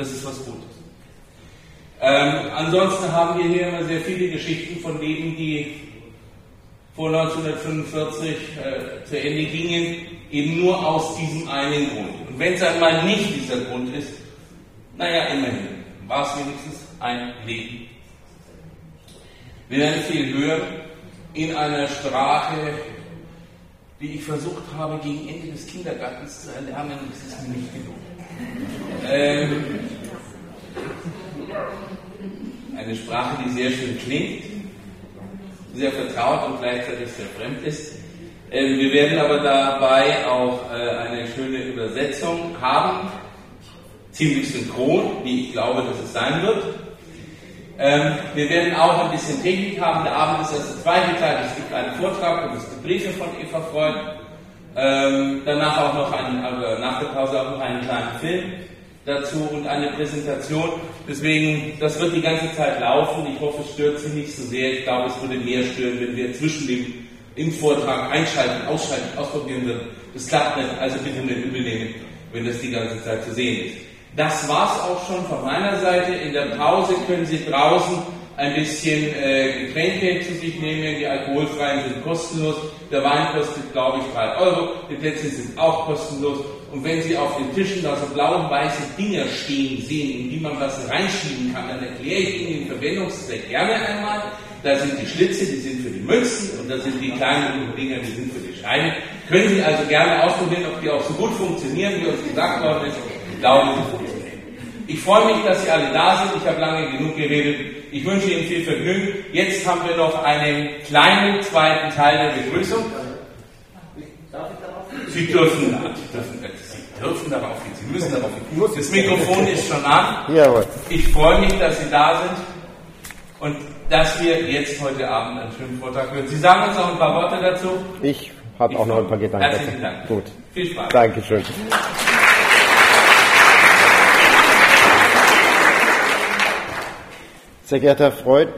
das ist was Gutes. Ähm, ansonsten haben wir hier immer sehr viele Geschichten von Leben, die vor 1945 äh, zu Ende gingen, eben nur aus diesem einen Grund. Und wenn es einmal nicht dieser Grund ist, naja, immerhin, war es wenigstens ein Leben. Wir werden viel hören in einer Sprache, die ich versucht habe, gegen Ende des Kindergartens zu erlernen, das ist mir nicht gelungen. Ähm, eine Sprache, die sehr schön klingt, sehr vertraut und gleichzeitig sehr fremd ist. Ähm, wir werden aber dabei auch äh, eine schöne Übersetzung haben, ziemlich synchron, wie ich glaube, dass es sein wird. Ähm, wir werden auch ein bisschen Technik haben. Der Abend ist zweite Teil. Es gibt einen Vortrag und es gibt Briefe von Eva Freud. Ähm, danach auch noch einen, also nach der Pause auch noch einen kleinen Film dazu und eine Präsentation. Deswegen, das wird die ganze Zeit laufen. Ich hoffe, es stört Sie nicht so sehr. Ich glaube, es würde mehr stören, wenn wir zwischen dem im Vortrag einschalten, ausschalten, ausprobieren würden. Das klappt nicht, also bitte nicht übernehmen, wenn das die ganze Zeit zu sehen ist. Das war's auch schon von meiner Seite. In der Pause können Sie draußen ein bisschen äh, Getränke zu sich nehmen. Die alkoholfreien sind kostenlos. Der Wein kostet, glaube ich, 3 Euro. Die Plätze sind auch kostenlos. Und wenn Sie auf den Tischen da so blau und weiße Dinger stehen sehen, in die man was reinschieben kann, dann erkläre ich Ihnen den Verwendungszweck gerne einmal. Da sind die Schlitze, die sind für die Münzen und da sind die kleinen Dinger, die sind für die Scheine. Können Sie also gerne ausprobieren, ob die auch so gut funktionieren, wie uns gesagt worden ist. Ich glaube, ich freue mich, dass Sie alle da sind. Ich habe lange genug geredet. Ich wünsche Ihnen viel Vergnügen. Jetzt haben wir noch einen kleinen zweiten Teil der Begrüßung. Sie dürfen, Sie dürfen, Sie dürfen darauf gehen. Sie müssen darauf gehen. Das Mikrofon ist schon an. Jawohl. Ich freue mich, dass Sie da sind und dass wir jetzt heute Abend einen schönen Vortrag hören. Sie sagen uns noch ein paar Worte dazu. Ich habe auch noch ein paar Gedanken. Herzlichen Dank. Gut. Viel Spaß. Dankeschön. Sehr geehrter Herr Freud,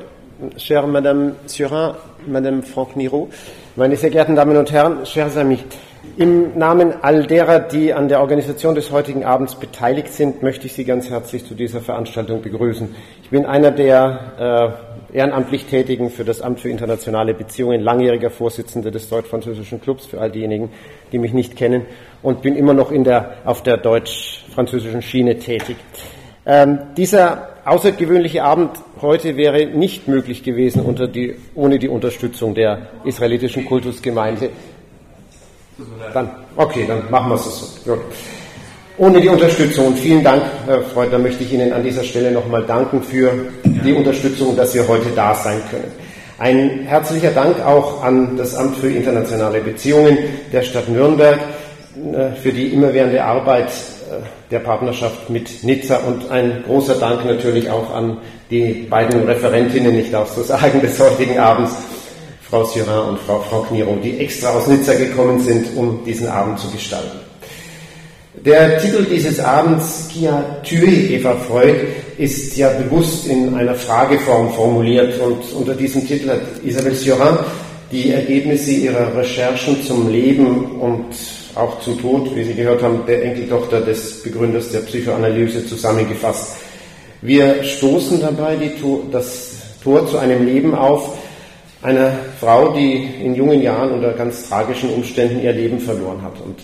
chère Madame Surin, Madame Franck Niro, meine sehr geehrten Damen und Herren, chers amis. Im Namen all derer, die an der Organisation des heutigen Abends beteiligt sind, möchte ich Sie ganz herzlich zu dieser Veranstaltung begrüßen. Ich bin einer der äh, ehrenamtlich Tätigen für das Amt für internationale Beziehungen, langjähriger Vorsitzender des deutsch-französischen Clubs für all diejenigen, die mich nicht kennen und bin immer noch in der, auf der deutsch-französischen Schiene tätig. Ähm, dieser außergewöhnliche Abend heute wäre nicht möglich gewesen die, ohne die Unterstützung der israelitischen Kultusgemeinde. Dann, okay, dann machen wir es so. Gut. Ohne die Unterstützung und vielen Dank, Herr Freud, da möchte ich Ihnen an dieser Stelle nochmal danken für die Unterstützung, dass wir heute da sein können. Ein herzlicher Dank auch an das Amt für internationale Beziehungen der Stadt Nürnberg äh, für die immerwährende Arbeit der Partnerschaft mit Nizza und ein großer Dank natürlich auch an die beiden Referentinnen, ich darf so sagen, des heutigen Abends, Frau Surin und Frau, Frau Kniro, die extra aus Nizza gekommen sind, um diesen Abend zu gestalten. Der Titel dieses Abends, Kia Tue Eva Freud, ist ja bewusst in einer Frageform formuliert und unter diesem Titel hat Isabelle Surin die Ergebnisse ihrer Recherchen zum Leben und auch zum Tod, wie Sie gehört haben, der Enkeltochter des Begründers der Psychoanalyse zusammengefasst. Wir stoßen dabei Tor, das Tor zu einem Leben auf einer Frau, die in jungen Jahren unter ganz tragischen Umständen ihr Leben verloren hat. Und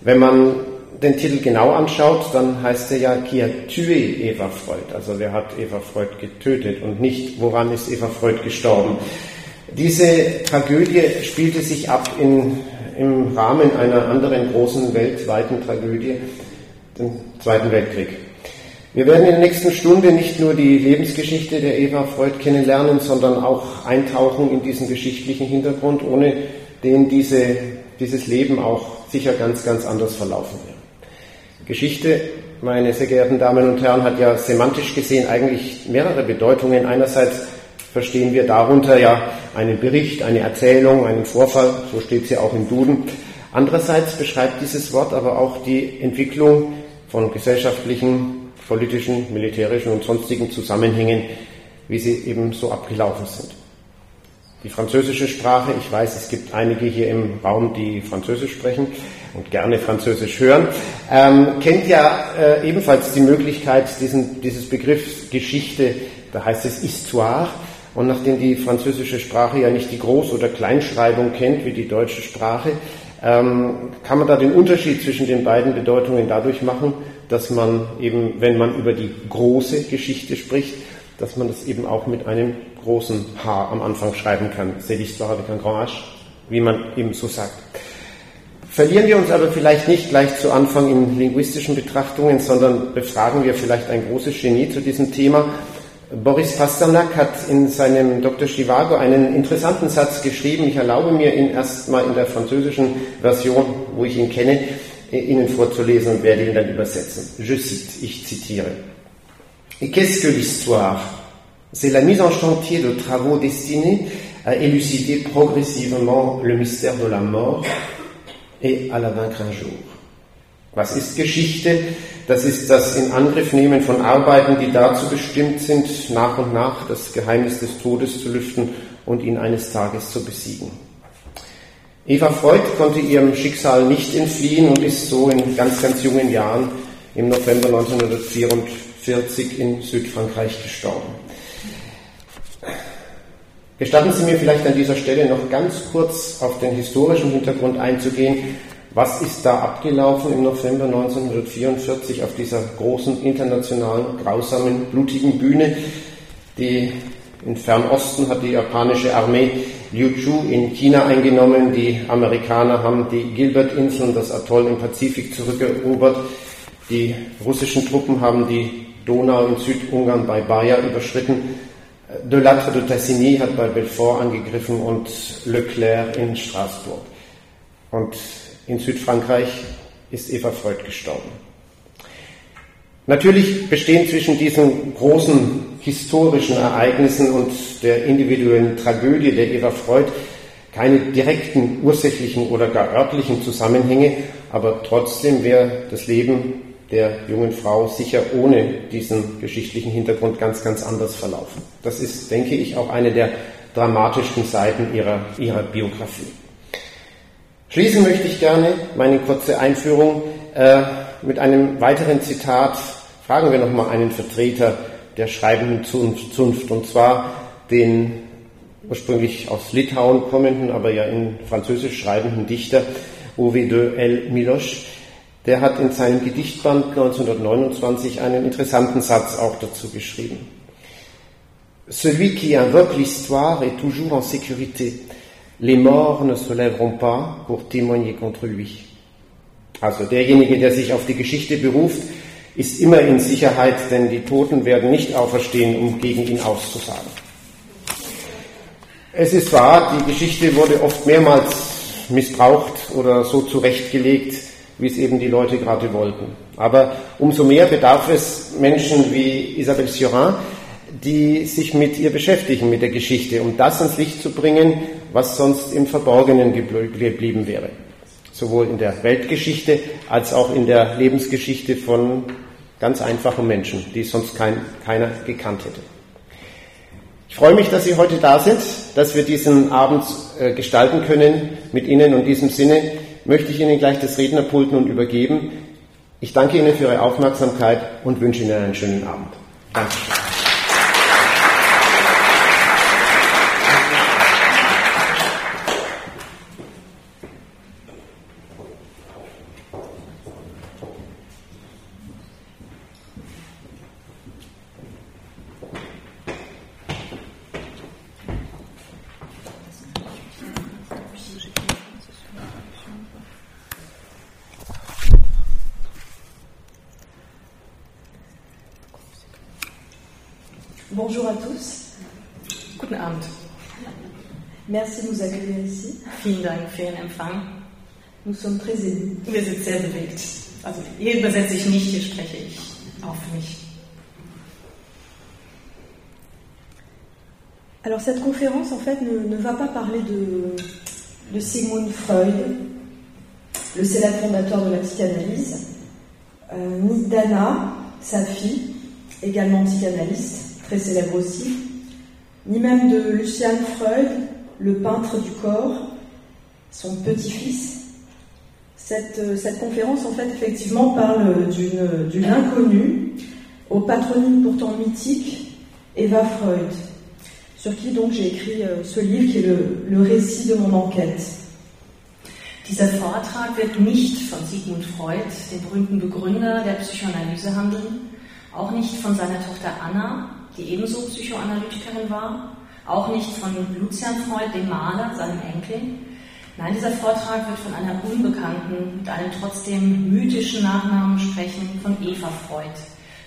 wenn man den Titel genau anschaut, dann heißt er ja Qui a tué Eva Freud? Also wer hat Eva Freud getötet und nicht woran ist Eva Freud gestorben? Diese Tragödie spielte sich ab in, im Rahmen einer anderen großen weltweiten Tragödie, dem Zweiten Weltkrieg. Wir werden in der nächsten Stunde nicht nur die Lebensgeschichte der Eva Freud kennenlernen, sondern auch eintauchen in diesen geschichtlichen Hintergrund, ohne den diese, dieses Leben auch sicher ganz, ganz anders verlaufen wäre. Geschichte, meine sehr geehrten Damen und Herren, hat ja semantisch gesehen eigentlich mehrere Bedeutungen. Einerseits verstehen wir darunter ja einen Bericht, eine Erzählung, einen Vorfall, so steht es ja auch im Duden. Andererseits beschreibt dieses Wort aber auch die Entwicklung von gesellschaftlichen, politischen, militärischen und sonstigen Zusammenhängen, wie sie eben so abgelaufen sind. Die französische Sprache, ich weiß, es gibt einige hier im Raum, die Französisch sprechen und gerne Französisch hören, ähm, kennt ja äh, ebenfalls die Möglichkeit, diesen, dieses Begriff Geschichte, da heißt es Histoire, und nachdem die französische Sprache ja nicht die Groß- oder Kleinschreibung kennt wie die deutsche Sprache, ähm, kann man da den Unterschied zwischen den beiden Bedeutungen dadurch machen, dass man eben, wenn man über die große Geschichte spricht, dass man das eben auch mit einem großen H am Anfang schreiben kann. C'est l'histoire avec un grand H, wie man eben so sagt. Verlieren wir uns aber vielleicht nicht gleich zu Anfang in linguistischen Betrachtungen, sondern befragen wir vielleicht ein großes Genie zu diesem Thema Boris Pasternak hat in seinem Dr. Chivago einen interessanten Satz geschrieben. Ich erlaube mir, ihn erstmal in der französischen Version, wo ich ihn kenne, Ihnen vorzulesen und werde ihn dann übersetzen. Je cite, ich zitiere. Qu'est-ce que l'histoire C'est la mise en chantier de travaux destinés à élucider progressivement le mystère de la mort et à la vaincre un jour. Was ist Geschichte? Das ist das Inangriffnehmen von Arbeiten, die dazu bestimmt sind, nach und nach das Geheimnis des Todes zu lüften und ihn eines Tages zu besiegen. Eva Freud konnte ihrem Schicksal nicht entfliehen und ist so in ganz, ganz jungen Jahren im November 1944 in Südfrankreich gestorben. Gestatten Sie mir vielleicht an dieser Stelle noch ganz kurz auf den historischen Hintergrund einzugehen, was ist da abgelaufen im November 1944 auf dieser großen internationalen, grausamen, blutigen Bühne? Die in Fernosten hat die japanische Armee Liu Chu in China eingenommen. Die Amerikaner haben die Gilbert-Inseln, das Atoll im Pazifik zurückerobert. Die russischen Truppen haben die Donau in Südungarn bei Baja überschritten. De Latre de Tassigny hat bei Belfort angegriffen und Leclerc in Straßburg. Und in Südfrankreich ist Eva Freud gestorben. Natürlich bestehen zwischen diesen großen historischen Ereignissen und der individuellen Tragödie der Eva Freud keine direkten ursächlichen oder gar örtlichen Zusammenhänge, aber trotzdem wäre das Leben der jungen Frau sicher ohne diesen geschichtlichen Hintergrund ganz, ganz anders verlaufen. Das ist, denke ich, auch eine der dramatischsten Seiten ihrer, ihrer Biografie. Schließen möchte ich gerne meine kurze Einführung äh, mit einem weiteren Zitat. Fragen wir nochmal einen Vertreter der schreibenden Zunft, und zwar den ursprünglich aus Litauen kommenden, aber ja in Französisch schreibenden Dichter Uwe de L. Milosch. Der hat in seinem Gedichtband 1929 einen interessanten Satz auch dazu geschrieben. Celui qui invoque l'histoire est toujours en sécurité. Les morts ne se lèveront pas pour témoigner contre lui. Also derjenige, der sich auf die Geschichte beruft, ist immer in Sicherheit, denn die Toten werden nicht auferstehen, um gegen ihn auszusagen. Es ist wahr, die Geschichte wurde oft mehrmals missbraucht oder so zurechtgelegt, wie es eben die Leute gerade wollten. Aber umso mehr bedarf es Menschen wie Isabelle Surin, die sich mit ihr beschäftigen, mit der Geschichte, um das ans Licht zu bringen, was sonst im Verborgenen geblieben wäre. Sowohl in der Weltgeschichte als auch in der Lebensgeschichte von ganz einfachen Menschen, die sonst kein, keiner gekannt hätte. Ich freue mich, dass Sie heute da sind, dass wir diesen Abend äh, gestalten können mit Ihnen. Und in diesem Sinne möchte ich Ihnen gleich das Rednerpult nun übergeben. Ich danke Ihnen für Ihre Aufmerksamkeit und wünsche Ihnen einen schönen Abend. Dankeschön. Merci de nous accueillir ici. Vielen Dank für Ihren Empfang. Nous sommes très émus. Wir sind sehr bewegt. Also hier übersetze ich nicht, hier spreche ich auch für mich. Alors cette conférence en fait ne, ne va pas parler de, de Sigmund Freud, le célèbre fondateur de la psychanalyse, euh, ni d'Anna, sa fille, également psychanalyste, très célèbre aussi, ni même de Lucian Freud, le peintre du corps, son petit-fils. Cette, euh, cette conférence, en fait, effectivement, parle d'une inconnue, au patronyme pourtant mythique, Eva Freud, sur qui donc j'ai écrit euh, ce livre qui est le, le récit de mon enquête. Dieser Vortrag wird nicht von Sigmund Freud, dem berühmten Begründer der Psychoanalyse, handeln, auch nicht von seiner Tochter Anna, die ebenso Psychoanalytikerin war, auch nicht von Lucian Freud, dem Maler, seinem Enkel. Nein, dieser Vortrag wird von einer unbekannten, mit einem trotzdem mythischen Nachnamen sprechen, von Eva Freud,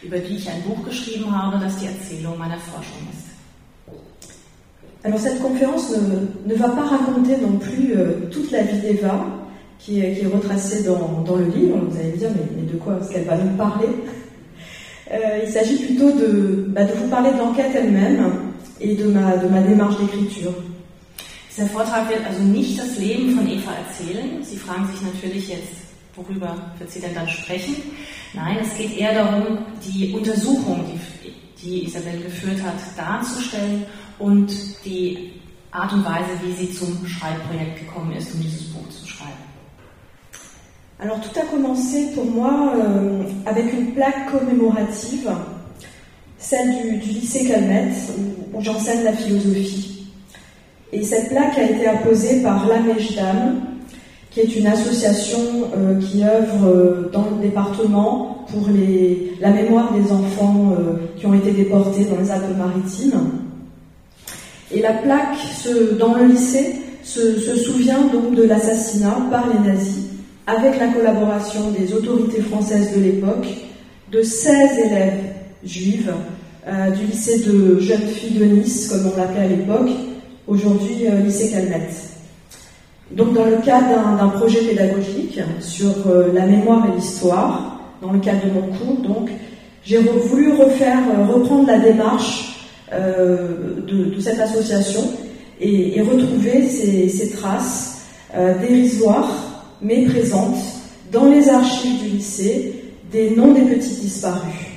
über die ich ein Buch geschrieben habe, das die Erzählung meiner Forschung ist. Alors cette conférence ne, ne va pas raconter non plus euh, toute la vie d'Eva, qui, est- qui est retracée dans, dans le livre. Vous allez me dire, mais, mais de quoi est-ce qu'elle va nous parler Euh, Il s'agit plutôt de, bah, de vous parler de l'enquête elle-même et de ma, de ma démarche d'écriture. Dieser Vortrag wird also nicht das Leben von Eva erzählen. Sie fragen sich natürlich jetzt, worüber wird sie denn dann sprechen? Nein, es geht eher darum, die Untersuchung, die, die Isabel geführt hat, darzustellen und die Art und Weise, wie sie zum Schreibprojekt gekommen ist, um dieses Buch zu schreiben. Alors tout a commencé pour moi euh, avec une plaque commémorative, celle du, lycée Calmette, où, j'enseigne la philosophie. Et cette plaque a été apposée par La Mèche Dame, qui est une association euh, qui œuvre euh, dans le département pour la mémoire des enfants euh, qui ont été déportés dans les Alpes-Maritimes. Et la plaque dans le lycée se, se souvient donc de l'assassinat par les nazis avec la collaboration des autorités françaises de l'époque, de 16 élèves juives euh, du lycée de jeunes filles de Nice, comme on l'appelait à l'époque, aujourd'hui euh, lycée Calmette. Donc dans le cadre d'un- projet pédagogique sur euh, la mémoire et l'histoire, dans le cadre de mon cours, j'ai voulu refaire, reprendre la démarche de, cette association et, et retrouver ces, ces traces dérisoires mais présentes dans les archives du lycée des noms des petits disparus.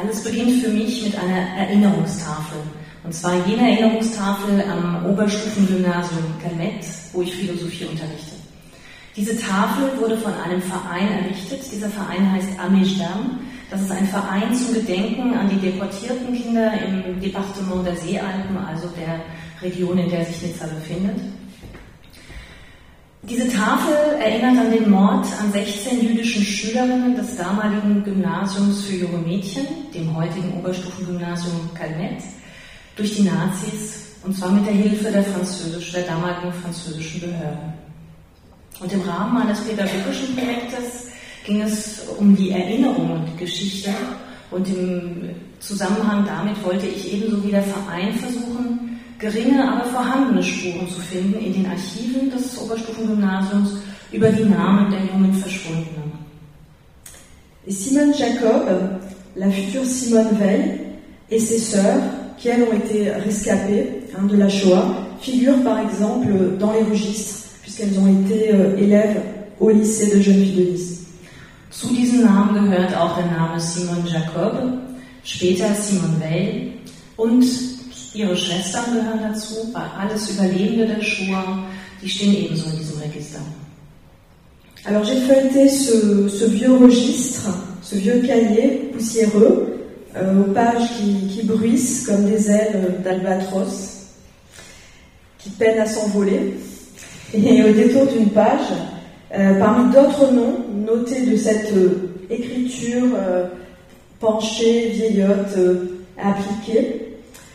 Alles beginnt für mich mit einer Erinnerungstafel. Und zwar jener Erinnerungstafel am Oberstufengymnasium Calmette, wo ich Philosophie unterrichte. Diese Tafel wurde von einem Verein errichtet. Dieser Verein heißt Amesdam. Das ist ein Verein zum Gedenken an die deportierten Kinder im Departement der Seealpen, also der Region, in der sich Nizza befindet. Diese Tafel erinnert an den Mord an 16 jüdischen Schülerinnen des damaligen Gymnasiums für junge Mädchen, dem heutigen Oberstufengymnasium Calmette, durch die Nazis, und zwar mit der Hilfe der, französisch, der damaligen französischen Behörden. Und im Rahmen meines pädagogischen Projektes ging es um die Erinnerung und die Geschichte. Und im Zusammenhang damit wollte ich ebenso wie der Verein versuchen, geringe, aber vorhandene Spuren zu finden in den Archiven des Oberstufengymnasiums über die Namen der jungen Verschwundenen. Et Simone Jacob, la future Simone Veil, et ses sœurs, qui elles ont été rescapées hein, de la Shoah, figurent par exemple dans les registres, puisqu'elles ont été euh, élèves au lycée de jeunes filles de Nice. Zu diesen Namen gehört auch der Name Simone Jacob, später Simone Weil und Alors j'ai feuilleté ce, vieux registre ce vieux cahier poussiéreux, aux pages qui, qui, bruissent comme des ailes d'albatros, qui peinent à s'envoler. Et au détour d'une page, parmi d'autres noms notés de cette écriture penchée, vieillotte, appliquée,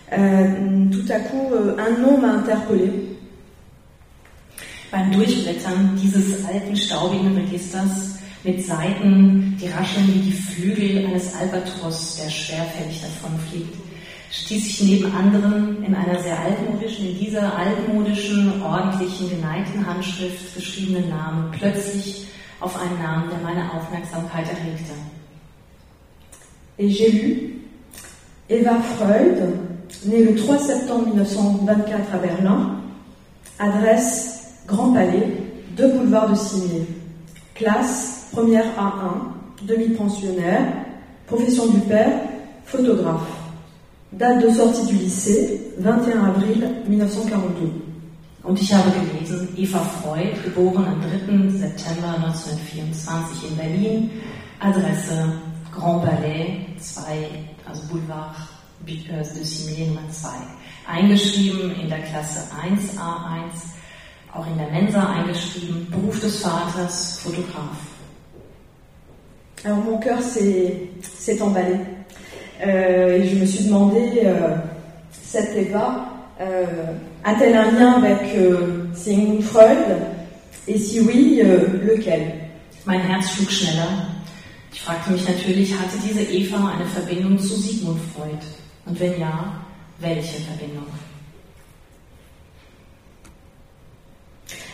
tout à coup, un nom m'a interpellé. Beim Durchblättern dieses alten, staubigen Registers mit Seiten, die rascheln wie die Flügel eines Albatros, der schwerfällig davonfliegt, stieß ich neben anderen in einer sehr altmodischen, in dieser altmodischen, ordentlichen, geneigten Handschrift geschriebenen Namen plötzlich auf einen Namen, der meine Aufmerksamkeit erregte. Et j'ai lu Eva Freud, née le 3 septembre 1924 à Berlin, adresse Grand Palais, deux boulevards de Cimier. Classe, première A1, demi-pensionnaire, profession du père, photographe. Date de sortie du lycée, 21 avril 1942. Und ich habe gelesen, Eva Freud, geboren am 3. September 1924 in Berlin, Adresse Grand Palais 2, also Boulevard de Cimier Nummer 2. Eingeschrieben in der Klasse 1A1, auch in der Mensa eingeschrieben, Beruf des Vaters, Fotograf. Alors mon cœur s'est emballé. Euh, et je me suis demandé, euh, cette Eva euh, a-t-elle un lien avec euh, Sigmund Freud Et si oui, euh, lequel Mein Herz schlug schneller. Ich fragte mich natürlich, hatte diese Eva eine Verbindung zu Sigmund Freud? Und wenn ja, welche Verbindung?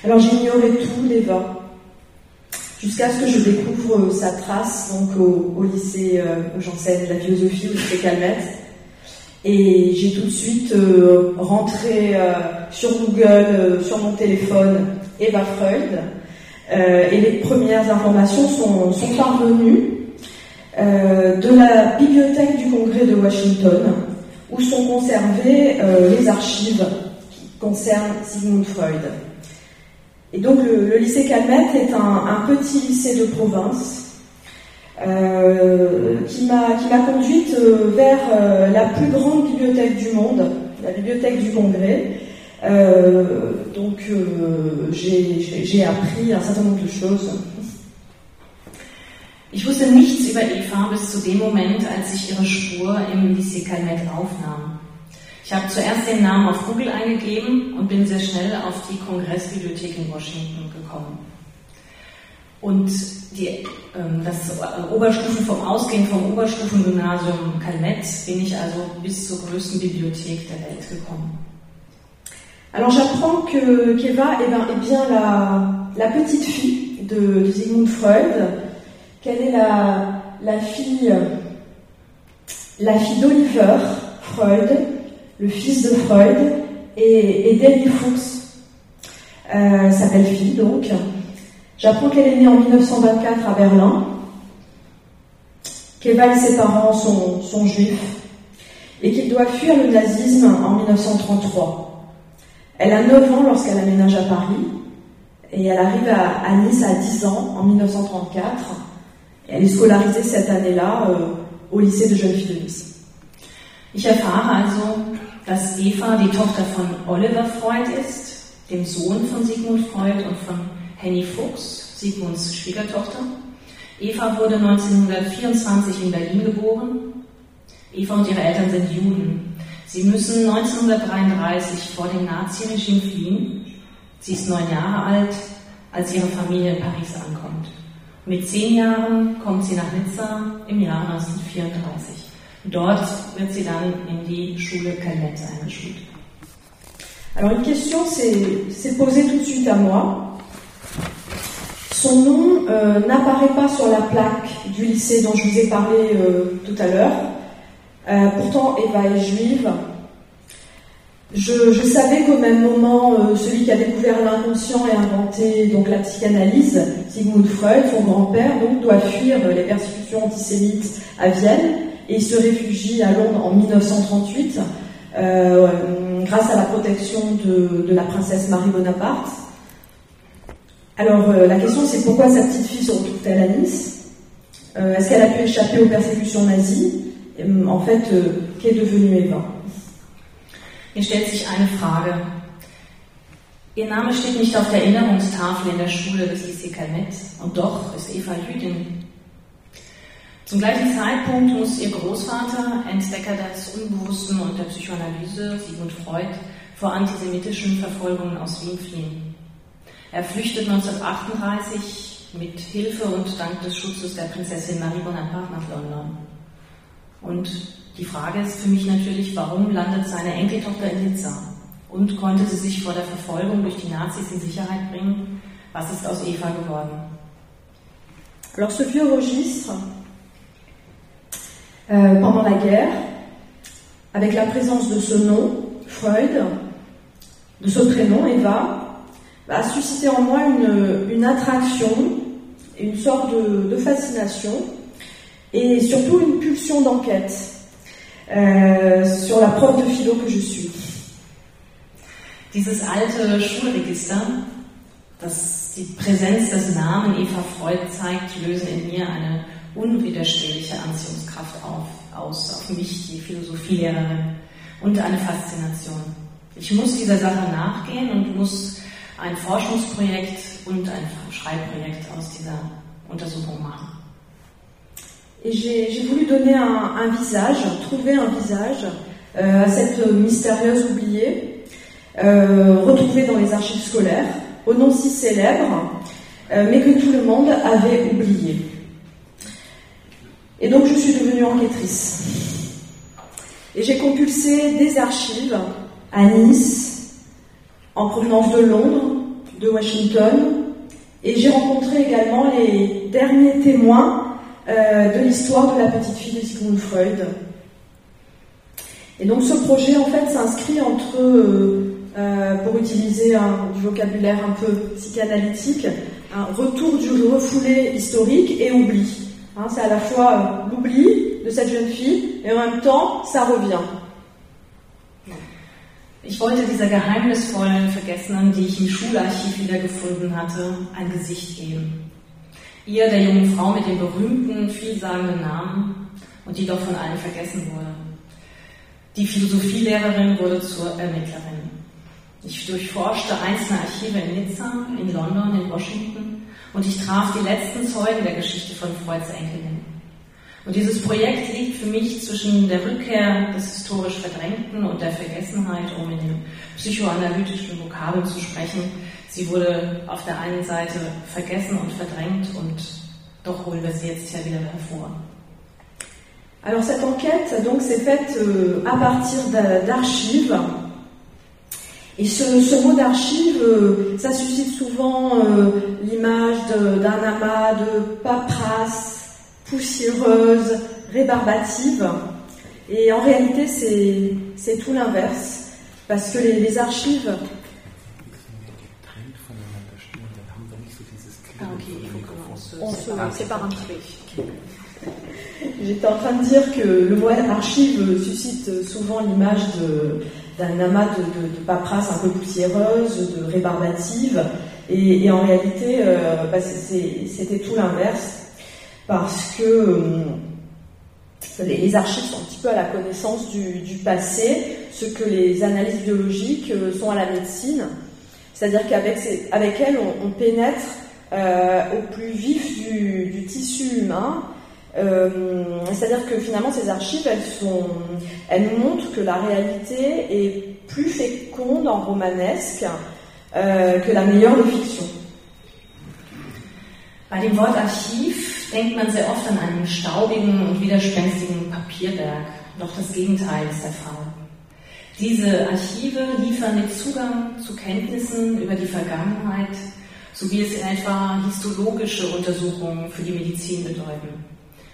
Alors j'ignorais tout d'Eva, jusqu'à ce que je découvre sa trace donc au, lycée euh, où j'enseigne la philosophie au lycée Calmette. Et j'ai tout de suite euh, rentré euh, sur Google, euh, sur mon téléphone, Eva Freud. Euh, et les premières informations sont, sont parvenues euh, de la bibliothèque du Congrès de Washington, où sont conservées les archives qui concernent Sigmund Freud. Et donc le, lycée Calmette est un, petit lycée de province euh, qui m'a conduite euh, vers euh, la plus grande bibliothèque du monde, la bibliothèque du Congrès. Euh, donc euh, j'ai appris un certain nombre de choses. Ich wusste nichts über Eva bis zu dem Moment, als ich ihre Spur im Lycée Calmette aufnahm. Ich habe zuerst den Namen auf Google eingegeben und bin sehr schnell auf die Kongressbibliothek in Washington gekommen. Und die, ähm, das Oberstufen vom Ausgehen vom Oberstufengymnasium Calmette bin ich also bis zur größten Bibliothek der Welt gekommen. Alors j'apprends que qu'Eva eh ben, est bien la, la petite fille de, de Sigmund Freud, qu'elle est la, fille, d'Oliver Freud, le fils de Freud, et, Debbie Fuchs, euh, sa belle-fille donc. J'apprends qu'elle est née en 1924 à Berlin, qu'Eva et ses parents sont, sont juifs, et qu'il doit fuir le nazisme en 1933. Elle a 9 ans lorsqu'elle aménage à Paris, et elle arrive à, à, Nice à 10 ans en 1934. Elle est scolarisée cette année-là euh, au lycée de Nice. Ich erfahre also, dass Eva die Tochter von Oliver Freud ist, dem Sohn von Sigmund Freud und von Henny Fuchs, Sigmunds Schwiegertochter. Eva wurde 1924 in Berlin geboren. Eva und ihre Eltern sind Juden. Sie müssen 1933 vor dem Naziregime fliehen. Sie ist neun Jahre alt, als ihre Familie in Paris ankommt. Mit zehn Jahren kommt sie nach Nizza im Jahr 1934. Dort wird sie dann in die Schule Calmette eingeschult. Alors une question s'est posée tout de suite à moi. Son nom euh, n'apparaît pas sur la plaque du lycée dont je vous ai parlé euh, tout à l'heure. Euh, pourtant, Eva est juive. Je, savais qu'au même moment, euh, celui qui a découvert l'inconscient et inventé donc la psychanalyse, Sigmund Freud, son grand-père, doit fuir les persécutions antisémites à Vienne et se réfugie à Londres en 1938 euh, grâce à la protection de, la princesse Marie Bonaparte. Alors euh, la question c'est pourquoi sa petite fille se retrouve-t-elle à Nice? Est-ce qu'elle a pu échapper aux persécutions nazies? En fait, qu'est devenue Eva? Hier stellt sich eine Frage. Ihr Name steht nicht auf der Erinnerungstafel in der Schule des Lycée und doch ist Eva Jüdin. Zum gleichen Zeitpunkt muss ihr Großvater, Entdecker des Unbewussten und der Psychoanalyse, Sigmund Freud, vor antisemitischen Verfolgungen aus Wien fliehen. Er flüchtet 1938 mit Hilfe und dank des Schutzes der Prinzessin Marie Bonaparte nach London. Und die Frage ist für mich natürlich, warum landet seine Enkeltochter in Nizza? Und konnte sie sich vor der Verfolgung durch die Nazis in Sicherheit bringen? Was ist aus Eva geworden? Alors ce vieux registre Euh, pendant la guerre, avec la présence de ce nom, Freud, de ce prénom, Eva, a suscité en moi une, attraction, une sorte de, fascination et surtout une pulsion d'enquête euh, sur la prof de philo que je suis. Dieses alte Schulregister, das die Präsenz des Namen Eva Freud zeigt, lösen in mir eine unwiderstehliche Anziehungskraft auf, aus auf mich, die Philosophielehrerin, und eine Faszination. Ich muss dieser Sache nachgehen und muss ein Forschungsprojekt und ein Schreibprojekt aus dieser Untersuchung machen. Et j'ai voulu donner un, visage, trouver un visage euh, à cette mystérieuse oubliée, euh, retrouvée dans les archives scolaires, au nom si célèbre, euh, mais que tout le monde avait oublié. Et donc je suis devenue enquêtrice. Et j'ai compulsé des archives à Nice, en provenance de Londres, de Washington, et j'ai rencontré également les derniers témoins euh, de l'histoire de la petite fille de Sigmund Freud. Et donc ce projet en fait s'inscrit entre, euh, euh, pour utiliser un, du vocabulaire un peu psychanalytique, un retour du refoulé historique et oubli. Hein, c'est à la fois l'oubli de cette jeune fille et en même temps, ça revient. Ich wollte dieser geheimnisvollen Vergessenen, die ich im Schularchiv wiedergefunden hatte, ein Gesicht geben. Ihr, der jungen Frau mit dem berühmten, vielsagenden Namen und die doch von allen vergessen wurde. Die Philosophielehrerin wurde zur Ermittlerin. Ich durchforschte einzelne Archive in Nizza, in London, in Washington und ich traf die letzten Zeugen der Geschichte von Freuds Enkelin. Und dieses Projekt liegt für mich zwischen der Rückkehr des historisch Verdrängten und der Vergessenheit, um in den psychoanalytischen Vokabeln zu sprechen. Sie wurde auf der einen Seite vergessen und verdrängt und doch holen wir sie jetzt ja wieder hervor. Alors cette enquête donc s'est faite euh, à partir d'archives Et ce, mot d'archive, euh, ça suscite souvent euh, l'image d'un amas de paperasse poussiéreuse, rébarbative. Et en réalité, c'est tout l'inverse. Parce que les, archives. Ah, on se sépare un peu. J'étais en train de dire que le mot archive suscite souvent l'image d'un amas de, de, paperasse un peu poussiéreuse, de rébarbative. Et, en réalité, euh, bah, c'était tout l'inverse, parce que euh, les, archives sont un petit peu à la connaissance du, passé, ce que les analyses biologiques euh, sont à la médecine. C'est-à-dire qu'avec avec elles, on, pénètre au plus vif du, tissu humain euh, c'est-à-dire que finalement ces archives, elles, elles nous montrent que la réalité est plus féconde en romanesque euh, que la meilleure des fictions. Bei dem Wort Archiv denkt man sehr oft an einen staubigen und widerspenstigen Papierberg. Doch das Gegenteil ist der Fall. Diese Archive liefern den Zugang zu Kenntnissen über die Vergangenheit, so wie es etwa histologische Untersuchungen für die Medizin bedeuten.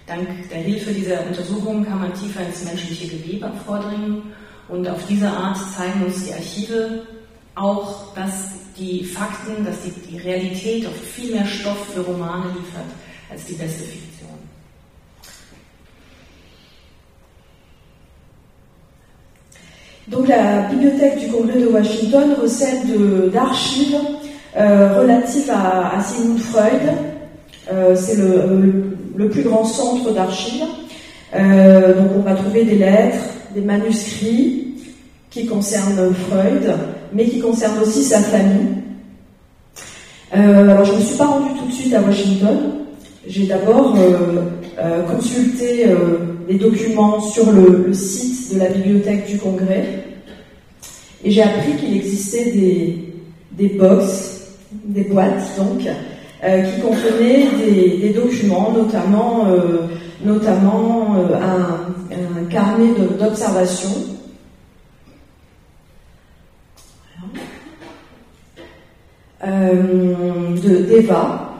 Dank der Hilfe dieser Untersuchungen kann man tiefer ins menschliche Gewebe vordringen und auf diese Art zeigen uns die Archive auch, dass die Fakten, dass die, die Realität oft viel mehr Stoff für Romane liefert als die beste Fiktion. Donc la bibliothèque du Congrès de Washington recèle d'archives euh, relatives à, à, Sigmund Freud. Euh, C'est le, le le plus grand centre d'archives. Euh, donc on va trouver des lettres, des manuscrits qui concernent Freud, mais qui concernent aussi sa famille. Euh, alors je ne me suis pas rendue tout de suite à Washington. J'ai d'abord consulté les documents sur le, site de la bibliothèque du Congrès et j'ai appris qu'il existait des, des des boîtes donc, euh, qui contenaient des, documents, notamment, euh, notamment euh, un, un, carnet d'observation. De d'Eva,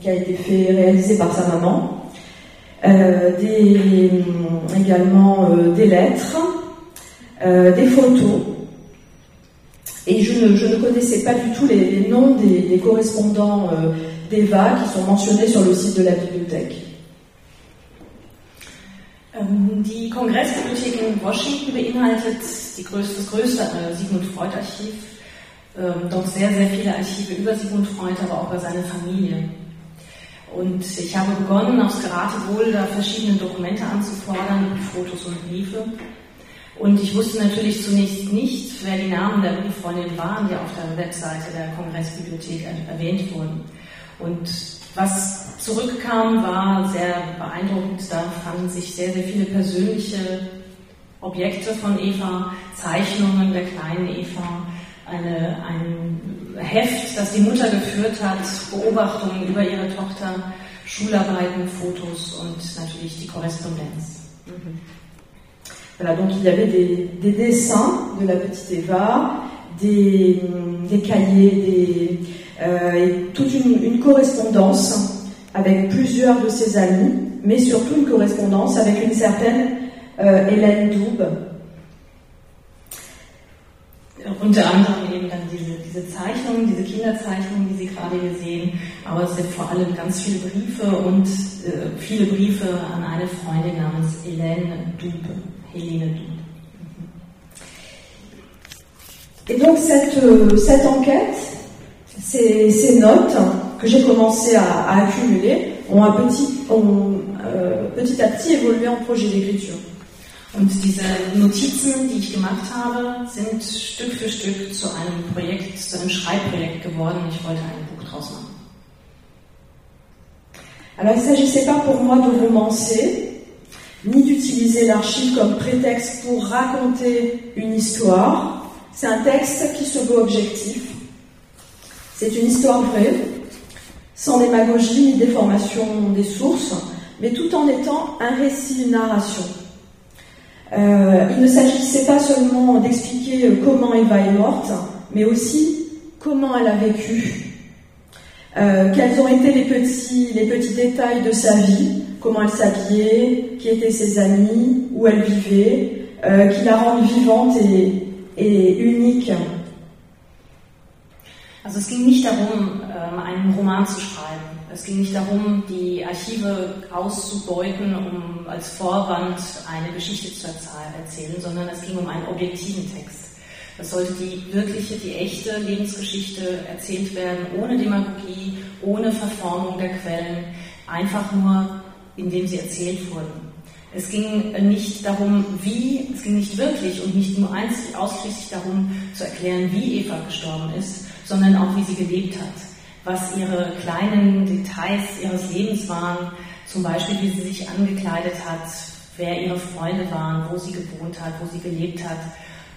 qui a été fait réalisé par sa maman, des, également des lettres, des photos, et je ne, connaissais pas du tout les, noms des, correspondants euh, d'Eva qui sont mentionnés sur le site de la bibliothèque. Ähm, die Kongressbibliothek in Washington beinhaltet größte, das größte äh, Sigmund Freud Archiv, ähm, dort sehr, sehr viele Archive über Sigmund Freud, aber auch über seine Familie. Und ich habe begonnen, aufs Geratewohl da verschiedene Dokumente anzufordern, Fotos und Briefe. Und ich wusste natürlich zunächst nicht, wer die Namen der Brieffreundinnen waren, die auf der Webseite der Kongressbibliothek erwähnt wurden. Und was zurückkam, war sehr beeindruckend. Da fanden sich sehr, sehr viele persönliche Objekte von Eva, Zeichnungen der kleinen Eva, eine, ein Heft, das die Mutter geführt hat, Beobachtungen über ihre Tochter, Schularbeiten, Fotos und natürlich die Korrespondenz. Mhm. Voilà, donc il y avait des, des dessins de la petite Eva, des, des cahiers, des, euh, et toute une, une, correspondance avec plusieurs de ses amis, mais surtout une correspondance avec une certaine euh, Hélène Doub. Unter anderem eben dann diese, diese Zeichnungen, diese Kinderzeichnungen, die Sie gerade hier sehen, aber es sind vor allem ganz viele Briefe und äh, viele Briefe an eine Freundin namens Hélène Dube. Et donc cette, euh, cette enquête, ces, ces, notes que j'ai commencé à, à, accumuler ont, un petit, ont euh, petit à petit évolué en projet d'écriture. Und diese Notizen, die ich gemacht habe, sind Stück für Stück zu einem Projekt, zu einem Schreibprojekt geworden. Ich wollte ein Buch draus machen. Alors il ne s'agissait pas pour moi de romancer, ni d'utiliser l'archive comme prétexte pour raconter une histoire. C'est un texte qui se veut objectif. C'est une histoire vraie, sans démagogie ni déformation des sources, mais tout en étant un récit, une narration. Euh, il ne s'agissait pas seulement d'expliquer comment Eva est morte, mais aussi comment elle a vécu, euh, quels ont été les petits, les petits détails de sa vie, comment elle s'habillait, qui étaient ses amis, où elle vivait, euh, qui la rendent vivante et, et unique. Also es ging nicht darum, ähm, einen Roman zu schreiben. Es ging nicht darum, die Archive auszubeuten, um als Vorwand eine Geschichte zu erzählen, sondern es ging um einen objektiven Text. Es sollte die wirkliche, die echte Lebensgeschichte erzählt werden, ohne Demagogie, ohne Verformung der Quellen, einfach nur in dem sie erzählt wurden. Es ging nicht darum, wie, es ging nicht wirklich und nicht nur einzig ausschließlich darum zu erklären, wie Eva gestorben ist, sondern auch, wie sie gelebt hat, was ihre kleinen Details ihres Lebens waren, zum Beispiel, wie sie sich angekleidet hat, wer ihre Freunde waren, wo sie gewohnt hat, wo sie gelebt hat.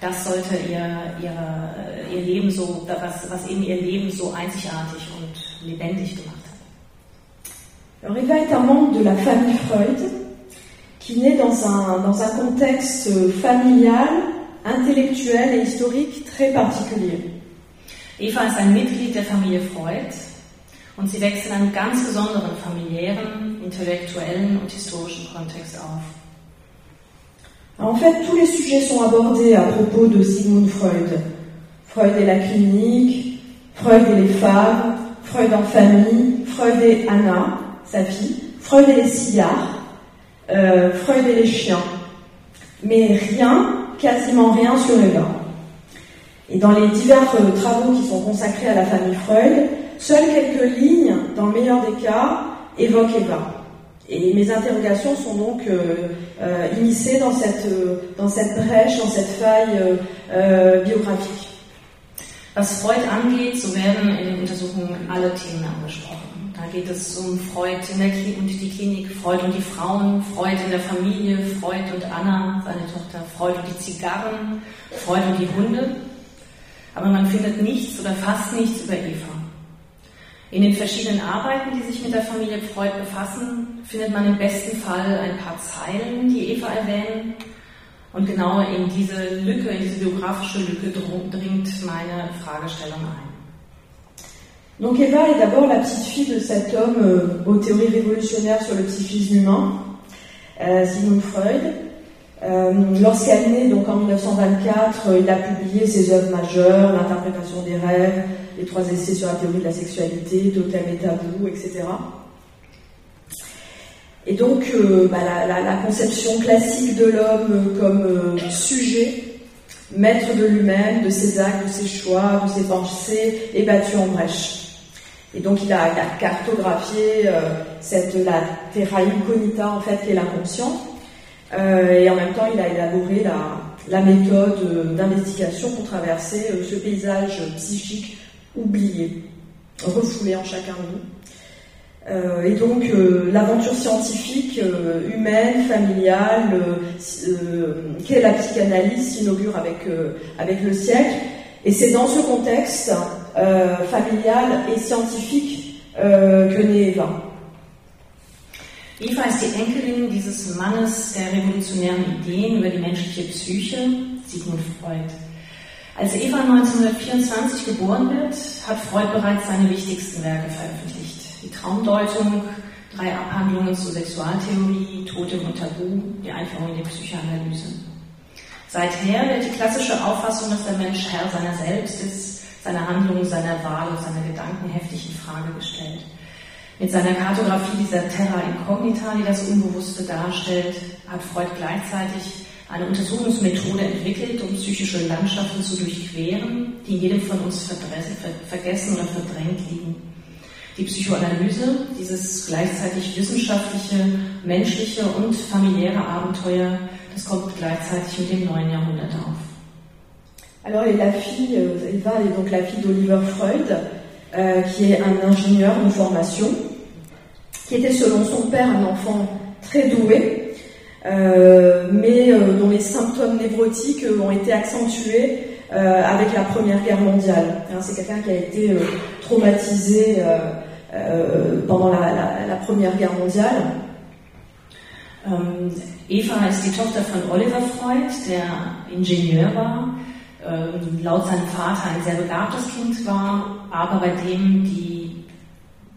Das sollte ihr, ihr, ihr Leben so, was, was eben ihr Leben so einzigartig und lebendig gemacht hat. Alors Eva est un membre de la famille Freud qui naît dans un, dans un contexte familial, intellectuel et historique très particulier. Eva ist ein Mitglied der Familie Freud und sie wächst in einem ganz besonderen familiären, intellektuellen und historischen Kontext auf. En fait, tous les sujets sont abordés à propos de Sigmund Freud. Freud et la clinique, Freud et les femmes, Freud en famille, Freud et Anna, sa fille, Freud et les cigares, euh, Freud et les chiens, mais rien, quasiment rien sur Eva. Et dans les divers travaux qui sont consacrés à la famille Freud, seules quelques lignes, dans le meilleur des cas, évoque Eva. Et mes interrogations sont donc euh, euh, initiées dans cette, euh, dans cette brèche, dans cette faille euh, euh, biographique. Was Freud angeht, so werden in den Untersuchungen alle Themen angesprochen. Da geht es um Freud in der und die Klinik, Freud und die Frauen, Freud in der Familie, Freud und Anna, seine Tochter, Freud und die Zigarren, Freud und die Hunde. Aber man findet nichts oder fast nichts über Eva. In den verschiedenen Arbeiten, die sich mit der Familie Freud befassen, findet man im besten Fall ein paar Zeilen, die Eva erwähnen. Und genau in diese Lücke, in diese biografische Lücke dringt meine Fragestellung ein. Donc Eva est d'abord la petite fille de cet homme euh, aux théories révolutionnaires sur le psychisme humain, euh, Sigmund Freud. Euh, naît, donc en 1924, euh, il a publié ses œuvres majeures, l'interprétation des rêves, les trois essais sur la théorie de la sexualité, Totem et Tabou, etc. Et donc, euh, bah, la, conception classique de l'homme comme euh, sujet, maître de lui-même, de ses actes, de ses choix, de ses pensées, est battue en brèche. Et donc, il a, il a cartographié euh, cette, la terra incognita, en fait, qui est l'inconscient. Euh, et en même temps, il a élaboré la, méthode euh, d'investigation pour traverser euh, ce paysage psychique oublié, refoulé en chacun de nous. Et donc, l'aventure scientifique, humaine, familiale, qu'est la psychanalyse s'inaugure avec, avec le siècle. Et c'est dans ce contexte familial et scientifique que naît Eva. Eva ist die Enkelin dieses Mannes der revolutionären Ideen über die menschliche Psyche, Sigmund Freud. Als Eva 1924 geboren wird, hat Freud bereits seine wichtigsten Werke veröffentlicht. Die Traumdeutung, drei Abhandlungen zur Sexualtheorie, Totem und Tabu, die Einführung in die Psychoanalyse. Seither wird die klassische Auffassung, dass der Mensch Herr seiner selbst ist, seiner Handlungen, seiner Wahl und seiner Gedanken heftig in Frage gestellt. Mit seiner Kartografie dieser Terra Incognita, die das Unbewusste darstellt, hat Freud gleichzeitig eine Untersuchungsmethode entwickelt, um psychische Landschaften zu durchqueren, die in jedem von uns vergessen oder verdrängt liegen. Die Psychoanalyse, dieses gleichzeitig wissenschaftliche, menschliche und familiäre Abenteuer, das kommt gleichzeitig mit dem neuen Jahrhundert auf. Alors, la fille, euh, Eva est donc la fille d'Oliver Freud, euh, qui est un ingénieur de formation, qui était selon son père un enfant très doué, euh, mais euh, dont les symptômes névrotiques ont été accentués avec la Première Guerre mondiale. Hein, C'est quelqu'un qui a été traumatisé pendant la, Première Guerre mondiale. Ähm, Eva ist die Tochter von Oliver Freud, der Ingenieur war, ähm, laut seinem Vater ein sehr begabtes Kind war, aber bei dem die,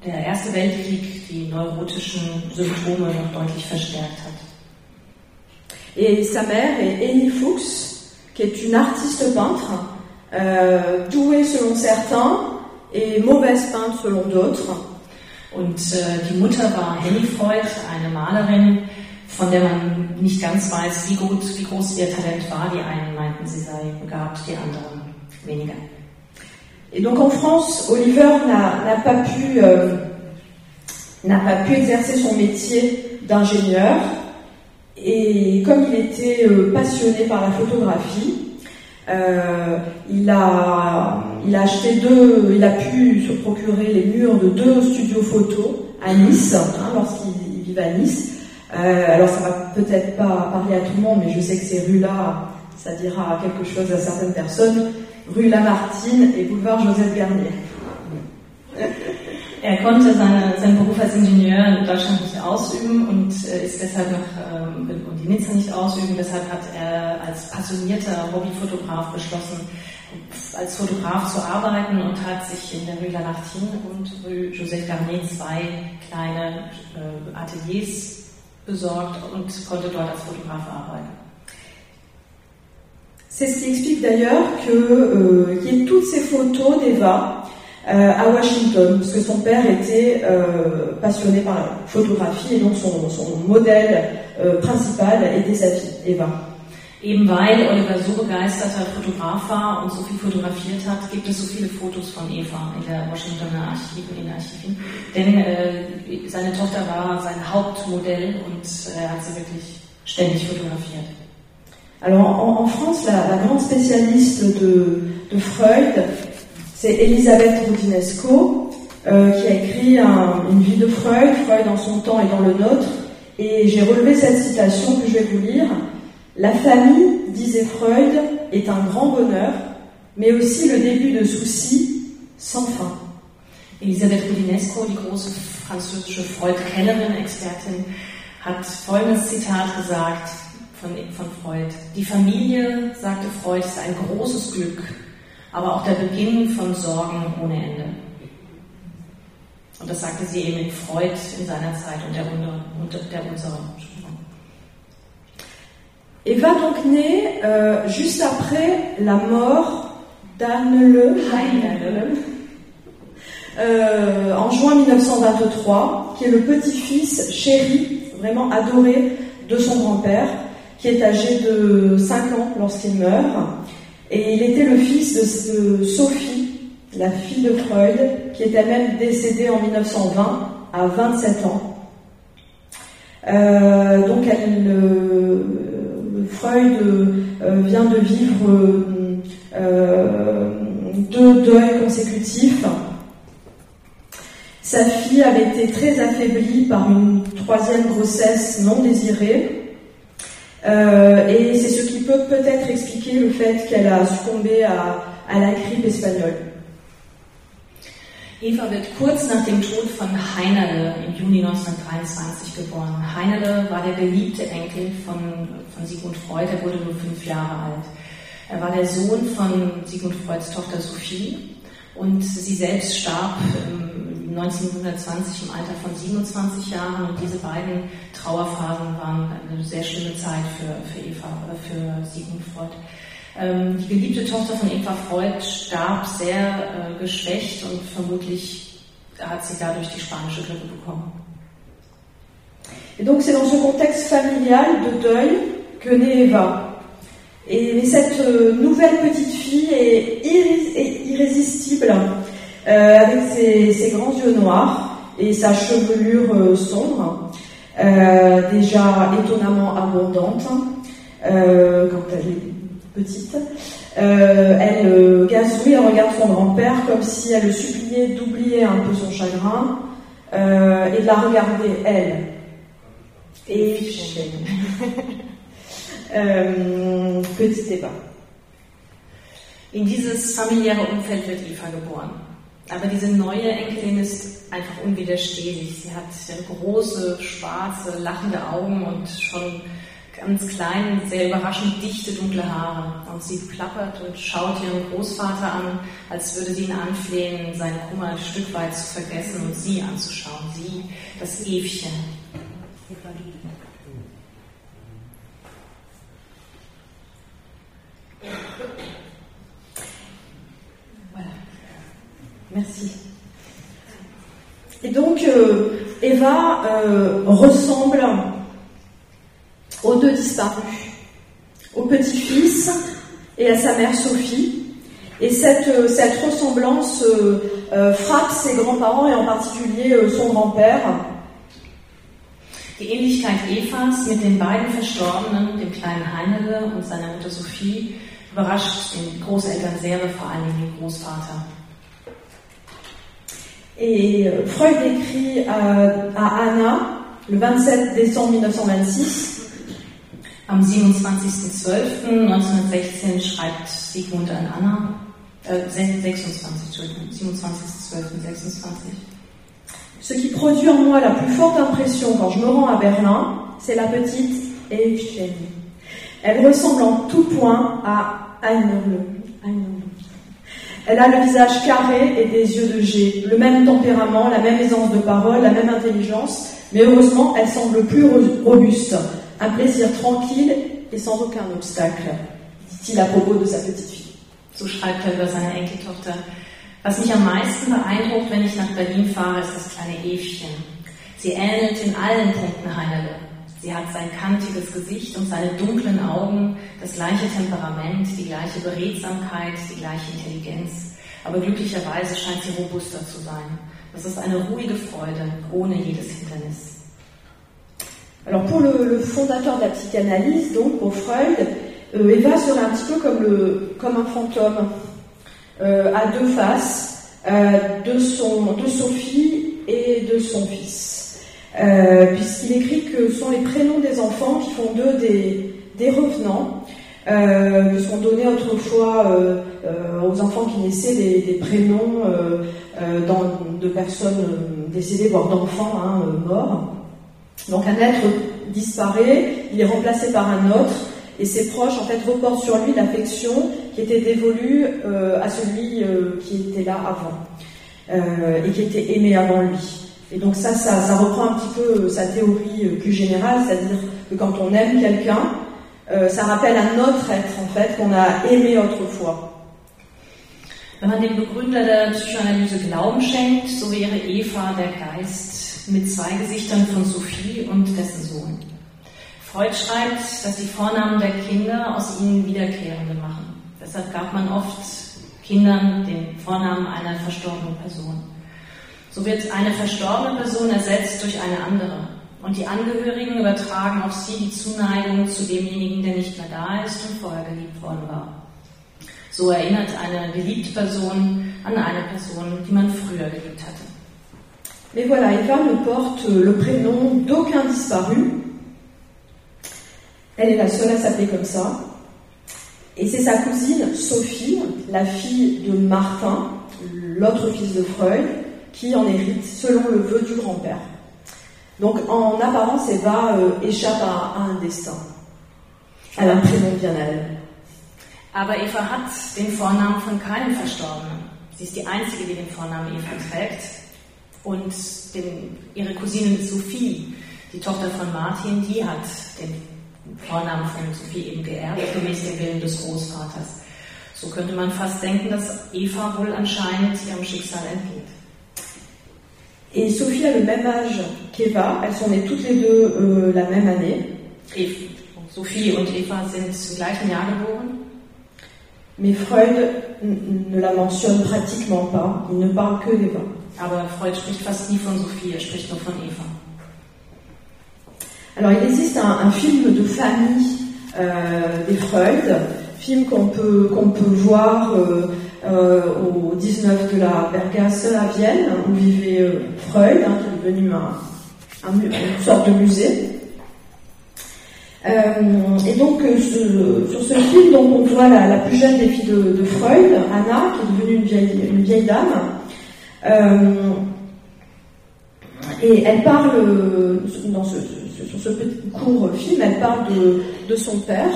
der Erste Weltkrieg die neurotischen Symptome noch deutlich verstärkt hat. Et sa mère est Annie Fuchs, qui est une artiste peintre, euh, douée selon certains et mauvaise peintre selon d'autres. Und äh, die Mutter war Henny Freud, eine Malerin, von Talent. Et donc en France, Oliver n'a pas pu euh, n'a pas pu exercer son métier d'ingénieur. Et comme il était euh, passionné par la photographie, euh, il, a, il a acheté deux, il a pu se procurer les murs de deux studios photos à Nice, hein, lorsqu'il vivait à Nice. Euh, alors ça va peut-être pas parler à tout le monde, mais je sais que ces rues-là, ça dira quelque chose à certaines personnes. Rue Lamartine et boulevard Joseph Garnier. Er konnte seine, seinen Beruf als Ingenieur in Deutschland nicht ausüben und äh, ist deshalb nach, ähm, und die Nizza nicht ausüben. Deshalb hat er als passionierter Hobbyfotograf beschlossen, als Fotograf zu arbeiten und hat sich in der Rue Lamartine und Rue Joseph Garnier zwei kleine äh, Ateliers besorgt und konnte dort als Fotograf arbeiten. C'est ce qui explique d'ailleurs euh, qu'il y ait toutes ces photos d'Eva euh, à Washington, parce que son père était euh, passionné par la photographie et donc son, modèle principal était sa fille, Eva. Eben weil Oliver so begeisterter Fotograf war und so viel fotografiert hat, gibt es so viele Fotos von Eva in der Washingtoner Archiv, in den Archiven. Denn äh, seine Tochter war sein Hauptmodell und äh, er hat sie wirklich ständig fotografiert. Alors en, en France, la, la, grande spécialiste de, de Freud, c'est Elisabeth Rodinesco, euh, qui a écrit un, une vie de Freud, Freud dans son temps et dans le nôtre. Et j'ai relevé cette citation que je vais vous lire. La famille, disait Freud, est un grand bonheur, mais aussi le début de soucis sans fin. Elisabeth Rodinesco, die große französische Freud-Kennerin-Expertin, hat folgendes Zitat gesagt von, von Freud. Die Familie, sagte Freud, ist ein großes Glück, aber auch der Beginn von Sorgen ohne Ende. Und das sagte sie eben mit Freud in seiner Zeit und der, und der unserer. Eva donc naît euh, juste après la mort d'Anne Le, euh, en juin 1923, qui est le petit-fils chéri, vraiment adoré de son grand-père, qui est âgé de 5 ans lorsqu'il meurt. Et il était le fils de, de Sophie, la fille de Freud, qui est elle-même décédée en 1920 à 27 ans. Euh, donc elle, euh, Freud euh, vient de vivre euh, deux deuils consécutifs. Sa fille avait été très affaiblie par une troisième grossesse non désirée. Euh, et c'est ce qui peut peut-être expliquer le fait qu'elle a succombé à la grippe espagnole. Eva wird kurz nach dem Tod von Heinerle im Juni 1923 geboren. Heinerle war der geliebte Enkel von, von Sigmund Freud, er wurde nur fünf Jahre alt. Er war der Sohn von Sigmund Freuds Tochter Sophie und sie selbst starb 1920 im Alter von 27 Jahren und diese beiden Trauerphasen waren eine sehr schlimme Zeit für, für Eva oder für Sigmund Freud. Ähm, die geliebte Tochter von Eva Freud starb sehr äh, geschwächt und vermutlich hat sie dadurch die spanische Grippe bekommen. Et donc c'est dans ce contexte familial de deuil que naît Eva. Et cette euh, nouvelle petite fille est, irrésistible, euh, avec ses, ses, grands yeux noirs et sa chevelure euh, sombre, euh, déjà étonnamment abondante euh, quand elle est petite. Euh, elle euh, elle regarde son grand-père comme si elle le suppliait d'oublier un peu son chagrin euh, et de la regarder, elle. Et euh, petit débat. In dieses familiäre Umfeld wird Eva geboren. Aber diese neue Enkelin ist einfach unwiderstehlich. Sie hat große, schwarze, lachende Augen und schon ganz klein, sehr überraschend dichte, dunkle Haare. Und sie plappert und schaut ihren Großvater an, als würde sie ihn anflehen, seinen Kummer ein Stück weit zu vergessen und sie anzuschauen. Sie, das Evchen. Voilà. Merci. Et donc, euh, Eva euh, ressemble aux deux disparus, au petit-fils et à sa mère Sophie. Et cette, euh, cette ressemblance euh, euh, frappe ses grands-parents et en particulier euh, son grand-père. Die Ähnlichkeit Evas mit den beiden Verstorbenen, dem kleinen Heinele und seiner Mutter Sophie, überrascht den Großeltern sehr, vor allem den Großvater. Et euh, Freud écrit à, à Anna le 27 décembre 1926 Am 27.12.1916 schreibt Sigmund äh, 26, Entschuldigung, 27.12.26. Ce qui produit en moi la plus forte impression quand je me rends à Berlin, c'est la petite Eugénie. Elle ressemble en tout point à Heinle. Elle a le visage carré et des yeux de G, le même tempérament, la même aisance de parole, la même intelligence, mais heureusement, elle semble plus robuste. Un plaisir tranquille et sans aucun obstacle, dit-il à propos de sa petite fille. So schreibt er über seine Enkeltochter. Was mich am meisten beeindruckt, wenn ich nach Berlin fahre, ist das kleine Evchen. Sie ähnelt in allen Punkten Heinerle. Sie hat sein kantiges Gesicht und seine dunklen Augen, das gleiche Temperament, die gleiche Beredsamkeit, die gleiche Intelligenz. Aber glücklicherweise scheint sie robuster zu sein. Das ist eine ruhige Freude, ohne jedes Hindernis. Alors pour le, fondateur de la psychanalyse, donc pour Freud, euh, Eva serait un petit peu comme, un fantôme, euh, à deux faces, euh, de, son, de Sophie et de son fils. Puisqu'il écrit que ce sont les prénoms des enfants qui font d'eux des, revenants, qui sont donnés autrefois aux enfants qui naissaient des, prénoms de personnes décédées, voire d'enfants hein, morts. Donc un être disparaît, il est remplacé par un autre, et ses proches en fait reportent sur lui l'affection qui était dévolue euh, à celui euh, qui était là avant euh, et qui était aimé avant lui. Et donc ça, ça, reprend un petit peu sa théorie plus générale, c'est-à-dire que quand on aime quelqu'un, ça rappelle un autre être en fait qu'on a aimé autrefois. Psychoanalyse Glauben schenkt, Eva der Geist mit zwei Gesichtern von Sophie und dessen Sohn. Freud schreibt, dass die Vornamen der Kinder aus ihnen Wiederkehrende machen. Deshalb gab man oft Kindern den Vornamen einer verstorbenen Person. So wird eine verstorbene Person ersetzt durch eine andere. Und die Angehörigen übertragen auf sie die Zuneigung zu demjenigen, der nicht mehr da ist und vorher geliebt worden war. So erinnert eine geliebte Person an eine Person, die man früher geliebt hatte. Mais voilà, Eva ne porte le prénom d'aucun disparu, Elle est la seule à s'appeler comme ça. Et c'est sa cousine Sophie, la fille de Martin, l'autre fils de Freud, qui en hérite selon le vœu du grand-père. Donc en apparence, Eva euh, échappe à, un destin. Elle a un prénom bien à elle. Aber Eva hat den Vornamen von keinem Verstorbenen. Sie ist die einzige, die den Vornamen Eva trägt. Und den, ihre Cousine Sophie, die Tochter von Martin, die hat den Vornamen von Sophie eben geerbt, gemäß dem Willen des Großvaters. So könnte man fast denken, dass Eva wohl anscheinend ihrem Schicksal entgeht. Et Sophie a le même âge qu'Eva, elles sont nées toutes les deux euh, la même année. Et Sophie und Eva sind im gleichen Jahr geboren. Mais Freud ne la mentionne pratiquement pas, il ne parle que d'Eva. Aber Freud spricht fast nie von Sophie, er spricht nur von Eva. Alors il existe un, film de famille euh, des Freud, film qu'on peut, peut voir euh, euh, au 19 de la Bergasse à Vienne, où vivait Freud, hein, qui est devenu un, une sorte de musée. et donc sur ce film, donc, on voit la, plus jeune des filles de, Freud, Anna, qui est devenue une vieille dame. Et elle parle dans ce, sur ce petit court film, elle parle de, son père,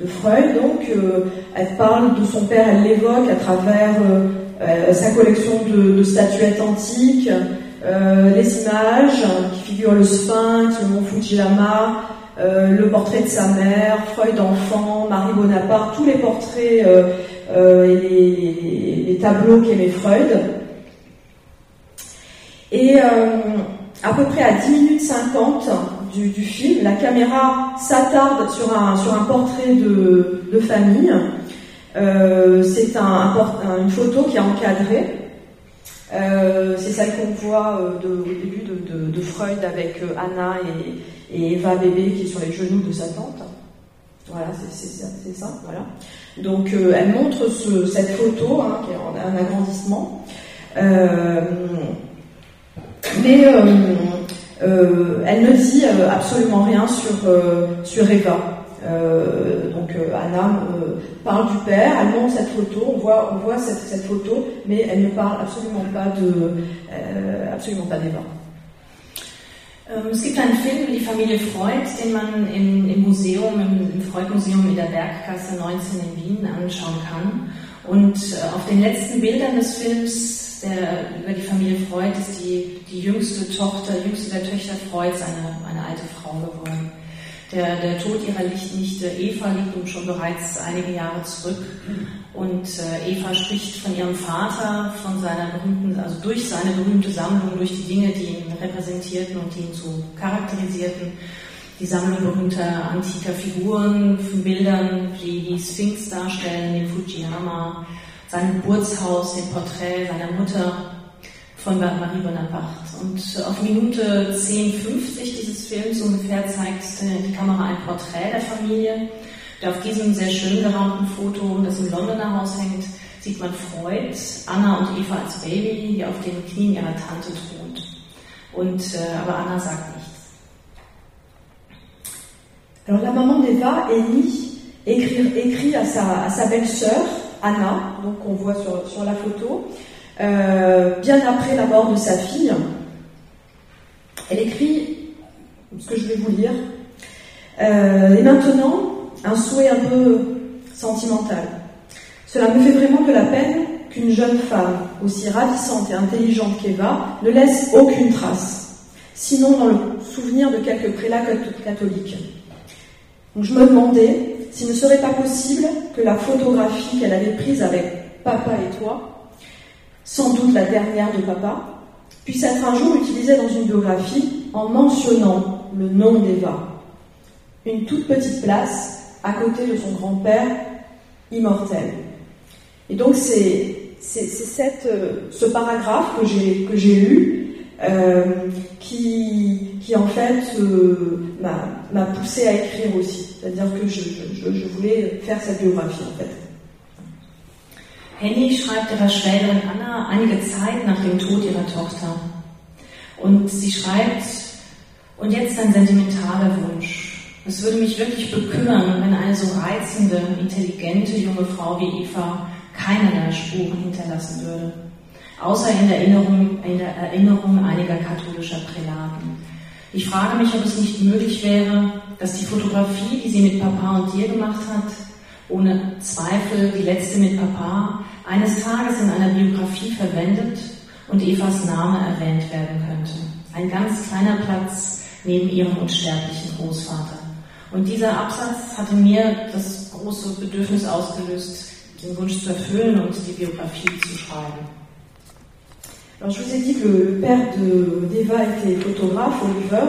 de Freud, donc euh, elle parle de son père, elle l'évoque à travers euh, euh, sa collection de, de statuettes antiques, les images qui figurent le sphinx, le mont Fujiyama, le portrait de sa mère, Freud enfant, Marie Bonaparte, tous les portraits et les, les, tableaux qu'aimait Freud. Et à peu près à 10 minutes 50 du, film, la caméra s'attarde sur un, sur un portrait de, de famille. Euh, c'est un, une photo qui est encadrée. Euh, c'est celle qu'on voit euh, au début de, de, Freud avec Anna et, et, Eva bébé qui est sur les genoux de sa tante. Voilà, c'est ça, voilà. Donc elle montre ce, cette photo hein, qui est un agrandissement. Mais euh, elle ne dit euh, absolument rien sur, euh, sur Eva. donc Anna parle du père, elle montre cette photo, on voit, on voit cette, cette photo, mais elle ne parle absolument pas de, absolument pas d'Eva. Es gibt einen Film über die Familie Freud, den man im, im Museum, im, im Freud-Museum in der Berggasse 19 in Wien anschauen kann. Und auf den letzten Bildern des Films der, über die Familie Freud ist die, die jüngste Tochter, jüngste der Töchter Freuds, eine, eine alte Frau geworden. Der, der Tod ihrer Nichte Eva liegt nun schon bereits einige Jahre zurück. Und äh, Eva spricht von ihrem Vater, von seiner berühmten, also durch seine berühmte Sammlung, durch die Dinge, die ihn repräsentierten und die ihn so charakterisierten. die Sammlung berühmter antiker Figuren, von Bildern, die die Sphinx darstellen, den Fujiyama, sein Geburtshaus, den Porträt seiner Mutter von Marie Bonaparte. Und auf Minute 10,50 dieses Films ungefähr zeigt die Kamera ein Porträt der Familie. Und auf diesem sehr schön gerahmten Foto, das im Londoner Haus hängt, sieht man Freud, Anna und Eva als Baby, die auf den Knien ihrer Tante thront. Und, äh, aber Anna sagt nichts. Alors la maman d'Eva, Ellie, écrit, écrit à sa, à sa belle-sœur, Anna, donc on voit sur, sur la photo, euh, bien après la mort de sa fille. Elle écrit ce que je vais vous lire. Euh, et maintenant, un souhait un peu sentimental. Cela me fait vraiment de la peine qu'une jeune femme, aussi ravissante et intelligente qu'Eva, ne laisse aucune trace, sinon dans le souvenir de quelques prélats catholiques. Donc je me demandais s'il ne serait pas possible que la photographie qu'elle avait prise avec papa et toi, sans doute la dernière de papa, puisse être un jour utilisée dans une biographie en mentionnant le nom d'Eva. Une toute petite place à côté de son grand-père immortel. Et donc c'est euh, ce paragraphe que j'ai lu euh, qui, qui en fait euh, m'a poussé à écrire aussi. C'est-à-dire que je, je, je, voulais faire cette biographie en fait. Henny schreibt ihrer Schwägerin Anna einige Zeit nach dem Tod ihrer Tochter. Und sie schreibt, und jetzt ein sentimentaler Wunsch. Es würde mich wirklich bekümmern, wenn eine so reizende, intelligente junge Frau wie Eva keinerlei Spuren hinterlassen würde, außer in der Erinnerung, in der Erinnerung einiger katholischer Prälaten. Ich frage mich, ob es nicht möglich wäre, dass die Fotografie, die sie mit Papa und dir gemacht hat, ohne Zweifel die letzte mit Papa, eines Tages in einer Biografie verwendet und Evas Name erwähnt werden könnte. Ein ganz kleiner Platz neben ihrem unsterblichen Großvater. Und dieser Absatz hatte mir das große Bedürfnis ausgelöst, den Wunsch zu erfüllen und die Biografie zu schreiben. Alors je vous ai dit que le père d'Eva était photographe, Oliver.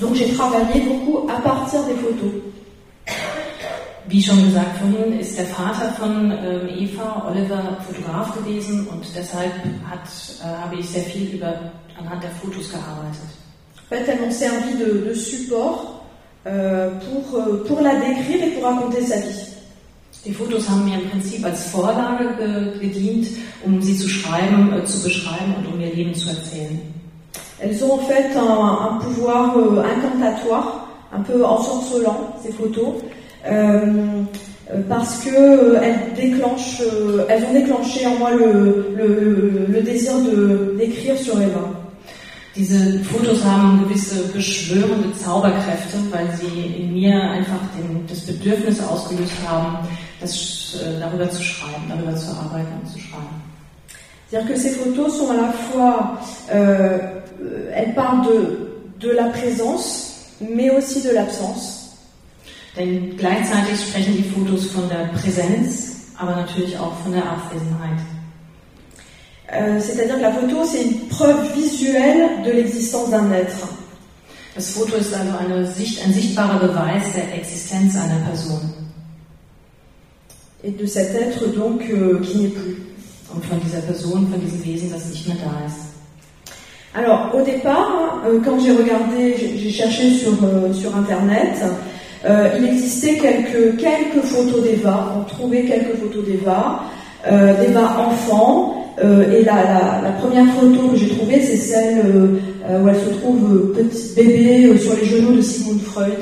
Donc j'ai travaillé beaucoup à partir des photos. Wie schon gesagt vorhin, ist der Vater von ähm, Eva, Oliver, Fotograf gewesen und deshalb hat, äh, habe ich sehr viel über, anhand Fotos gearbeitet. En fait, elles m'ont servi de, de support euh, pour, euh, pour la décrire et pour raconter sa vie. Die Fotos haben mir im Prinzip als Vorlage gedient, um sie zu schreiben, äh, zu beschreiben und um ihr Leben zu erzählen. Elles ont en fait un, un pouvoir euh, incantatoire, un peu ensorcelant, ces photos, euh, euh parce que euh, elles déclenchent, elles ont déclenché en moi le, le, le désir de d'écrire sur Eva. Diese Fotos haben gewisse beschwörende Zauberkräfte, weil sie in mir einfach den, das Bedürfnis ausgelöst haben, das, äh, darüber zu schreiben, darüber zu arbeiten und zu schreiben. C'est-à-dire que ces photos sont à la fois, euh, elles parlent de, de la présence, mais aussi de l'absence. Denn gleichzeitig sprechen die Fotos von der Präsenz, aber natürlich auch von der Abwesenheit. Euh, c'est-à-dire que la photo, c'est une preuve visuelle de l'existence d'un être. Das Foto ist also eine ein sichtbarer Beweis der Existenz einer Person. Et de cet être donc euh, qui n'est plus. Und von dieser Person, von diesem Wesen, das nicht mehr da ist. Alors au départ, euh, quand j'ai regardé, j'ai cherché sur, euh, sur internet, il existait quelques, quelques photos d'Eva, on trouvait quelques photos d'Eva, d'Eva enfant, et la, la, la, première photo que j'ai trouvée, c'est celle où elle se trouve petit bébé sur les genoux de Sigmund Freud.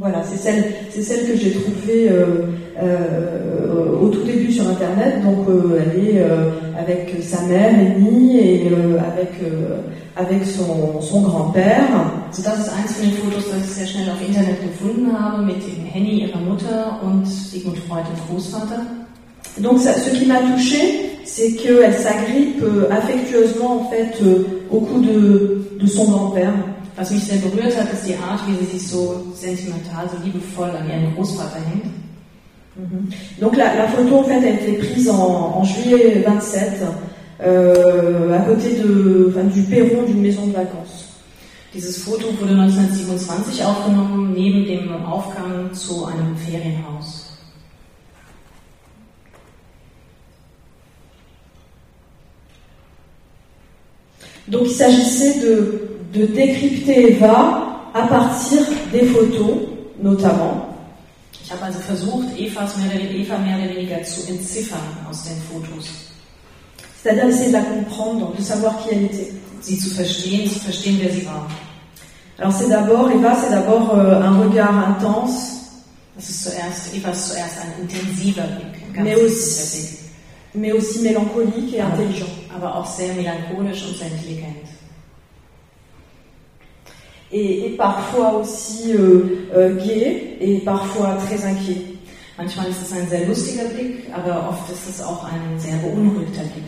Voilà, c'est celle, c'est celle que j'ai trouvée euh, euh, au tout début sur Internet. Donc, euh, elle est avec sa mère, Annie, et avec, avec son, son grand-père. Also das ist eins von den Fotos, das ich sehr schnell auf Internet gefunden habe, mit dem Henny, ihrer Mutter, und Sigmund Freud, dem Großvater. Donc, ça, ce qui m'a touchée, c'est qu'elle s'agrippe affectueusement, en fait, au cou de, de son grand-père. Was mich sehr berührt hat, ist die Art, wie sie sich so sentimental, so liebevoll an ihren Großvater hängt. Mhm. Donc la, la, photo en fait a été prise en, en juillet 27 euh, à côté de, enfin, du perron d'une maison de vacances. Dieses Foto wurde 1927 aufgenommen, neben dem Aufgang zu einem Ferienhaus. Donc il s'agissait de, de décrypter Eva à partir des photos, notamment. Ich habe also versucht, Evas mehr Eva mehr oder weniger zu entziffern aus den Fotos. C'est-à-dire essayer de la comprendre, de savoir qui elle était. Sie zu verstehen, zu verstehen, wer sie war. Alors c'est d'abord, Eva, c'est d'abord euh, un regard intense, Das ist zuerst, Eva ist zuerst ein intensiver Blick, ein ganz Mais aussi- mais aussi mélancolique et intelligent. aber auch sehr melancholisch und sehr intelligent. Et, et parfois aussi euh, euh, gai et parfois très inquiet. Manchmal ist es ein sehr lustiger Blick, aber oft ist es auch ein sehr beunruhigter Blick.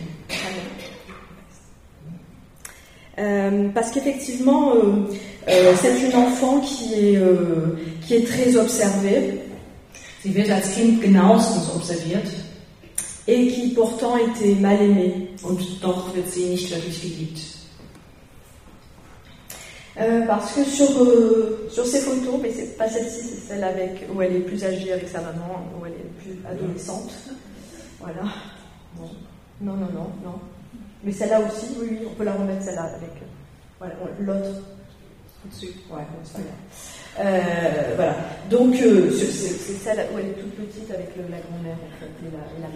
Euh, parce qu'effectivement, euh, euh, c'est une enfant qui est, qui est très observée Sie wird als Kind genauestens observiert et qui pourtant était mal aimée. und doch wird sie nicht wirklich geliebt. Euh, parce que sur, euh, sur ces photos, mais c'est pas celle-ci, c'est celle avec, où elle est plus âgée avec sa maman, où elle est plus adolescente. Voilà. Bon. Non, non, non, non. Mais celle-là aussi, oui, oui, on peut la remettre celle-là avec. euh, Voilà, l'autre. Au-dessus. Ouais. Euh, voilà. Donc, c'est celle où elle est toute petite avec le- la grand-mère, en fait, et la, et la.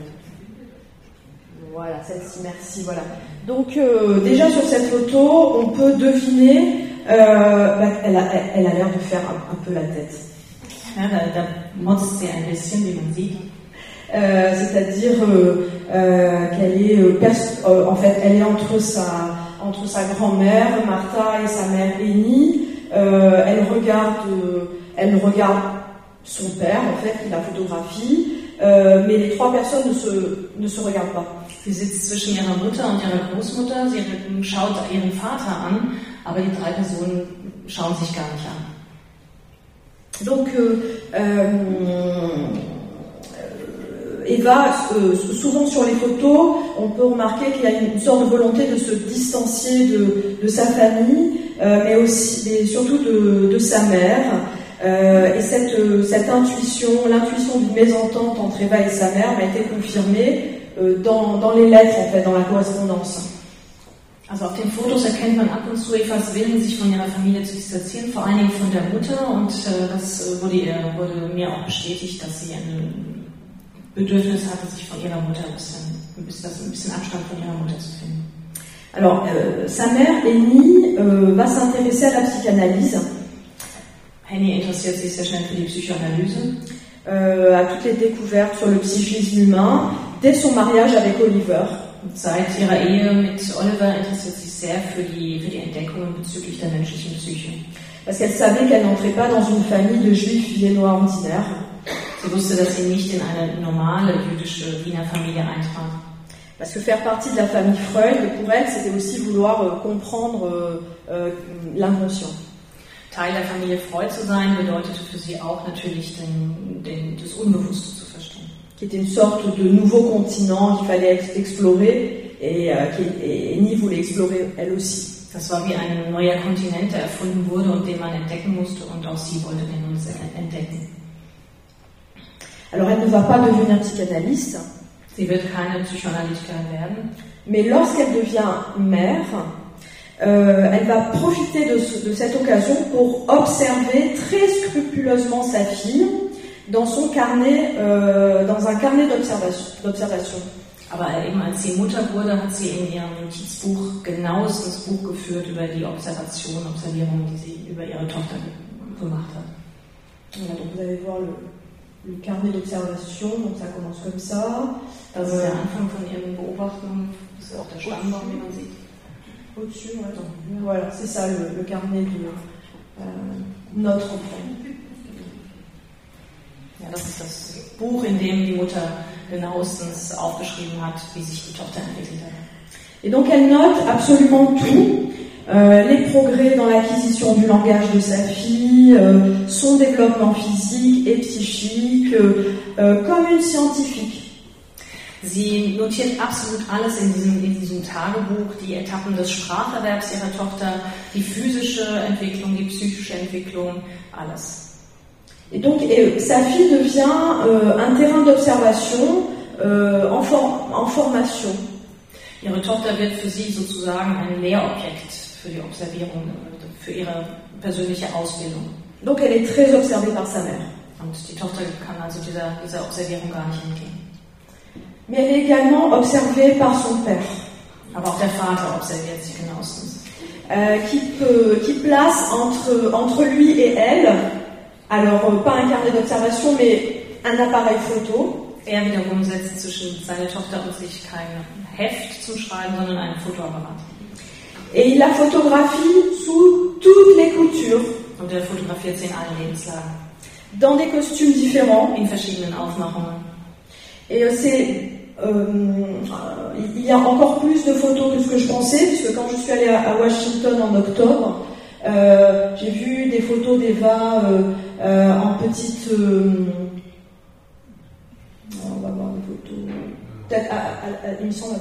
Voilà, celle-ci, merci, voilà. Donc, euh, déjà sur cette photo, on peut deviner, euh, bah, elle, a, elle- elle a l'air de faire un, un peu la tête. Ja, da, da motzt sie ein bisschen, wie man sieht. Euh, C'est-à-dire qu'elle est, en fait, elle est entre sa, entre sa grand-mère, Martha, et sa mère, Eni. Elle regarde, elle regarde son père, en fait, qui la photographie. Euh, mais les trois personnes ne se, ne se regardent pas. Sie sitzt zwischen ihrer Mutter und ihrer Großmutter, sie schaut ihren Vater an, aber die drei Personen schauen sich gar nicht an. Donc, euh, euh, Eva, euh, souvent sur les photos, on peut remarquer qu'il y a une sorte de volonté de se distancier de, de sa famille, euh, mais aussi, et surtout de, de sa mère. Euh, et cette, euh, cette intuition, l'intuition d'une mésentente entre Eva et sa mère m'a été confirmée euh, dans, dans les lettres, en fait, dans la correspondance. Also auf den Fotos erkennt man ab und zu Evas Willen, sich von ihrer Familie zu distanzieren, vor allen Dingen von der Mutter. Und äh, das äh, wurde, ihr, wurde mir auch bestätigt, dass sie ein Bedürfnis hatte, sich von ihrer Mutter ein bisschen, ein bisschen, ein bisschen Abstand von ihrer Mutter zu finden. Alors, euh, sa mère, Eni, euh, va s'intéresser à la psychanalyse. Henny interessiert sich sehr schnell für die Psychoanalyse. euh, à toutes les découvertes sur le psychisme humain dès son mariage avec Oliver. Seit ihrer Ehe mit Oliver interessiert sie sich sehr für die, für die Entdeckungen bezüglich der menschlichen Psyche. Parce qu'elle savait qu'elle n'entrait pas dans une famille de juifs viennois ordinaires. Sie wusste, dass sie nicht in eine normale jüdische Wiener Familie eintrat. Parce que faire partie de la famille Freud, pour elle, c'était aussi vouloir euh, comprendre euh, euh, l'inconscient. Teil der Familie Freud zu sein bedeutete für sie auch natürlich den, den, das Unbewusste zu verstehen. qui était une sorte de nouveau continent qu'il fallait ex- explorer et, euh, et, et Ni voulait explorer elle aussi. Das war wie ein neuer Kontinent, der erfunden wurde und den man entdecken musste und auch sie wollte den nun entdecken. Alors elle ne va pas devenir psychanalyste, Sie wird keine Psychoanalytikerin werden, mais lorsqu'elle devient mère, euh, elle va profiter de, ce- de cette occasion pour observer très scrupuleusement sa fille dans son carnet, euh, dans un carnet d'observation. aber eben als sie Mutter wurde, hat sie in ihrem Notizbuch genauestens Buch geführt über die Observation, Observierungen, die sie über ihre Tochter ge- gemacht hat. Voilà, donc vous allez voir le, le carnet d'observation, donc ça commence comme ça. Das ist der Anfang von ihren Beobachtungen, das ist auch der Stammbaum, wie man sieht. Au-dessus, ouais. Voilà, c'est ça le, le carnet de euh, notre. Ja, das ist das Buch, in dem die Mutter genauestens aufgeschrieben hat, wie sich die Tochter entwickelt hat. Et donc elle note absolument tout, euh, les progrès dans l'acquisition du langage de sa fille, euh, son développement physique et psychique, euh, euh, comme une scientifique. Sie notiert absolut alles in diesem, in diesem Tagebuch, die Etappen des Spracherwerbs ihrer Tochter, die physische Entwicklung, die psychische Entwicklung, alles. Et donc, et sa fille devient euh, un terrain d'observation euh, en, for en, formation. Ihre Tochter wird für sie sozusagen ein Lehrobjekt für die Observierung, für ihre persönliche Ausbildung. Donc, elle est très observée par sa mère. Und die Tochter kann also dieser, dieser Observierung gar nicht entgehen. Mais elle est également observée par son père. Aber der Vater observiert sie genauestens. Euh, qui, peut, qui place entre, entre lui et elle, alors euh, pas un carnet d'observation, mais un appareil photo. Er wiederum setzt zwischen seiner Tochter und sich kein Heft zum Schreiben, sondern ein Fotoapparat. Et il la photographie sous toutes les coutures. Und er fotografiert sie in allen Lebenslagen. Dans des costumes différents. In verschiedenen Aufmachungen. Et euh, c'est il y a encore plus de photos que ce que je pensais, puisque quand je suis allée à, Washington en octobre, euh, j'ai vu des photos d'Eva euh, euh, en petite. Euh, on va voir des photos. Peut-être, il me semble,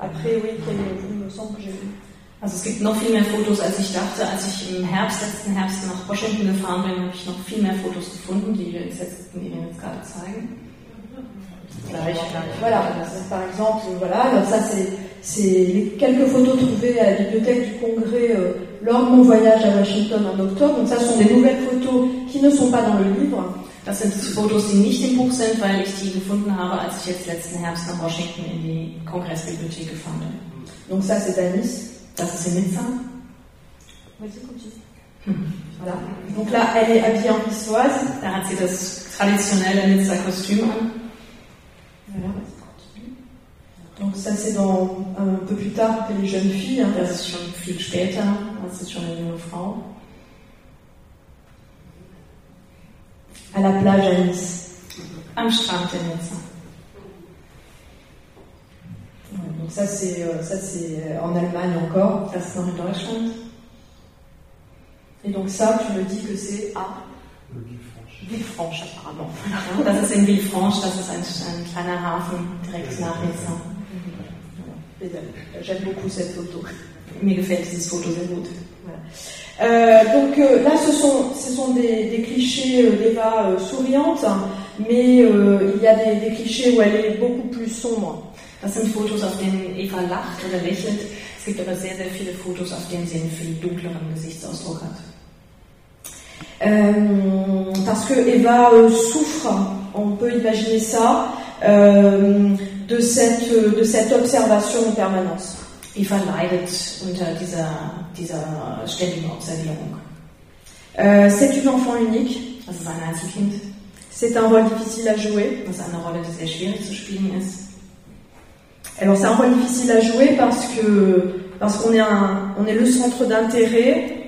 après, oui, il me semble que j'ai vu. Also es gibt noch viel mehr Fotos, als ich dachte. Als ich im Herbst, letzten Herbst nach Washington gefahren bin, habe ich noch viel mehr Fotos gefunden, die wir jetzt, die wir jetzt gerade zeigen. Voilà, par exemple, voilà, alors ça c'est les quelques photos trouvées à la bibliothèque du Congrès euh, lors de mon voyage à Washington en octobre. Donc ça sont des nouvelles photos qui ne sont pas dans le livre. Das sind Fotos, die nicht im Buch sind, weil ich die gefunden habe, als ich jetzt letzten Herbst nach Washington in die Kongressbibliothek gefahren bin. Donc ça c'est à Nice. Das ist in Nizza. Voilà. Donc là, elle est habillée en niçoise. Da hat sie das traditionelle Nizza Kostüm an. Donc ça c'est dans un peu plus tard que les jeunes filles. Hein. Das ist schon viel später, das ist schon eine junge Frau. À la plage à Nice. Am Strand in Nizza. Donc ça c'est euh, ça c'est euh, en Allemagne encore. Das ist noch in Deutschland. Et donc ça, tu me dis que c'est à Villefranche apparemment. Das ist in Villefranche, das ist ein, ein kleiner Hafen direkt nach Nizza. J'aime beaucoup cette photo. Mir gefällt dieses Foto sehr gut. Euh, donc euh, là, ce sont, ce sont des, des clichés euh, d'Eva euh, souriante, mais euh, il y a des, des, clichés où elle est beaucoup plus sombre. Das sind Fotos, auf denen Eva lacht oder lächelt. Es gibt aber sehr, sehr viele Fotos, auf denen sie einen viel dunkleren Gesichtsausdruck hat. Euh, parce que Eva euh, souffre, on peut imaginer ça, euh, de, cette, de cette observation en permanence. Eva leidet unter dieser, dieser ständigen Observierung. Euh, c'est une enfant unique. Das ist ein Einzelkind. C'est un rôle difficile à jouer. Das ist eine Rolle, die sehr schwierig zu spielen ist. Alors c'est un rôle difficile à jouer parce que parce qu'on est un, on est le centre d'intérêt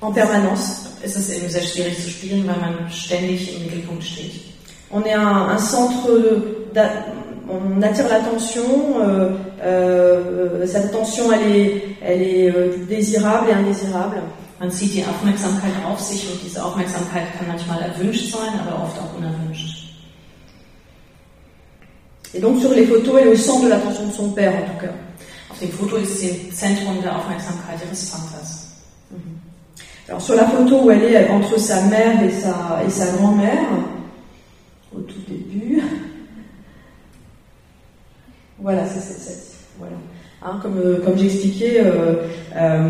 en permanence. ist es eben sehr schwierig zu spielen, weil man ständig im Mittelpunkt steht. On est un, un centre, on attire l'attention, euh, euh, cette attention elle est, elle est euh, désirable et indésirable. Man zieht die Aufmerksamkeit auf sich und diese Aufmerksamkeit kann manchmal erwünscht sein, aber oft auch unerwünscht. Et donc sur les photos, elle est au centre de l'attention de son père en tout cas. Auf dem Foto ist sie Zentrum der Aufmerksamkeit ihres Vaters. Alors sur la photo où elle est entre sa mère et sa, grand-mère, au tout début, voilà, c'est. Voilà. Hein, comme comme j'expliquais, euh, euh,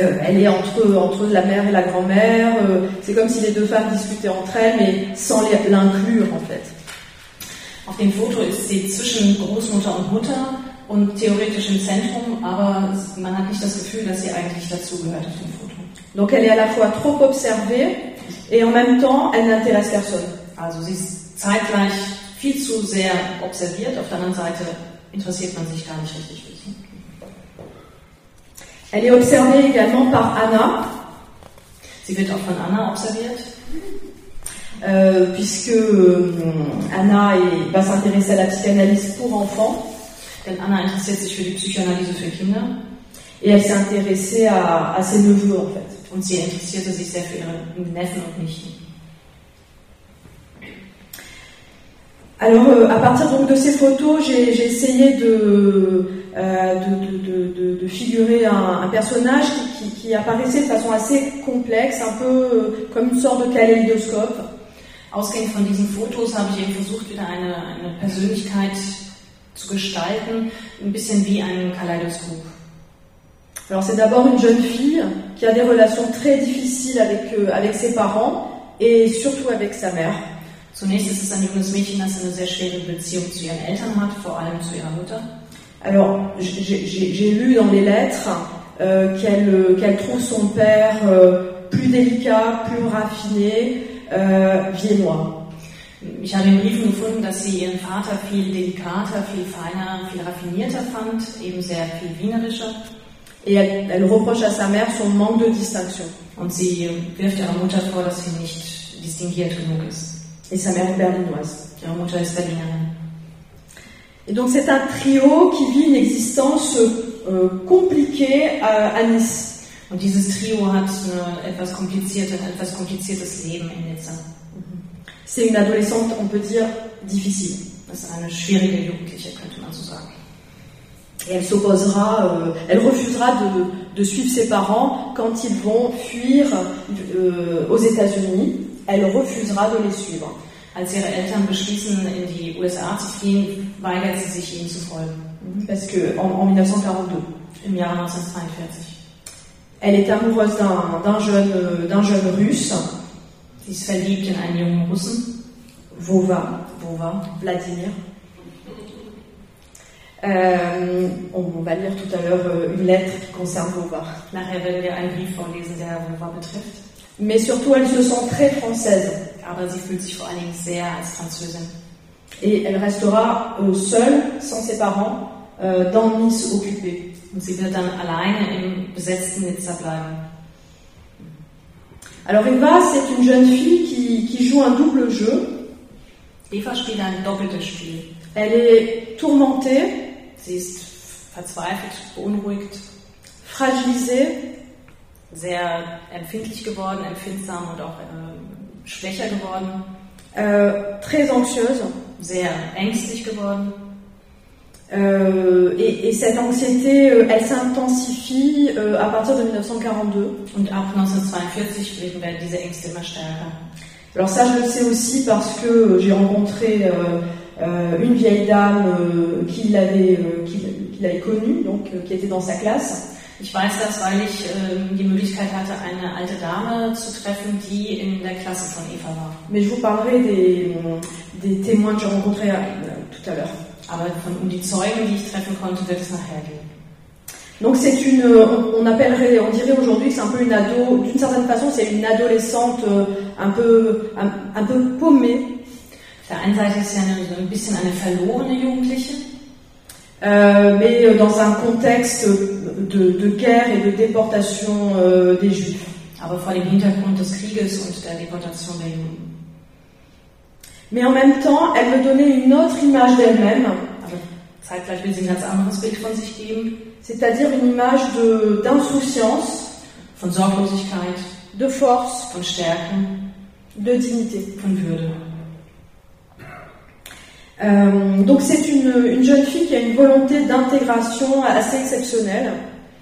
euh, elle est entre, la mère et la grand-mère. Euh, c'est comme si les deux femmes discutaient entre elles, mais sans l'inclure en fait. Auf dem Foto ist sie Großmutter und Mutter und theoretisch im Zentrum, aber man hat nicht das Gefühl, dass sie eigentlich dazugehört auf dem Foto. Donc elle est à la fois trop observée et en même temps elle n'intéresse personne. Also sie ist zeitgleich viel zu sehr observiert, auf der anderen Seite interessiert man sich gar nicht richtig für sie. Elle est observée également par Anna. Sie wird auch von Anna observiert. Euh, puisque euh, Anna va s'intéresser à la psychanalyse pour enfants. Denn Anna interessiert sich für die Psychoanalyse für Kinder. Et elle s'est intéressée à, à, ses neveux en fait. Und sie interessierte sich sehr für ihre Neffen und Nichten. Alors, euh, à partir donc de ces photos, j'ai essayé de, euh, de- de- de figurer un, un personnage qui, qui- qui apparaissait de façon assez complexe, un peu euh, comme une sorte de kaléidoscope. Ausgehend von diesen Fotos habe ich eben versucht, wieder eine, eine Persönlichkeit zu gestalten, ein bisschen wie ein Kaleidoskop. Alors, c'est d'abord une jeune fille qui a des relations très difficiles avec, euh, avec ses parents et surtout avec sa mère. Zunächst ist es ein junges Mädchen, das eine sehr schwere Beziehung zu ihren Eltern hat, vor allem zu ihrer Mutter. Alors, j'ai lu dans les lettres euh, qu'elle euh, qu'elle trouve son père euh, plus délicat, plus raffiné, euh, viennois. Ich habe in Briefen gefunden, dass sie ihren Vater viel delikater, viel feiner, viel raffinierter fand, eben sehr viel wienerischer. Et elle, elle reproche à sa mère son manque de distinction. Und sie wirft ihrer Mutter vor, dass sie nicht distinguiert genug ist. Et sa mère est berlinoise. Ihre Mutter ist Berlinerin. Et donc c'est un trio qui vit une existence euh, compliquée à, à Nice. Und dieses Trio hat eine etwas komplizierte, ein etwas kompliziertes Leben in Nizza. C'est une adolescente, on peut dire, difficile. Das ist eine schwierige Jugendliche, könnte man so sagen. Et elle s'opposera, euh, elle refusera de, de suivre ses parents quand ils vont fuir euh, aux États-Unis. Elle refusera de les suivre. Als ihre Eltern beschließen, in die USA zu fliehen, weigert sie sich, ihnen zu folgen. Parce que en, en 1942, Im Jahre 1942. elle est amoureuse d'un d'un jeune, d'un jeune russe, Sie ist verliebt in einen jungen Russen, Vova, Vova. Vladimir. Euh, on, va lire tout à l'heure euh, une lettre qui concerne Vova. Nachher werden wir einen Brief vorlesen, der Vova betrifft. Mais surtout, elle se sent très française Aber sie fühlt sich vor allen Dingen sehr als Französin. et elle restera euh, seule, sans ses parents, euh, dans Nice occupée. Und sie wird dann alleine im besetzten Nizza bleiben. Alors Eva, c'est une jeune fille qui, qui joue un double jeu. Eva spielt ein doppeltes Spiel. Elle est tourmentée, Sie ist verzweifelt, beunruhigt, fragilisée, sehr empfindlich geworden, empfindsam und auch äh, schwächer geworden, euh, très anxieuse. sehr ängstlich geworden. Euh, et, et cette anxiété, euh, elle s'intensifie euh, à partir de 1942. Und ab 1942 werden diese Ängste immer stärker. Alors ça, je le sais aussi parce que j'ai rencontré euh, euh, une vieille dame euh, qui l'avait euh, qui, qui l'avait connue, donc euh, qui était dans sa classe. Ich weiß das, weil ich ähm, die Möglichkeit hatte, eine alte Dame zu treffen, die in der Klasse von Eva war. Mais je vous parlerai des, des témoins que j'ai rencontrés euh, tout à l'heure. Aber von, um die Zeugen, die ich treffen konnte, wird es nachher gehen. Donc c'est une, on, appellerait, on dirait aujourd'hui que c'est un peu une ado, d'une certaine façon c'est une adolescente euh, un peu, un, un peu paumée, Auf der einen Seite ist sie eine, so ein bisschen eine verlorene Jugendliche, euh, mais dans un contexte de, de guerre et de déportation euh, des Juifs. aber vor dem Hintergrund des Krieges und der Deportation der Juden. Mais en même temps, elle me donnait une autre image d'elle-même, zeitgleich will sie ein ganz anderes Bild von sich geben, c'est-à-dire une image de- d'insouciance, von Sorglosigkeit, de force, von Stärken, de dignité. von Würde. Euh, donc c'est une, une jeune fille qui a une volonté d'intégration assez exceptionnelle.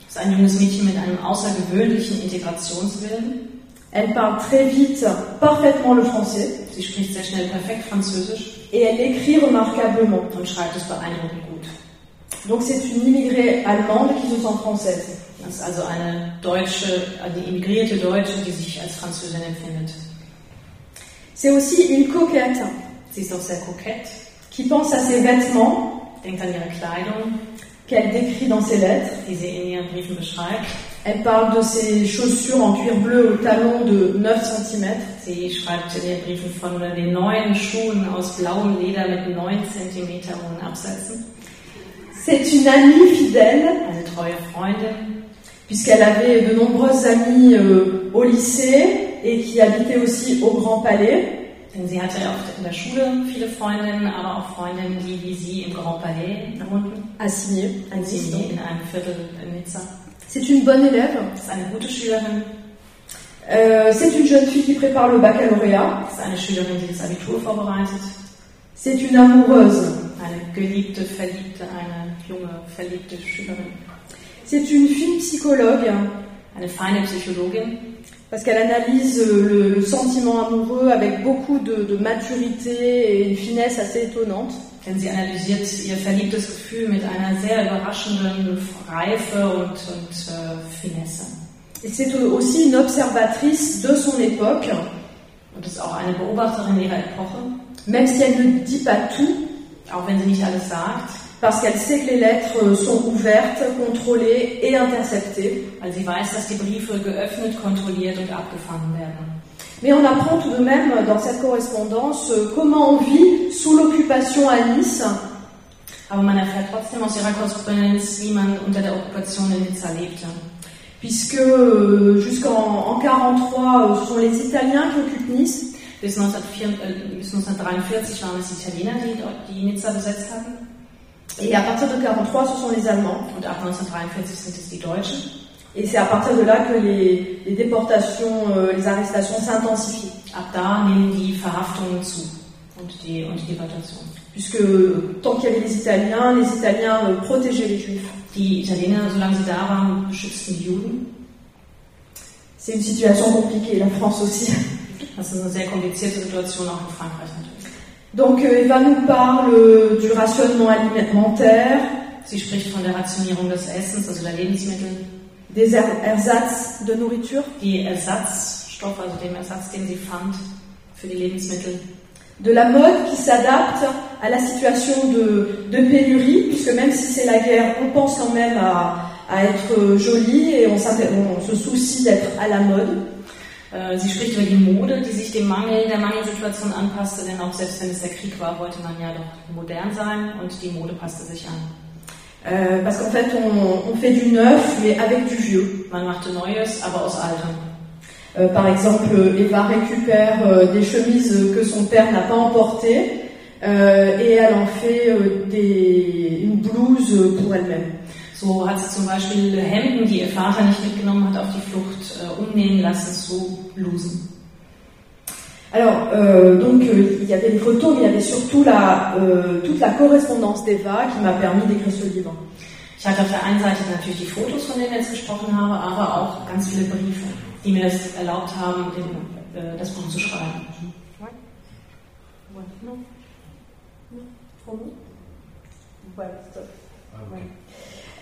Es ist ein junges Mädchen mit einem außergewöhnlichen Integrationswillen. Elle parle très vite, parfaitement le français, Sie spricht sehr schnell perfekt Französisch? Et elle écrit remarquablement. und schreibt es beeindruckend gut. Donc c'est une immigrée allemande qui se sent française. Das ist also eine deutsche, eine immigrierte Deutsche, die sich als Französin empfindet. C'est aussi une coquette Sie ist auch sehr kokett, qui pense à ses vêtements denkt an ihre Kleidung, qu'elle décrit dans ses lettres. die sie in ihren Briefen beschreibt. Elle parle de ses chaussures en cuir bleu au talon de 9 cm. Sie schreibt in ihren Briefen von den neuen Schuhen aus blauem Leder mit 9 cm hohen Absätzen. C'est une amie fidèle Eine treue Freundin, puisqu'elle avait de nombreuses amies euh, au lycée et qui habitaient aussi au Grand Palais. denn sie hatte auch in der Schule viele Freundinnen, aber auch Freundinnen, die wie sie im Grand Palais wohnten. à Signé, à Nice, Sie donc. in einem Viertel in Nizza. C'est une bonne élève. Ist eine gute Schülerin, Euh, c'est une jeune fille qui prépare le baccalauréat. ist eine Schülerin, die das Abitur vorbereitet. C'est une amoureuse. Eine geliebte, verliebte, eine junge, verliebte Schülerin. C'est une fille psychologue Eine feine Psychologin, parce qu'elle analyse le, le sentiment amoureux avec beaucoup de, de maturité et une finesse assez étonnante. Denn sie analysiert ihr verliebtes Gefühl mit einer sehr überraschenden Reife und, und äh, Finesse. Et c'est aussi une observatrice de son époque, Und ist auch eine Beobachterin ihrer Epoche, même si elle ne dit pas tout, auch wenn sie nicht alles sagt, parce qu'elle sait que les lettres sont ouvertes, contrôlées et interceptées. weil sie weiß, dass die Briefe geöffnet, kontrolliert und abgefangen werden. Mais on apprend tout de même dans cette correspondance euh, comment on vit sous l'occupation à Nice, Aber man erfährt trotzdem aus ihrer Korrespondenz, wie man unter der Okkupation in Nizza lebte. puisque euh, jusqu'en en 43, euh, ce sont les Italiens qui occupent Nice. Bis, 1904, äh, 1943 waren es Italiener, die, die Nizza besetzt hatten. Et à partir de 43, ce sont les Allemands. Und ab 1943 sind es die Deutschen. Et c'est à partir de là que les, les déportations, euh, les arrestations s'intensifient. Puisque euh, tant qu'il y avait les Italiens, les Italiens euh, protégeaient les Juifs. Juden. C'est une situation compliquée, la France aussi. Donc euh, Eva nous parle du rationnement alimentaire, Sie spricht von der Rationierung des Essens, also der Lebensmittel, des er ersatz de nourriture, die Ersatzstoffe, also dem Ersatz, den sie fand für die Lebensmittel, de la mode qui s'adapte à la situation de, de pénurie, puisque même si c'est la guerre, on pense quand même à, à être jolie et on, on se soucie d'être à la mode. Äh, Sie spricht über die Mode, die sich dem Mangel, der Mangelsituation anpasste, denn auch selbst wenn es der Krieg war, wollte man ja doch modern sein und die Mode passte sich an. Euh, parce qu'en fait, on, on fait du neuf, mais avec du vieux. Man machte Neues, aber aus Altem. Euh, par exemple, Eva récupère euh, des chemises que son père n'a pas emportées euh, et elle en fait euh, des, une blouse pour elle-même. So hat sie zum Beispiel Hemden, die ihr Vater nicht mitgenommen hat, auf die Flucht äh, umnähen lassen zu Blusen. Alors, euh, donc, euh, il y avait les photos, mais il y avait surtout la, euh, toute la correspondance d'Eva qui m'a permis d'écrire ce livre. Ich hatte auf der einen Seite natürlich die Fotos, von denen wir jetzt gesprochen haben, aber auch ganz viele Briefe, die mir es erlaubt haben, den, äh, das Buch zu schreiben.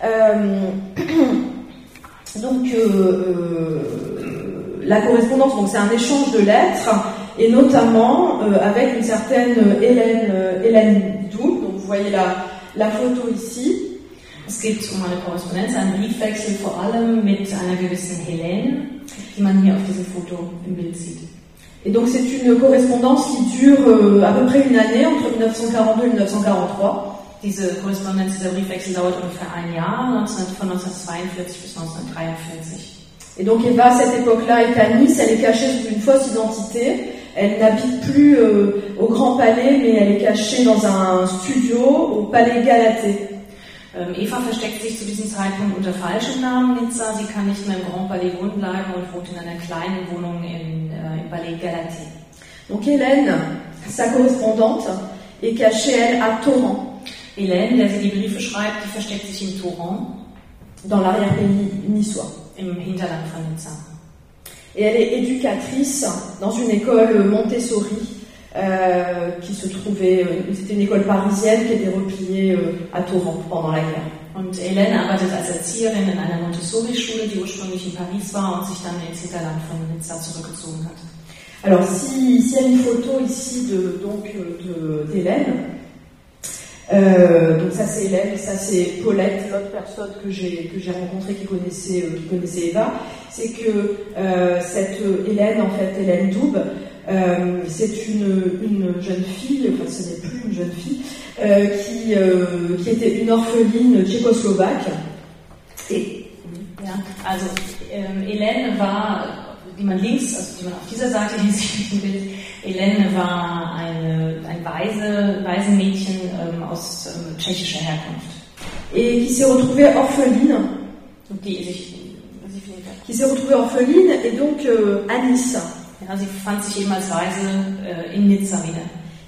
Euh, donc, euh, euh, la correspondance, donc c'est un échange de lettres, et notamment euh, avec une certaine Hélène, euh, Hélène Doul. Donc, vous voyez la, la photo ici. Es geht um eine Korrespondenz, einen Briefwechsel vor allem mit einer gewissen Helene, die man hier auf diesem Foto im Bild sieht. Et donc, c'est une correspondance qui dure euh, à peu près une année, entre 1942 et 1943. Diese Korrespondenz, dieser Briefwechsel dauert ungefähr ein Jahr, 19, von 1942 bis 1943. Et donc Eva, à cette époque-là, est à Nice, elle est cachée sous une fausse identité. Elle n'habite plus euh, au Grand Palais, mais elle est cachée dans un studio au Palais Galatée. Ähm, Eva versteckt sich zu diesem Zeitpunkt unter falschem Namen Nizza. Sie kann nicht mehr im Grand Palais wohnen bleiben und wohnt in einer kleinen Wohnung in, äh, im Palais Galatée. Donc Hélène, sa correspondante, est cachée, elle, à Torrent, Hélène, der sie die Briefe schreibt, die versteckt sich in Toron, dans l'arrière-pays niçois. Im Hinterland von Nizza. Et elle est éducatrice dans une école Montessori euh, qui se trouvait, euh, c'était une école parisienne qui était repliée euh, à Torrent pendant la guerre. Und Hélène arbeitet als Erzieherin in einer Montessori-Schule, die ursprünglich in Paris war und sich dann ins Hinterland von Nizza zurückgezogen hat. Alors, si- s'il y a une photo ici de donc euh, de- d'Hélène, euh, donc ça c'est Hélène ça c'est Paulette, l'autre personne que j'ai que j'ai rencontrée qui connaissait euh, qui connaissait Eva, c'est que euh, cette Hélène en fait Hélène Doub, c'est une une jeune fille, enfin ce n'est plus une jeune fille, qui qui était une orpheline tchécoslovaque. Et ähm, Hélène war, die man links, also die man auf dieser Seite hier sieht im Bild, Hélène war eine, ein Waise, Waisenmädchen ähm, aus ähm, tschechischer Herkunft, et qui s'est retrouvée orpheline, und die sich, sie, findet- qui s'est retrouvée orpheline et donc euh, à Nice. ja, sie fand sich eben als Waise äh, in Nizza wieder.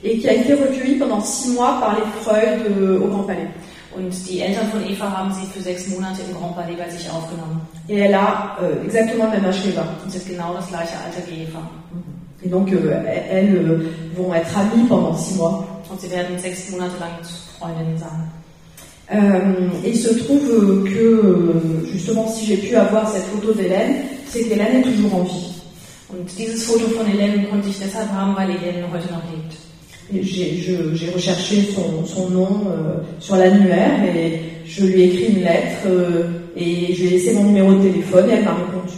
et qui a été recueilli pendant six mois par les Freud au Grand Palais. Und die Eltern von Eva haben sie für sechs Monate im Grand Palais bei sich aufgenommen. Et elle a euh, exactement le même âge qu'Eva. Und sie hat genau das gleiche Alter wie Eva. Et donc, euh, elles euh, vont être amies pendant six mois. Und sie werden sechs Monate lang Freundinnen sein. Euh, et il se trouve euh, que, euh, justement, si j'ai pu avoir cette photo d'Hélène, c'est qu'Hélène est toujours en vie. Und dieses Foto von Hélène konnte ich deshalb haben, weil Hélène heute noch lebt. J'ai recherché son, son nom euh, sur l'annuaire et je lui ai écrit une lettre euh, et je lui ai laissé mon numéro de téléphone et elle m'a répondu.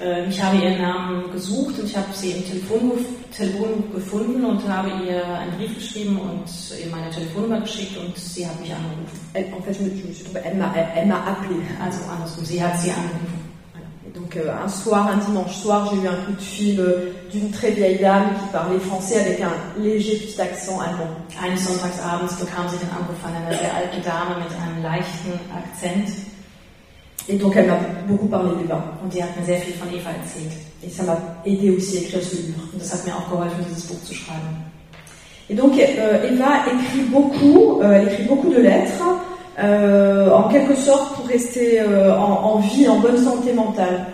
Äh, Ich habe ihren Namen gesucht und ich habe sie im Telefon, Telefon gefunden und habe ihr einen Brief geschrieben und ihr meine Telefonnummer geschickt und sie hat mich angerufen. Elle, en fait, je me, je me suis trompée, elle m'a elle, elle m'a appelé. Also andersrum, sie hat sie angerufen. Donc euh, un soir, un dimanche soir, j'ai eu un coup de fil euh, d'une très vieille dame qui parlait français avec un léger petit accent allemand. Eines Sonntagsabends bekam sie den Anruf von einer sehr alten Dame mit einem leichten Akzent Et donc elle m'a beaucoup parlé d'Eva. und die hat mir sehr viel von Eva erzählt. Et ça m'a aidé aussi à écrire ce livre. Und das hat mir auch geholfen, dieses Buch zu schreiben. Et donc euh, Eva écrit beaucoup, euh, elle écrit beaucoup de lettres, euh, en quelque sorte pour rester euh, en, en vie, en bonne santé mentale.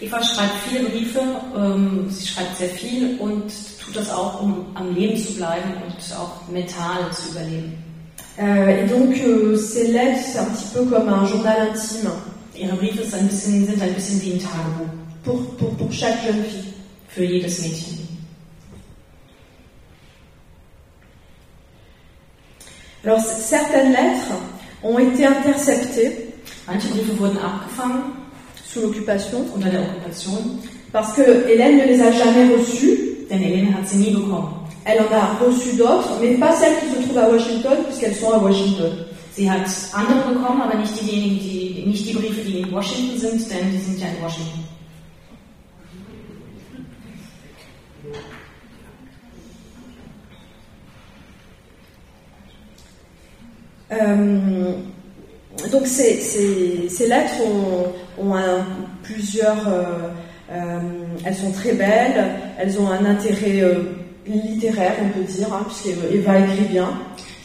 Eva schreibt viele Briefe, ähm, sie schreibt sehr viel und tut das auch, um am Leben zu bleiben und auch mental zu überleben. Euh, et donc euh, ces lettres, c'est un petit peu comme un journal intime Ihre Briefe sind ein bisschen, sind ein bisschen wie ein Tagebuch pour, pour, pour chaque jeune fille. für jedes Mädchen. Alors certaines lettres ont été interceptées Manche Briefe wurden abgefangen sous l'occupation unter der Okkupation, parce que Hélène ne les a jamais reçues. denn Helene hat sie nie bekommen. Elle en a reçu d'autres, mais pas celles qui se trouvent à Washington, puisqu'elles sont à Washington. Sie hat andere bekommen, aber nicht diejenigen, die, nicht die Briefe, die in Washington sind, denn die sind ja in Washington. Euh, donc ces, ces- ces lettres ont, ont un- plusieurs... euh, euh, elles sont très belles, elles ont un intérêt euh, littéraire, on peut dire, hein, puisqu'Eva écrit bien.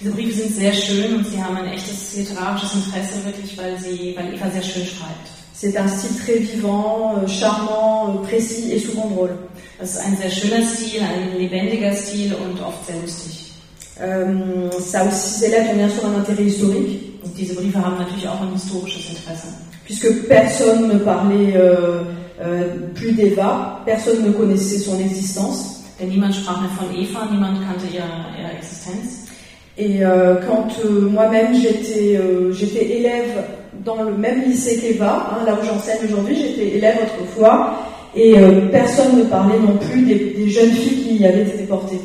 Diese Briefe sind sehr schön und sie haben ein echtes literarisches Interesse wirklich, weil, sie, weil Eva sehr schön schreibt. C'est un style très vivant, charmant, précis et souvent drôle. Das ist ein sehr schöner Stil, ein lebendiger Stil und oft sehr lustig. Ça aussi, ces lettres ont bien sûr un intérêt historique, Und diese Briefe haben natürlich auch ein historisches Interesse. puisque personne ne parlait euh, euh, plus d'Eva, personne ne connaissait son existence. Denn niemand sprach mehr von Eva, niemand kannte ihre, ihre Existenz. Et euh, quand euh, moi-même j'étais euh, j'étais élève dans le même lycée qu'Eva, hein, là où j'enseigne aujourd'hui, j'étais élève autrefois, et euh, personne ne parlait non plus des, des jeunes filles qui avaient été déportées.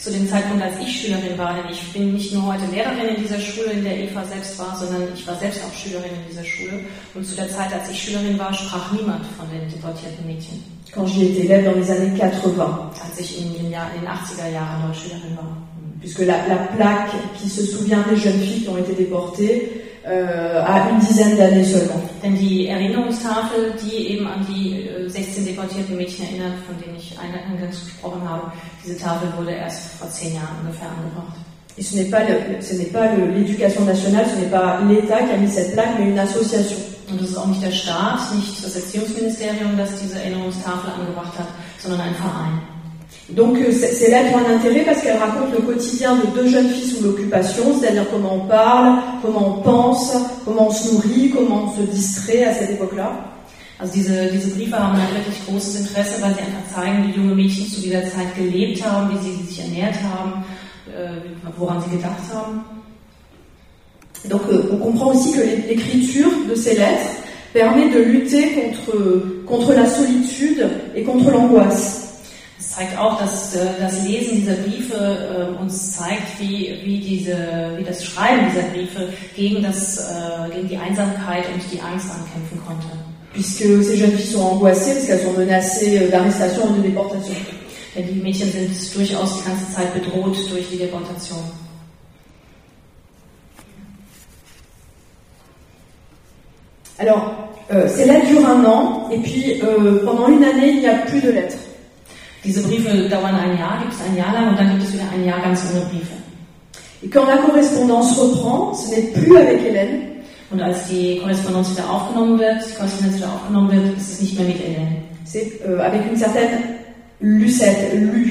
Zu dem Zeitpunkt, als ich Schülerin war, denn ich bin nicht nur heute Lehrerin in dieser Schule, in der Eva selbst war, sondern ich war selbst auch Schülerin in dieser Schule. Und zu der Zeit, als ich Schülerin war, sprach niemand von den deportierten Mädchen, Quand j'y étais élève dans les années 80, als ich in den, Jahr, in den 80er Jahren dort Schülerin war. puisque la, la plaque qui se souvient des jeunes filles qui ont été déportées euh, a une dizaine d'années seulement. Denn die Erinnerungstafel, die eben an die äh, 16 deportierten Mädchen erinnert, von denen ich eingangs gesprochen habe, diese Tafel wurde erst vor zehn Jahren ungefähr angebracht. Et ce n'est pas le- ce n'est pas le- l'éducation nationale, ce n'est pas l'État qui a mis cette plaque, mais une association. Und das ist auch nicht der Staat, nicht das Erziehungsministerium, das diese Erinnerungstafel angebracht hat, sondern ein Verein. Donc euh, c- ces lettres ont un intérêt parce qu'elles racontent le quotidien de deux jeunes filles sous l'occupation, c'est-à-dire comment on parle, comment on pense, comment on se nourrit, comment on se distrait à cette époque-là. Also diese, diese Briefe haben ein wirklich großes Interesse, weil sie einfach zeigen, wie junge Mädchen zu dieser Zeit gelebt haben, wie sie sich ernährt haben, äh, woran sie gedacht haben. Donc euh, on comprend aussi que l'é- l'écriture de ces lettres permet de lutter contre, contre la solitude et contre l'angoisse. Es zeigt auch, dass äh, das Lesen dieser Briefe äh, uns zeigt, wie, wie, diese, wie das Schreiben dieser Briefe gegen, das, gegen die Einsamkeit und die Angst ankämpfen konnte. Puisque ces jeunes filles sont angoissées parce qu'elles sont menacées euh, d'arrestation et de déportation. Denn die Mädchen sind durchaus die ganze Zeit bedroht durch die Deportation. Alors, euh, ces lettres durent un an, et puis euh, pendant une année, il n'y a plus de lettres. Diese Briefe dauern ein Jahr, gibt es ein Jahr lang und dann gibt es wieder ein Jahr ganz ohne Briefe. Et quand la correspondance reprend, ce n'est plus avec Hélène, Und als die Korrespondenz wieder aufgenommen wird, die Korrespondenz wieder aufgenommen wird, ist es nicht mehr mit Ellen. c'est euh, avec une certaine Lucette, Lu.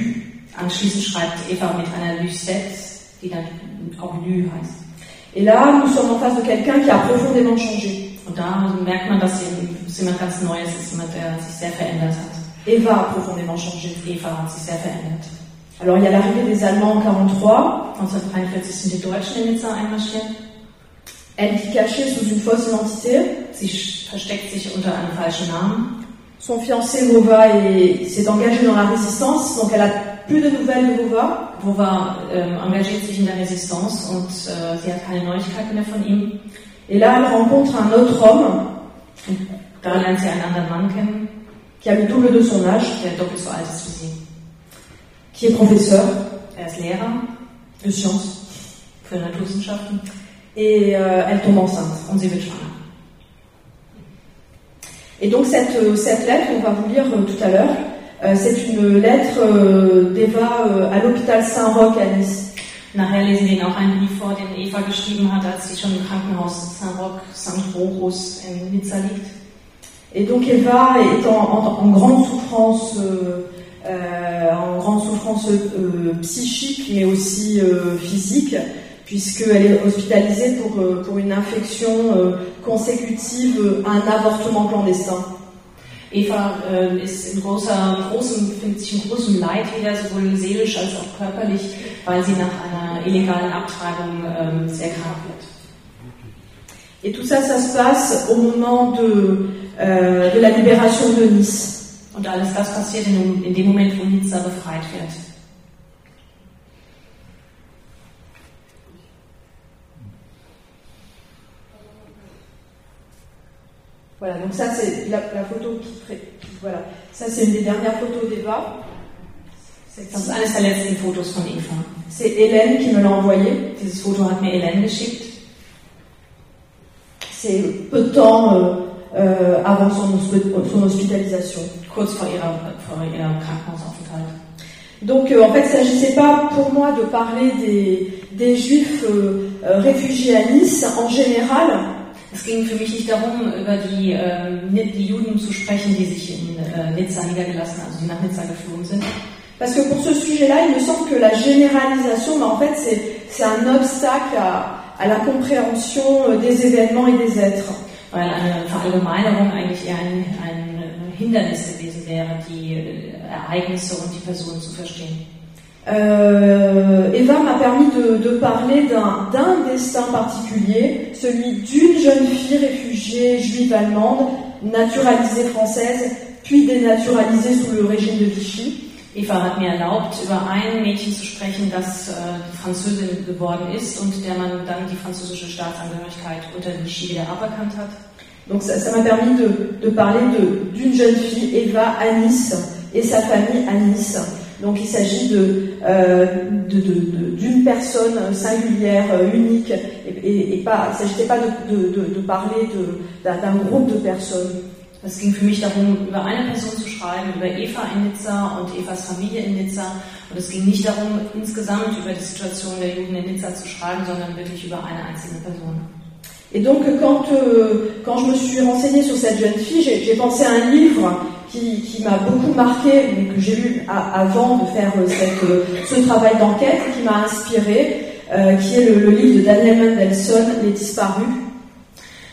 Anschließend schreibt Eva mit einer Lucette, die dann auch Lü heißt. Et là, nous sommes en face de quelqu'un qui a profondément changé. Und da merkt man, dass sie- dass jemand ganz Neues ist, jemand, der sich sehr verändert hat. Eva a profondément changé. Eva hat sich sehr verändert. Alors, il y a l'arrivée des Allemands en 43. 1943 sind die Deutschen in Nizza einmarschiert. Elle vit cachée sous une fausse identité. Sie versteckt sich unter einem falschen Namen. Son fiancé Vova est- s'est engagé dans la résistance, donc elle a plus de nouvelles de Vova. Wova ähm, engagiert sich in der Resistance und äh, sie hat keine Neuigkeiten mehr von ihm. Et là, elle rencontre un autre homme Da lernt sie einen anderen Mann kennen, qui a le double de son âge, der doppelt so alt ist wie sie. qui est professeur Er ist Lehrer de sciences. für Naturwissenschaften Et euh, elle tombe enceinte. schwanger. Et donc cette, euh, cette lettre, on va vous lire euh, tout à l'heure, euh, c'est une lettre euh, d'Eva euh, à l'hôpital Saint-Roch à Nice. Nachher lesen wir Ihnen auch einen Brief vor, den Eva geschrieben hat, als sie schon im Krankenhaus Saint-Roch, St. Rochus in Nizza liegt. Et donc Eva est en, en- en grande souffrance, euh, en grande souffrance psychique, mais aussi physique, puisqu'elle est hospitalisée pour, euh, pour une infection euh, consécutive à un avortement clandestin. Eva äh, ist in großer, großem, sich in großem Leid wieder, sowohl seelisch als auch körperlich, weil sie nach einer illegalen Abtreibung ähm, sehr krank wird. Et tout ça, ça se passe au moment de, euh, la libération de Nice. Und alles das passiert in, in dem Moment, wo Nizza befreit wird. Voilà, donc ça c'est la, la photo qui, qui- voilà, ça c'est une des dernières photos d'Eva. C'est- Das ist eines der letzten Fotos von Eva. C'est Hélène qui me l'a envoyé. Dieses Foto hat mir Hélène geschickt. C'est peu de temps euh, euh, avant son, son hospitalisation. kurz vor ihrer, vor ihrem Krankenhausaufenthalt. Donc euh, en fait, il ne s'agissait pas pour moi de parler des, des juifs réfugiés à Nice en général, Es ging für mich nicht darum, über die, ähm, die Juden zu sprechen, die sich in äh, Nizza niedergelassen, also die nach Nizza geflohen sind. parce que pour ce sujet-là, il me semble que la généralisation, ben, en fait, c'est, c'est un obstacle à, à la compréhension euh, des événements et des êtres. Weil eine Verallgemeinerung eigentlich eher ein, ein äh, Hindernis gewesen wäre, die äh, Ereignisse und die Personen zu verstehen. Euh, Eva m'a permis de, de parler d'un, destin particulier, celui d'une jeune fille réfugiée juive allemande, naturalisée française, puis dénaturalisée sous le régime de Vichy. Eva hat mir erlaubt, über ein Mädchen zu sprechen, das äh, Französin geworden ist und der man dann die französische Staatsangehörigkeit unter Vichy wieder aberkannt hat. Donc ça, m'a permis de, de parler d'une jeune fille, Eva, à Nice, et sa famille à Nice. Donc il s'agit de, euh, de- de- d'une personne singulière, euh, unique, et, et- et pas, il ne s'agissait pas de, parler de- d'un, d'un groupe de personnes. Es ging für mich darum, über eine Person zu schreiben, über Eva in Nizza und Evas Familie in Nizza. Und es ging nicht darum, insgesamt über die Situation der Juden in Nizza zu schreiben, sondern wirklich über eine einzelne Person. Et donc, quand, euh, quand je me suis renseignée sur cette jeune fille, j'ai j'ai pensé à un livre qui, qui m'a beaucoup marqué, mais que j'ai lu a- avant de faire euh, cette, euh, ce travail d'enquête, qui m'a inspiré, euh, qui est le, le livre de Daniel Mendelssohn, Les Disparus.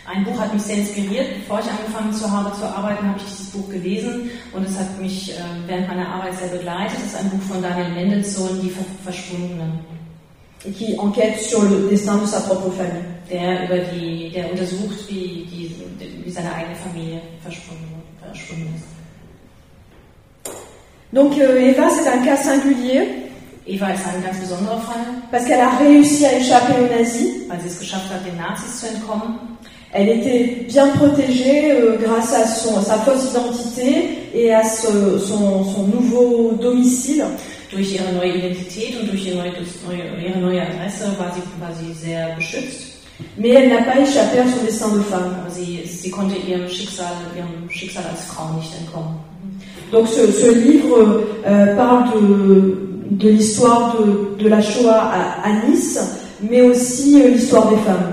Ein Buch hat mich sehr inspiriert. Bevor ich angefangen zu habe zu arbeiten, habe ich dieses Buch gelesen und es hat mich äh, während meiner Arbeit sehr begleitet. Es ist ein Buch von Daniel Mendelssohn, Die Ver Verschwundenen, qui enquête sur le destin de sa propre famille. der über die, der untersucht, wie, die, wie seine eigene Familie verschwunden, verschwunden ist. Donc euh, Eva, c'est un cas singulier Eva ist ein ganz besonderer Fall, parce qu'elle a réussi à échapper aux nazis. weil sie es geschafft hat, den Nazis zu entkommen. Elle était bien protégée euh, grâce à, son, à sa fausse identité et à ce- son, son nouveau domicile. Durch ihre neue Identität und durch ihre neue, ihre neue Adresse war sie, war sie sehr beschützt. Mais elle n'a pas échappé à son destin de femme. Sie, sie konnte ihrem Schicksal, ihrem Schicksal als Frau nicht entkommen. Donc ce, ce livre euh, parle de, de l'histoire de, de la Shoah à, à Nice, mais aussi euh, l'histoire des femmes.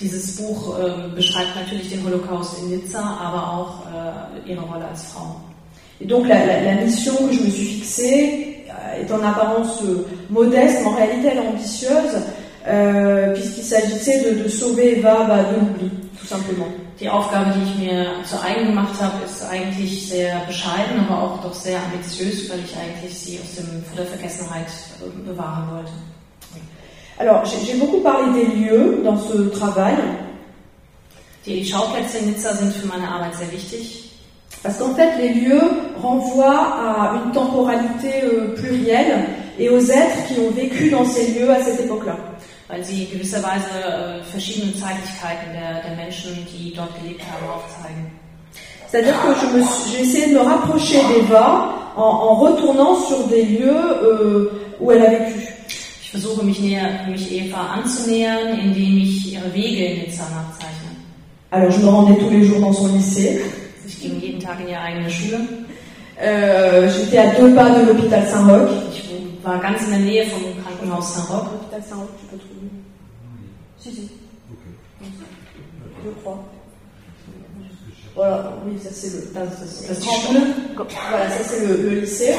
Dieses Buch äh, beschreibt natürlich den Holocaust in Nizza, aber auch äh, ihre Rolle als Frau. Et donc la, la, la mission que je me suis fixée euh, est en apparence euh, modeste, mais en réalité elle est ambitieuse, euh, puisqu'il s'agissait de, de sauver Eva bah, de l'oubli, tout simplement. Die Aufgabe, die ich mir zu eigen gemacht habe, ist eigentlich sehr bescheiden, aber auch doch sehr ambitiös, weil ich eigentlich sie aus dem, von der Vergessenheit äh, bewahren wollte. Alors j'ai j'ai beaucoup parlé des lieux dans ce travail, Die Schauplätze in Nizza sind für meine Arbeit sehr wichtig, parce qu'en fait les lieux renvoient à une temporalité euh, plurielle et aux êtres qui ont vécu dans ces lieux à cette époque-là. Weil sie gewisserweise äh, verschiedene Zeitlichkeiten der, der Menschen, die dort gelebt haben, aufzeigen. C'est-à-dire que je me j'ai essayé de me rapprocher d'Eva en, en retournant sur des lieux euh, où elle a vécu. Ich versuche mich, näher, mich Eva anzunähern, indem ich ihre Wege in Nizza nachzeichne. Alors je me rendais tous les jours dans son lycée. Ich ging jeden Tag in ihre eigene Schule. Euh, J'étais à deux pas de l'hôpital Saint-Roch. Ich war ganz in der Nähe vom Krankenhaus Saint-Roch. L'hôpital Saint-Roch, tu peux trouver Si, si. Je crois. Voilà, oui, ça c'est le. Die Schule Voilà, ça c'est le, le lycée.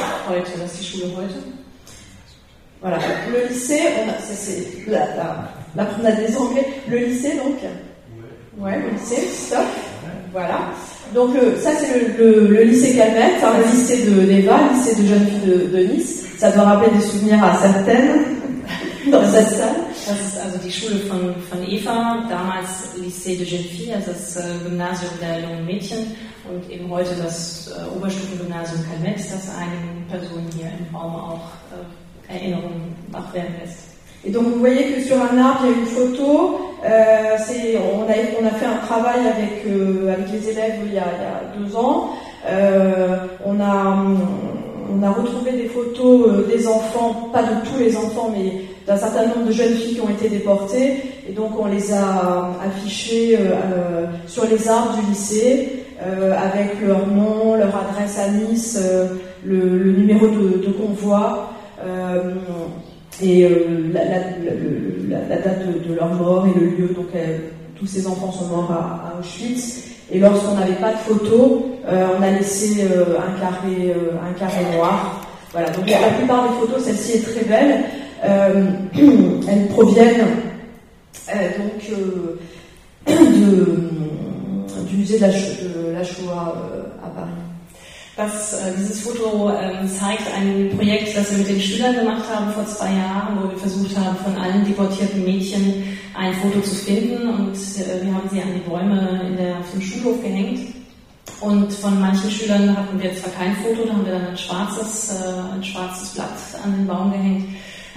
Voilà, le lycée, on a, ça c'est la, la, la promenade des Anglais. Le lycée donc. Ouais, le lycée, stop. Voilà. Donc euh, ça c'est le, le, le lycée Calmette, hein, le lycée de d'Eva, le lycée de jeunes filles de, de Nice. Ça doit rappeler des souvenirs à certaines dans cette salle. Das ist also die Schule von, von Eva, damals Lycée de Jeune Fille, also das äh, Gymnasium der jungen Mädchen und eben heute das äh, Oberstufengymnasium Calmette, das einigen Personen hier im Raum auch äh, Erinnerungen wach werden lässt. Et donc vous voyez que sur un arbre il y a une photo. Euh, on, a, on a fait un travail avec, euh, avec les élèves il y a, il y a deux ans. Euh, on, a, on a retrouvé des photos euh, des enfants, pas de tous les enfants, mais d'un certain nombre de jeunes filles qui ont été déportées. Et donc on les a affichées euh, euh, sur les arbres du lycée euh, avec leur nom, leur adresse à Nice, euh, le, numéro de, convoi. euh, et euh, la, date de, leur mort et le lieu. Donc euh, tous ces enfants sont morts à, Auschwitz. Et lorsqu'on n'avait pas de photos, euh, on a laissé euh, un carré, euh, un carré noir. Voilà. Donc la plupart des photos, celle-ci est très belle. Euh, elles proviennent euh, donc euh, de- du musée de la, de la Shoah à Paris. Das, äh, dieses Foto ähm, zeigt ein Projekt, das wir mit den Schülern gemacht haben vor zwei Jahren, wo wir versucht haben, von allen deportierten Mädchen ein Foto zu finden. Und äh, wir haben sie an die Bäume in der, auf dem Schulhof gehängt. Und von manchen Schülern hatten wir zwar kein Foto, da haben wir dann ein schwarzes, äh, ein schwarzes Blatt an den Baum gehängt.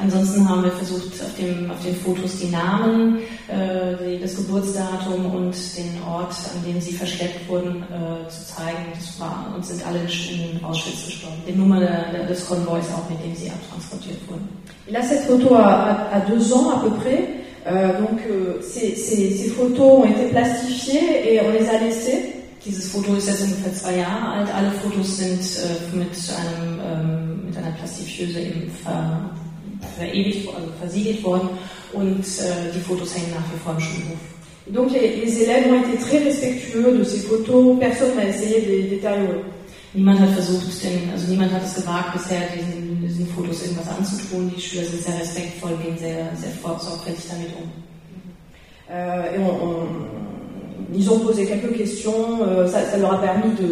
Ansonsten haben wir versucht, auf, dem, auf den Fotos die Namen, äh, das Geburtsdatum und den Ort, an dem sie verschleppt wurden, äh, zu zeigen. Das war, und sind alle in Auschwitz gestorben. Die Nummer des Konvois auch, mit dem sie abtransportiert wurden. Là, cette photo a- a deux ans à peu près. Euh, donc, euh, ces, ces- ces photos ont été plastifiées et on les a laissées. Dieses Foto ist jetzt ungefähr zwei Jahre alt. Alle Fotos sind äh, mit, einem, ähm, mit einer Plastifiöse eben ver, verewigt, also versiegelt worden und äh, die Fotos hängen nach wie vor im Schulhof. Donc, les, les élèves ont été très respectueux de ces photos. Personne n'a essayé de les détériorer. Niemand hat versucht, den, also niemand hat es gewagt, bisher diesen, diesen Fotos irgendwas anzutun. Die Schüler sind sehr respektvoll, gehen sehr, sehr sorgfältig damit um. Euh, et on- on- ils ont posé quelques questions. euh, ça, ça leur a permis de,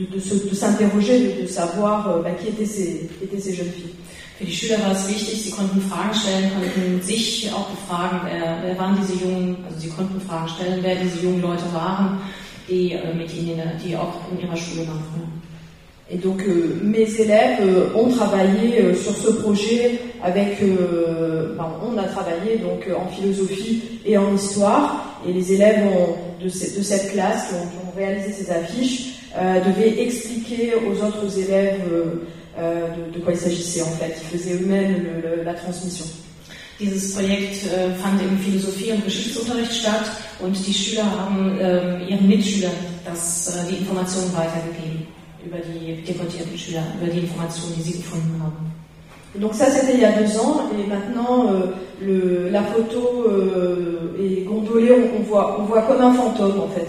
de, de s'interroger, de, de savoir euh, bah, qui, étaient ces, qui étaient ces jeunes filles. Für die Schüler war es wichtig, sie konnten Fragen stellen, konnten sich auch befragen, wer, wer waren diese jungen, also sie konnten Fragen stellen, wer diese jungen Leute waren, die äh, mit ihnen, die auch in ihrer Schule waren. Et donc euh, mes élèves euh, ont travaillé euh, sur ce projet avec, euh, ben, on a travaillé donc euh, en philosophie et en histoire, et les élèves ont- de, ce- de cette classe qui ont, qui ont réalisé ces affiches euh, devaient expliquer aux autres élèves de, de quoi il s'agissait en fait. Ils faisaient eux-mêmes le- le- la transmission. Dieses Projekt äh, fand im Philosophie- und Geschichtsunterricht statt und die Schüler haben ähm, ihren Mitschülern das, äh, die Informationen weitergegeben. über die deportierten Schüler, über die Informationen, die sie gefunden haben. Donc ça c'était il y a deux ans et maintenant euh, le, la photo euh, est gondolée, on, on, voit, on voit comme un fantôme en fait.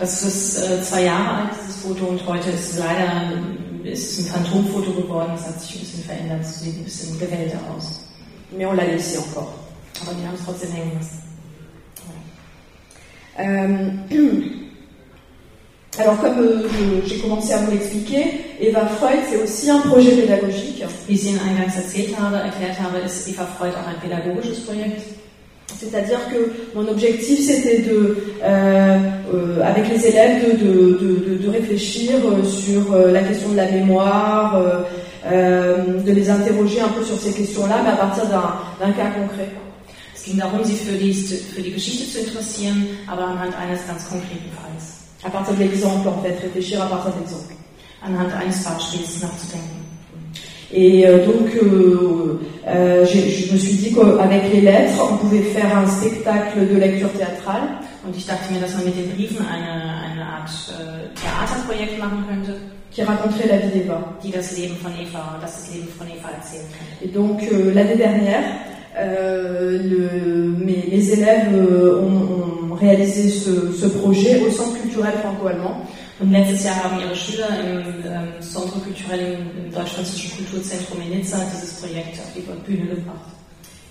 Das ist äh, zwei Jahre alt, dieses Foto, und heute ist leider ist es ein Phantomfoto geworden. Es hat sich ein bisschen verändert, es sieht ein bisschen gewellter aus. Mais on l'a laissé encore. Aber wir haben es trotzdem hängen lassen. Euh, Alors, comme euh, j'ai commencé à vous l'expliquer, Eva Freud, c'est aussi un projet pédagogique. Wie ich Ihnen eingangs erzählt habe, erklärt habe, ist Eva Freud auch ein pädagogisches Projekt. C'est-à-dire que mon objectif, c'était de, euh, euh, avec les élèves, de, de, de, de réfléchir euh, sur euh, la question de la mémoire, euh, de les interroger un peu sur ces questions-là, mais à partir d'un cas concret. Es ging darum, sie für die, für die Geschichte zu interessieren, aber anhand eines ganz konkreten Falls. À partir de l'exemple, en fait, réfléchir à partir d'exemple. Anhand eines Beispiels nachzudenken. Et euh, donc, euh, euh, je me suis dit qu'avec les lettres, on pouvait faire un spectacle de lecture théâtrale. Und ich dachte mir, dass man mit den Briefen eine, eine Art Theaterprojekt machen könnte. Qui raconterait la vie d'Eva. Die das Leben von Eva, das das Leben von Eva erzählen könnte. Et donc, l'année dernière, euh, le, mes, élèves euh, ont, ont réalisé ce, ce, projet au Centre culturel franco-allemand. Und letztes Jahr haben ihre Schüler im ähm, Centre culturel im Deutsch-Französischen Kulturzentrum in Nizza dieses Projekt auf die Bühne gebracht.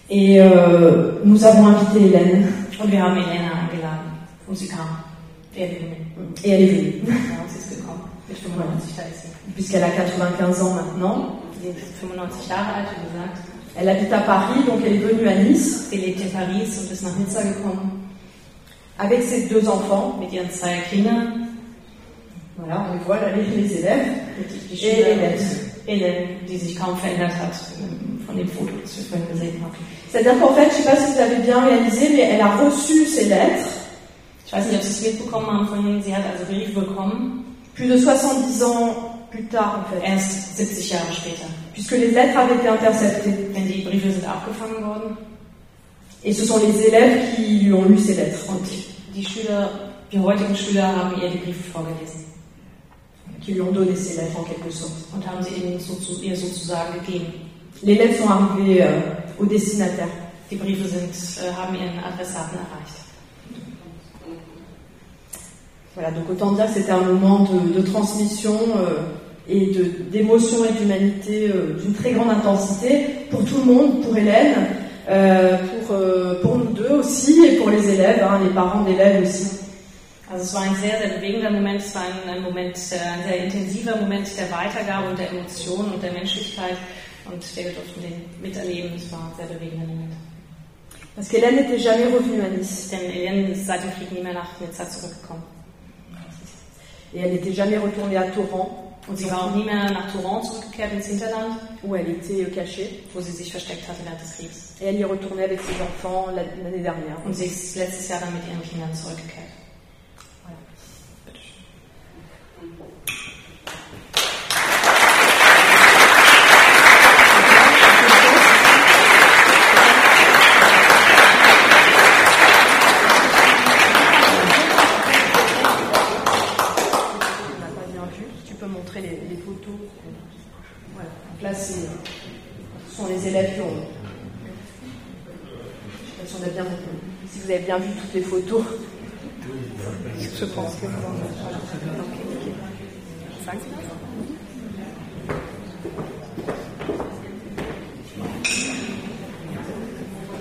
Et euh, nous avons invité Hélène. Und wir haben Helena eingeladen. Und sie kam. Et elle est venue. Et elle est venue. Ja, sie ist gekommen. Mit 95 da ist sie. Puisqu'elle a 95 ans maintenant. Sie ist 95 Jahre alt, wie gesagt. Elle habite à Paris, donc elle est venue à Nice. Sie lebt in Paris und ist nach Nizza gekommen. Avec ses deux enfants. Mit ihren zwei Kindern. Voilà, on voit les, les élèves. Die Hélène. Hélène, die sich kaum verändert hat von dem Foto, das wir vorhin gesehen haben. C'est-à-dire qu'en fait, je ne sais pas si vous avez bien réalisé, mais elle a reçu ces lettres. Ich weiß nicht, ob Sie es mitbekommen haben von Ihnen. Sie hat also Briefe bekommen. Plus de 70 ans plus tard, en fait. Erst 70 Jahre später. Puisque les lettres avaient été interceptées. Denn die Briefe sind abgefangen worden. Et ce sont les élèves qui lui ont lu ces lettres. Und die Schüler, die heutigen Schüler haben ihr die Briefe vorgelesen. Qui lui ont donné ces lettres en quelque sorte. Und haben sie so, ihr sozusagen gegeben. Les lettres sont arrivées euh, au destinataire. Die Briefe sind, äh, haben ihren Adressaten erreicht. Voilà, donc autant dire que c'était un moment de, de transmission euh, et d'émotion et d'humanité euh, d'une très grande intensité pour tout le monde, pour Hélène, euh, pour, euh, pour nous deux aussi et pour les élèves, hein, les parents d'élèves aussi. Also es war ein sehr, sehr bewegender Moment, es war ein, ein Moment, ein sehr intensiver Moment der Weitergabe und der Emotion und der Menschlichkeit und wir durften den miterleben, es war ein sehr bewegender Moment. Parce qu'Hélène n'était jamais revenue à Nice. Denn Hélène ist seit dem Krieg nie mehr nach Nizza zurückgekommen. Et elle n'était jamais retournée à Toran. Und sie war auch nie mehr nach Toran zurückgekehrt ins Hinterland, où elle était cachée. wo sie sich versteckt hatte während des Kriegs. Et elle y retournait avec ses enfants l'année dernière. Und sie ist letztes Jahr dann mit ihren Kindern zurückgekehrt. Là, ce sont les élèves qui ont. Je sais pas si, on a bien, si vous avez bien vu toutes les photos. Je pense que vous en avez. Voilà.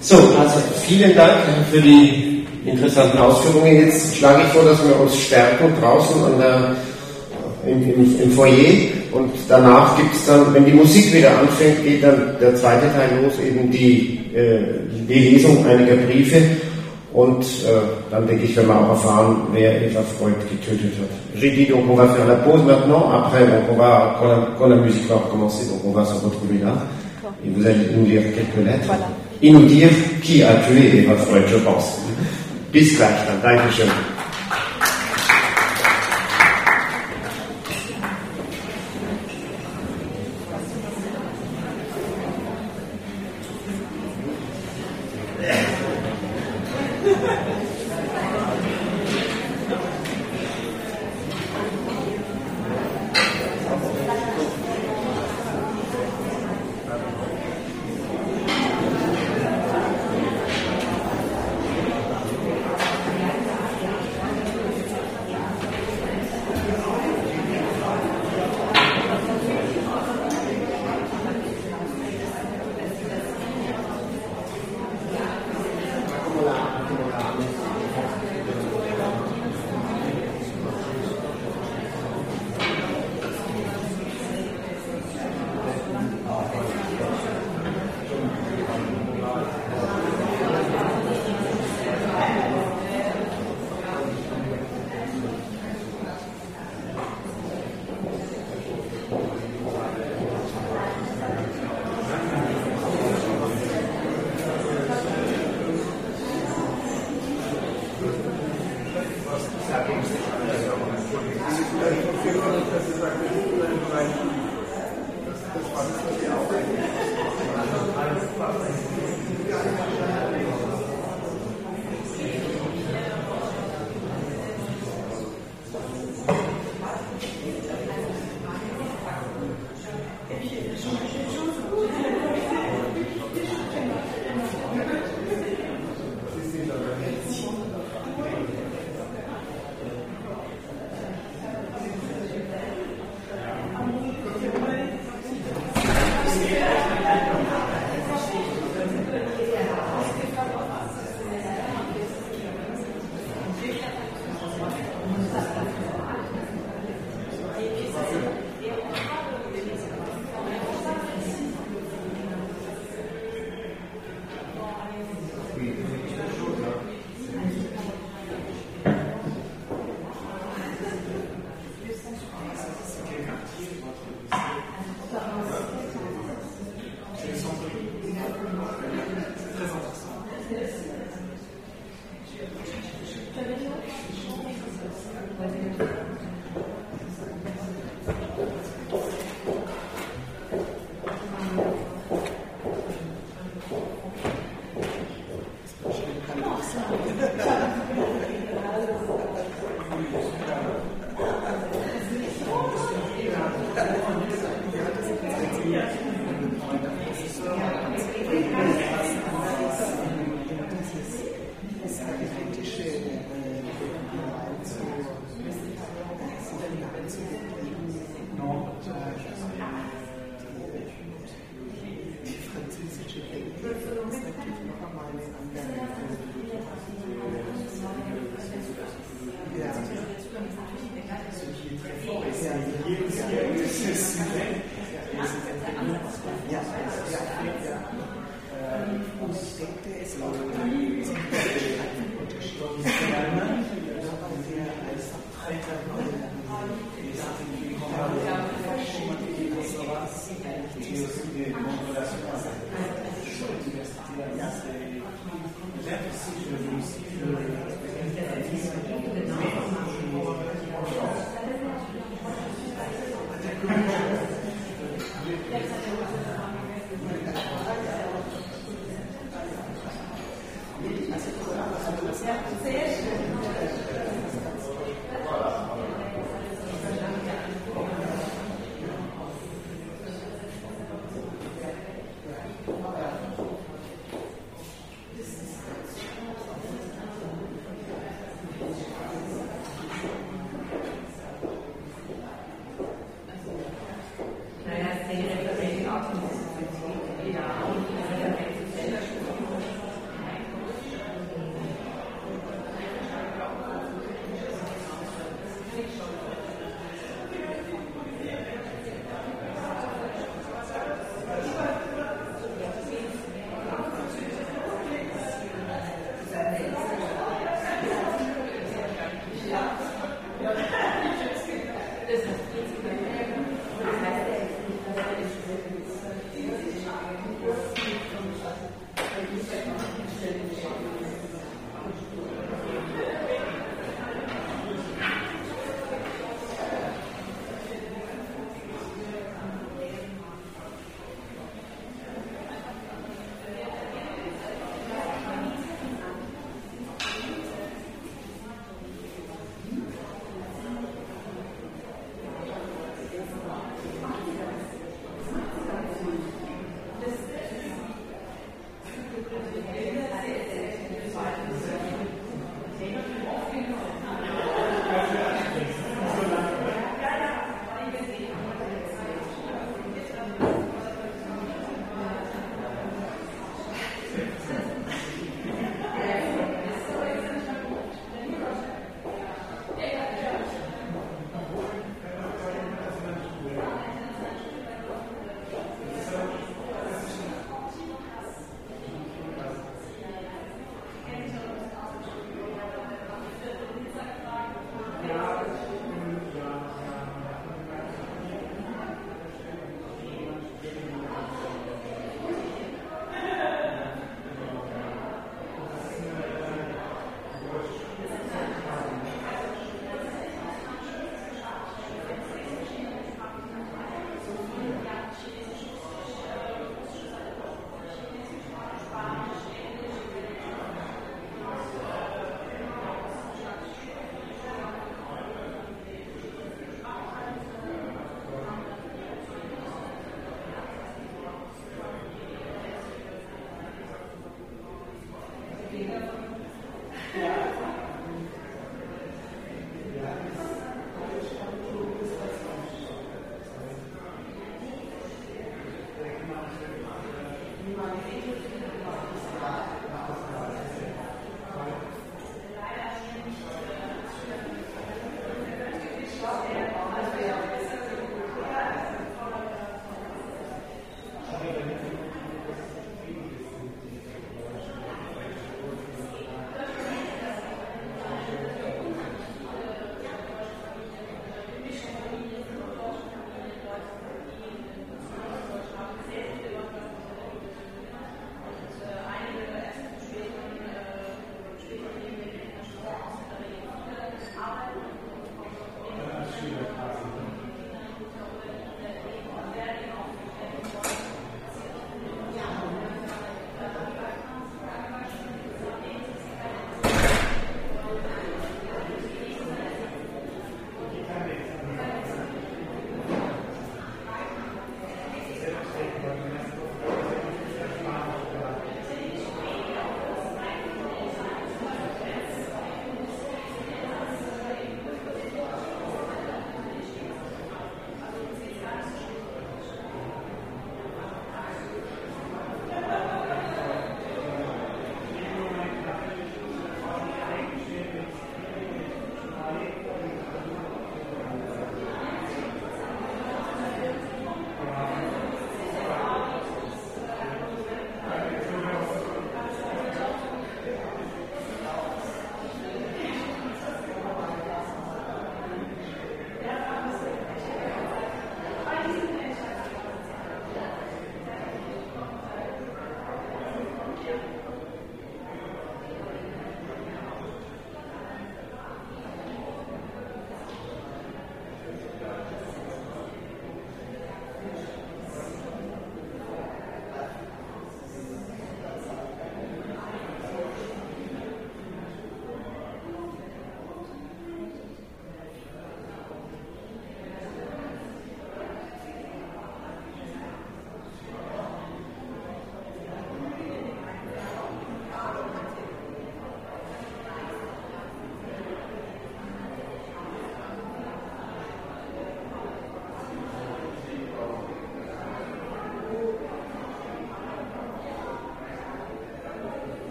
So, also vielen Dank für die interessanten Ausführungen. Jetzt schlage ich vor, dass wir uns stärken draußen an der, im, im, im Foyer und danach gibt es dann, wenn die Musik wieder anfängt, geht dann der zweite Teil los, eben die, äh, die Lesung einiger Briefe und äh, dann denke ich, werden wir auch erfahren, wer Eva Freud getötet hat. J'ai dit donc on va faire la pause maintenant, après donc, on va, quand la, quand la musique va recommencer, donc on va se retrouver là et vous allez nous lire quelques lettres Voilà. et nous dire qui a tué Eva Freud, je pense. Bis gleich dann, Dankeschön.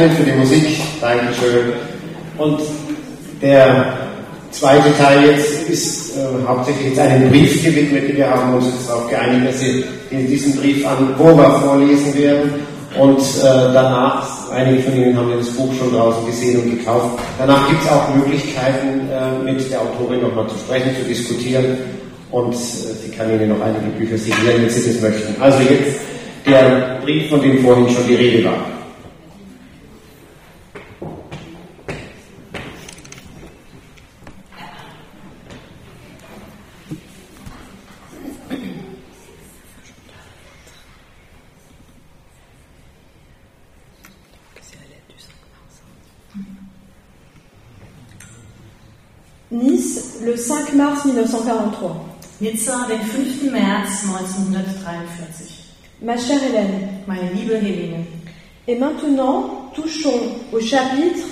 Ihnen für die Musik. Dankeschön. Und der zweite Teil jetzt ist äh, hauptsächlich jetzt einem Brief gewidmet. Wir haben uns jetzt darauf geeinigt, dass Sie diesen Brief an Bova vorlesen werden. Und äh, danach, einige von Ihnen haben ja das Buch schon draußen gesehen und gekauft. Danach gibt es auch Möglichkeiten, äh, mit der Autorin nochmal zu sprechen, zu diskutieren. Und äh, sie kann Ihnen noch einige Bücher signieren, wenn Sie das möchten. Also jetzt der Brief, von dem vorhin schon die Rede war. Nizza, den 5. März 1943. Ma chère Hélène, Meine liebe Helene, et maintenant touchons au chapitre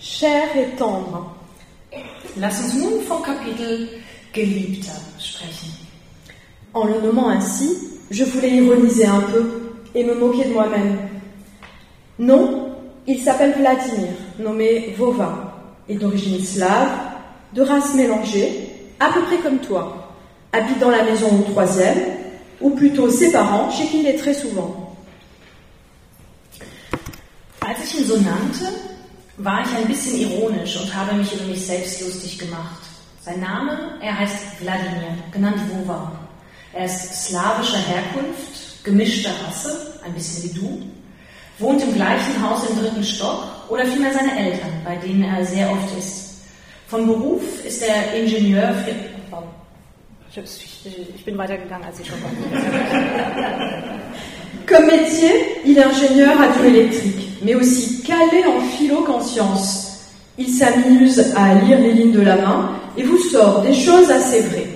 cher et tendre. lass uns nun vom Kapitel Geliebter sprechen. En le nommant ainsi, je voulais ironiser un peu et me moquer de moi-même. Non, il s'appelle Vladimir, nommé Vova, est d'origine slave, de race mélangée, à peu près comme toi, habite dans la maison au troisième, ou plutôt ses parents, chez qui il est très souvent. Als ich ihn so nannte, war ich ein bisschen ironisch und habe mich über mich selbst lustig gemacht. Sein Name, er heißt Wladimir, genannt Vova. Er ist slawischer Herkunft, gemischter Rasse, ein bisschen wie du, wohnt im gleichen Haus im dritten Stock oder vielmehr seine Eltern, bei denen er sehr oft ist. Von Beruf ist er Ingenieur für... Ich, ich bin weitergegangen, als ich schon war. Comme métier, il est ingénieur radioélectrique, mais aussi calé en philo qu'en sciences. Il s'amuse à lire les lignes de la main et vous sort des choses assez vraies.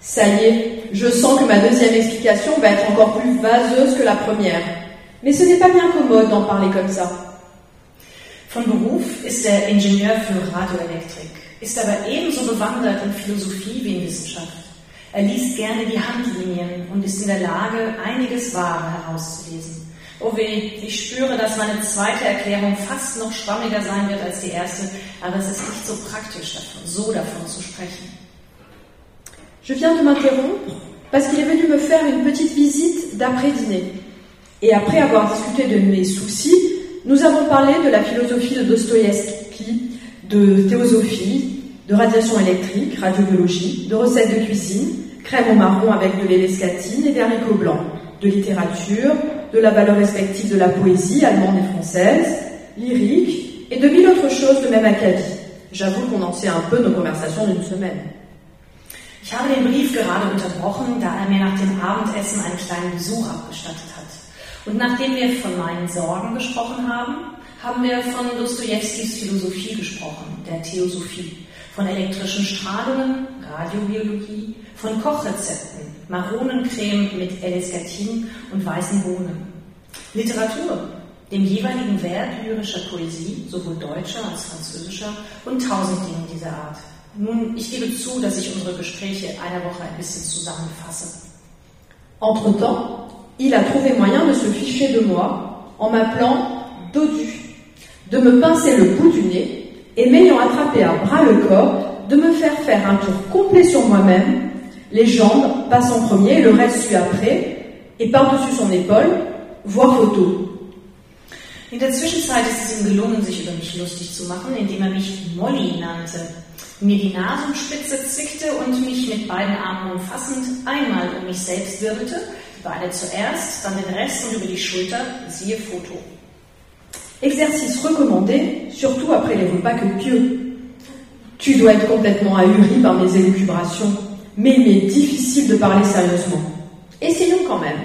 Ça y est, je sens que ma deuxième explication va être encore plus vaseuse que la première. Mais ce n'est pas bien commode d'en parler comme ça. Von Beruf ist er Ingenieur für Radioelektrik, ist aber ebenso bewandert in Philosophie wie in Wissenschaft. Er liest gerne die Handlinien und ist in der Lage, einiges Wahre herauszulesen. Oh weh, ich spüre, dass meine zweite Erklärung fast noch schwammiger sein wird als die erste, aber es ist nicht so praktisch, davon, so davon zu sprechen. Je viens de m'interrompre parce qu'il est venu me faire une petite visite d'après-dîner. Et après avoir discuté de mes soucis, nous avons parlé de la philosophie de Dostoïevski, de théosophie, de radiation électrique, radiobiologie, de recettes de cuisine, crème au marron avec de lait l'escatine et des haricots blancs, de littérature, de la valeur respective de la poésie allemande et française, lyrique et de mille autres choses de même acabit. J'avoue qu'on en sait un peu nos conversations d'une semaine. Ich habe den Brief gerade unterbrochen, da er mir nach dem Abendessen einen kleinen Besuch abgestattet hat. Und nachdem wir von meinen Sorgen gesprochen haben, haben wir von Dostojewskis Philosophie gesprochen, der Theosophie, von elektrischen Strahlungen, Radiobiologie, von Kochrezepten, Maronencreme mit L-Escatin und weißen Bohnen. Literatur, dem jeweiligen Wert lyrischer Poesie, sowohl deutscher als französischer und tausend Dingen dieser Art. Nun, ich gebe zu, dass ich unsere Gespräche einer Woche ein bisschen zusammenfasse. Entre-temps, il a trouvé moyen de se ficher de moi en m'appelant Dodu, de me pincer le bout du nez et m'ayant attrapé à bras le corps, de me faire faire un tour complet sur moi-même, les jambes passent en premier le reste suit après, et par-dessus son épaule, voir photo. In der Zwischenzeit ist es ihm gelungen, sich über mich lustig zu machen, indem er mich Molly nannte, mir die Nasenspitze zwickte und mich mit beiden Armen umfassend einmal um mich selbst wirbelte, die Beine zuerst, dann den Rest und über die Schulter, siehe Foto. Exercice recommandé, surtout après les repas que pieux. Tu dois être complètement ahuri par mes élucubrations, mais il m'est difficile de parler sérieusement. Essayons quand même.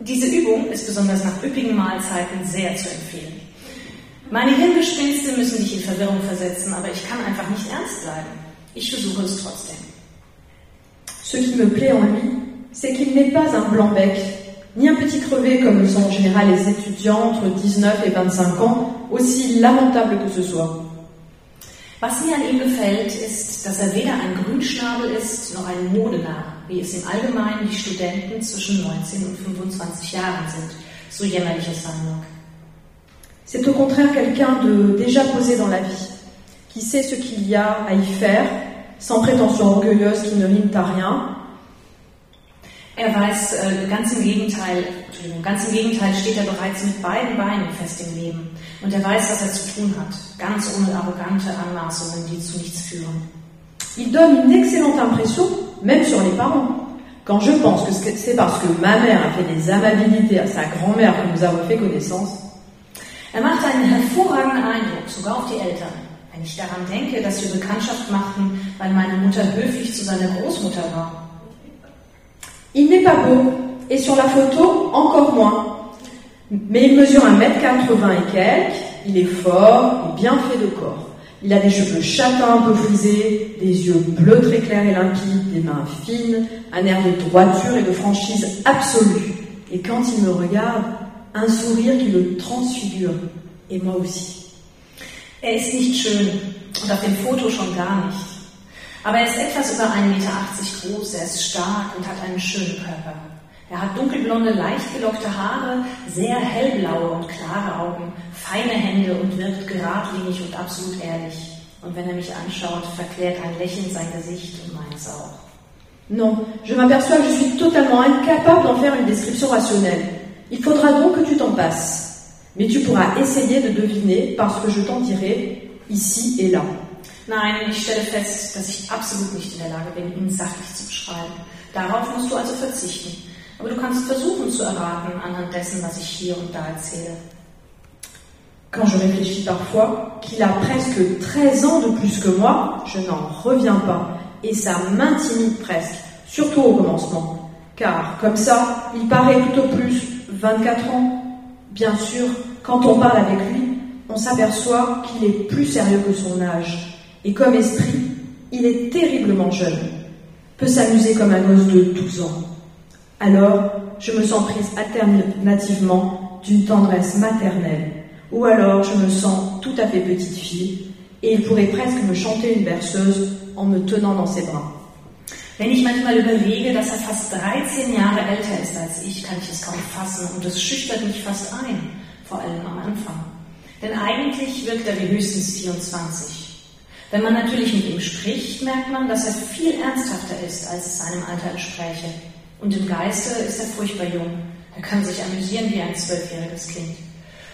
Diese Übung ist besonders nach üppigen Mahlzeiten sehr zu empfehlen. Meine Hirngespinste müssen dich in Verwirrung versetzen, aber ich kann einfach nicht ernst bleiben. Ich versuche es trotzdem. Ce qui me plaît en lui, c'est qu'il n'est pas un blanc-bec, ni un petit crevé comme le sont en général les étudiants entre 19 et 25 ans, aussi lamentable que ce soit. Was mir an ihm gefällt, ist, dass er weder ein Grünschnabel ist noch ein Modenarr, wie es im Allgemeinen die Studenten zwischen 19 und 25 Jahren sind, so jämmerlich es sein mag. C'est au contraire quelqu'un de déjà posé dans la vie, qui sait ce qu'il y a à y faire, sans prétention orgueilleuse qui ne rime à rien. Er weiß, äh, ganz im Gegenteil, ganz im Gegenteil steht er bereits mit beiden Beinen fest im Leben. Und er weiß, was er zu tun hat, ganz ohne arrogante Anmaßungen, die zu nichts führen. Il donne une excellente impression, même sur les parents. Quand je pense que c'est parce que ma mère a fait des amabilités à sa grand-mère que nous avons fait connaissance, Er macht einen hervorragenden Eindruck, sogar auf die Eltern. Wenn ich daran denke, dass wir Bekanntschaft machten, weil meine Mutter höflich zu seiner Großmutter war. Il n'est pas beau, et sur la photo, encore moins. Mais il mesure 1m80 et quelques, il est fort et bien fait de corps. Il a des cheveux châtains un peu frisés, des yeux bleus très clairs et limpides, des mains fines, un air de droiture et de franchise absolue. Et quand il me regarde, un sourire qui le transfigure. Et moi aussi. Er ist nicht schön und auf dem Foto schon gar nicht. Aber er ist etwas über 1,80 Meter groß, er ist stark und hat einen schönen Körper. Er hat dunkelblonde, leicht gelockte Haare, sehr hellblaue und klare Augen, feine Hände und wirkt geradlinig und absolut ehrlich. Und wenn er mich anschaut, verklärt ein Lächeln sein Gesicht und meins auch. Non, je m'aperçois que je suis totalement incapable d'en faire une description rationnelle. Il faudra donc que tu t'en passes. Mais tu pourras essayer de deviner parce que je t'en dirai ici et là. Nein, ich stelle fest, dass ich absolut nicht in der Lage bin, ihn sachlich zu beschreiben. Darauf musst du also verzichten. Aber du kannst versuchen zu erraten anhand dessen, was ich hier und da erzähle. Quand je réfléchis parfois qu'il a presque 13 ans de plus que moi, je n'en reviens pas. Et ça m'intimide presque, surtout au commencement. Car comme ça, il paraît tout au plus 24 ans. Bien sûr, quand on parle avec lui, on s'aperçoit qu'il est plus sérieux que son âge. Et comme esprit, il est terriblement jeune. Peut s'amuser comme un gosse de 12 ans. Alors, je me sens prise alternativement d'une tendresse maternelle, ou alors je me sens tout à fait petite fille, et il pourrait presque me chanter une berceuse en me tenant dans ses bras. Wenn ich manchmal überlege, dass er fast 13 Jahre älter ist als ich, kann ich es kaum fassen und es schüchtert mich fast ein, vor allem am Anfang. Denn eigentlich wirkt er wie höchstens 24. Wenn man natürlich mit ihm spricht, merkt man, dass er viel ernsthafter ist, als es seinem Alter entspräche. Und im Geiste ist er furchtbar jung. Er kann sich amüsieren wie ein zwölfjähriges Kind.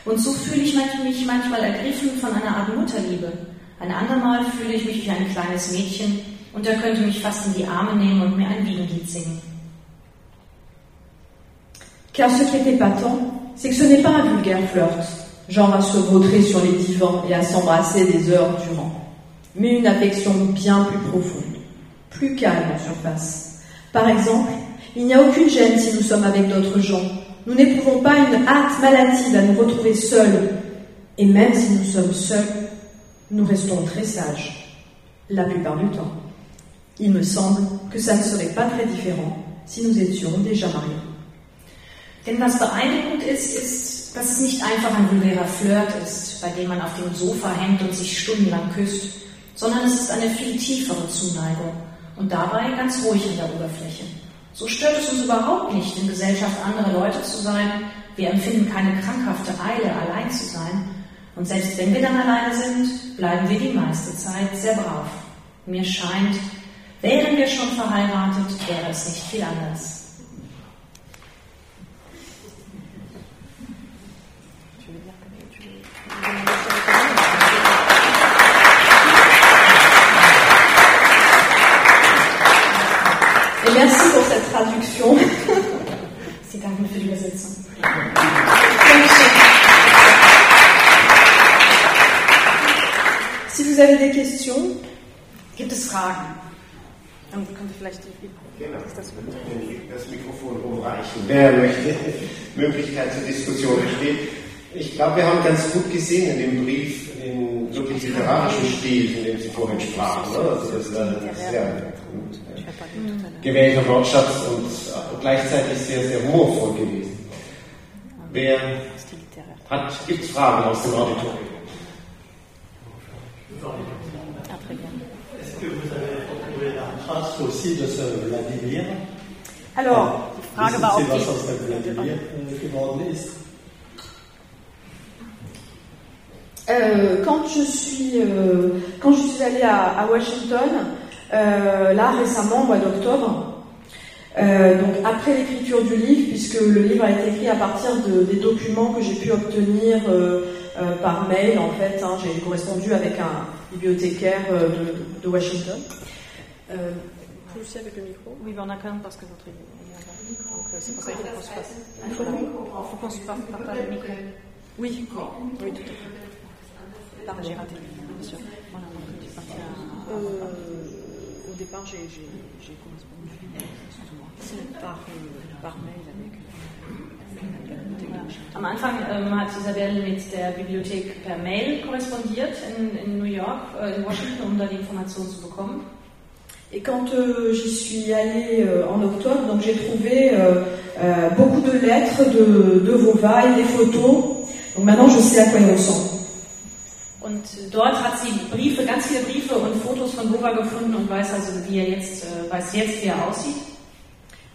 Und so fühle ich mich manchmal ergriffen von einer Art Mutterliebe. Ein andermal fühle ich mich wie ein kleines Mädchen und er könnte mich fast in die Arme nehmen und mir ein Wiegenlied singen. Car ce qui est épatant, c'est que ce n'est pas un vulgaire flirt, genre à se vautrer sur les divans et à s'embrasser des heures durant, mais une affection bien plus profonde, plus calme en surface. Par exemple, il n'y a aucune gêne si nous sommes avec d'autres gens. Nous n'éprouvons pas une hâte maladive à nous retrouver seuls. Et même si nous sommes seuls, nous restons très sages, la plupart du temps. Il me semble que ça ne serait pas très différent si nous étions déjà mariés. Denn was beeindruckend ist, ist, dass es nicht einfach ein vulgärer Flirt ist, bei dem man auf dem Sofa hängt und sich stundenlang küsst, sondern es ist eine viel tiefere Zuneigung und dabei ganz ruhig in der Oberfläche. So stört es uns überhaupt nicht, in Gesellschaft anderer Leute zu sein. Wir empfinden keine krankhafte Eile, allein zu sein. Und selbst wenn wir dann alleine sind, bleiben wir die meiste Zeit sehr brav. Mir scheint, wären wir schon verheiratet, wäre es nicht viel anders. Et merci pour cette traduction. Sie Übersetzung. Si vous avez des questions, Gibt es Fragen? Dann kommt vielleicht die. Genau. Das Mikrofon umreichen. Wer möchte Möglichkeit zur Diskussion besteht. Ich glaube, wir haben ganz gut gesehen in dem Brief den wirklich literarischen Stil, in dem Sie vorhin sprachen. Ne? Also das war ein sehr gut äh, gewählter Wortschatz und gleichzeitig sehr, sehr humorvoll gewesen. Wer hat, gibt es Fragen aus dem Auditorium? Est-ce que vous avez la de ce Vladimir? Alors, die Frage war auch was aus geworden quand je suis allée à, Washington euh, là récemment au mois d'octobre, euh, donc après l'écriture du livre, puisque le livre a été écrit à partir de, des documents que j'ai pu obtenir euh, euh, par mail, en fait, hein, j'ai correspondu avec un bibliothécaire euh, de, de Washington. Euh, plus avec le micro. Oui, mais on a quand même parce que votre Donc c'est pour ça qu'il faut qu'on se fasse. Il faut, faut qu'on se fasse partage le micro. Oui, oui, tout à fait. Pardon, j'ai raté, bien sûr. Voilà, donc tu parti à... Euh, au départ, j'ai correspondu par, par mail avec. Ja. Am Anfang ähm, hat Isabelle mit der Bibliothek per Mail korrespondiert in, in New York, äh, in Washington, um da die Informationen zu bekommen. Et quand euh, j'y suis allée euh, en octobre, donc j'ai trouvé euh, euh, beaucoup de lettres de, de Vova et des photos. Donc maintenant, je sais à quoi il ressemble. Und dort hat sie Briefe, ganz viele Briefe und Fotos von Bova gefunden und weiß also, wie er jetzt, äh, weiß jetzt, wie er aussieht.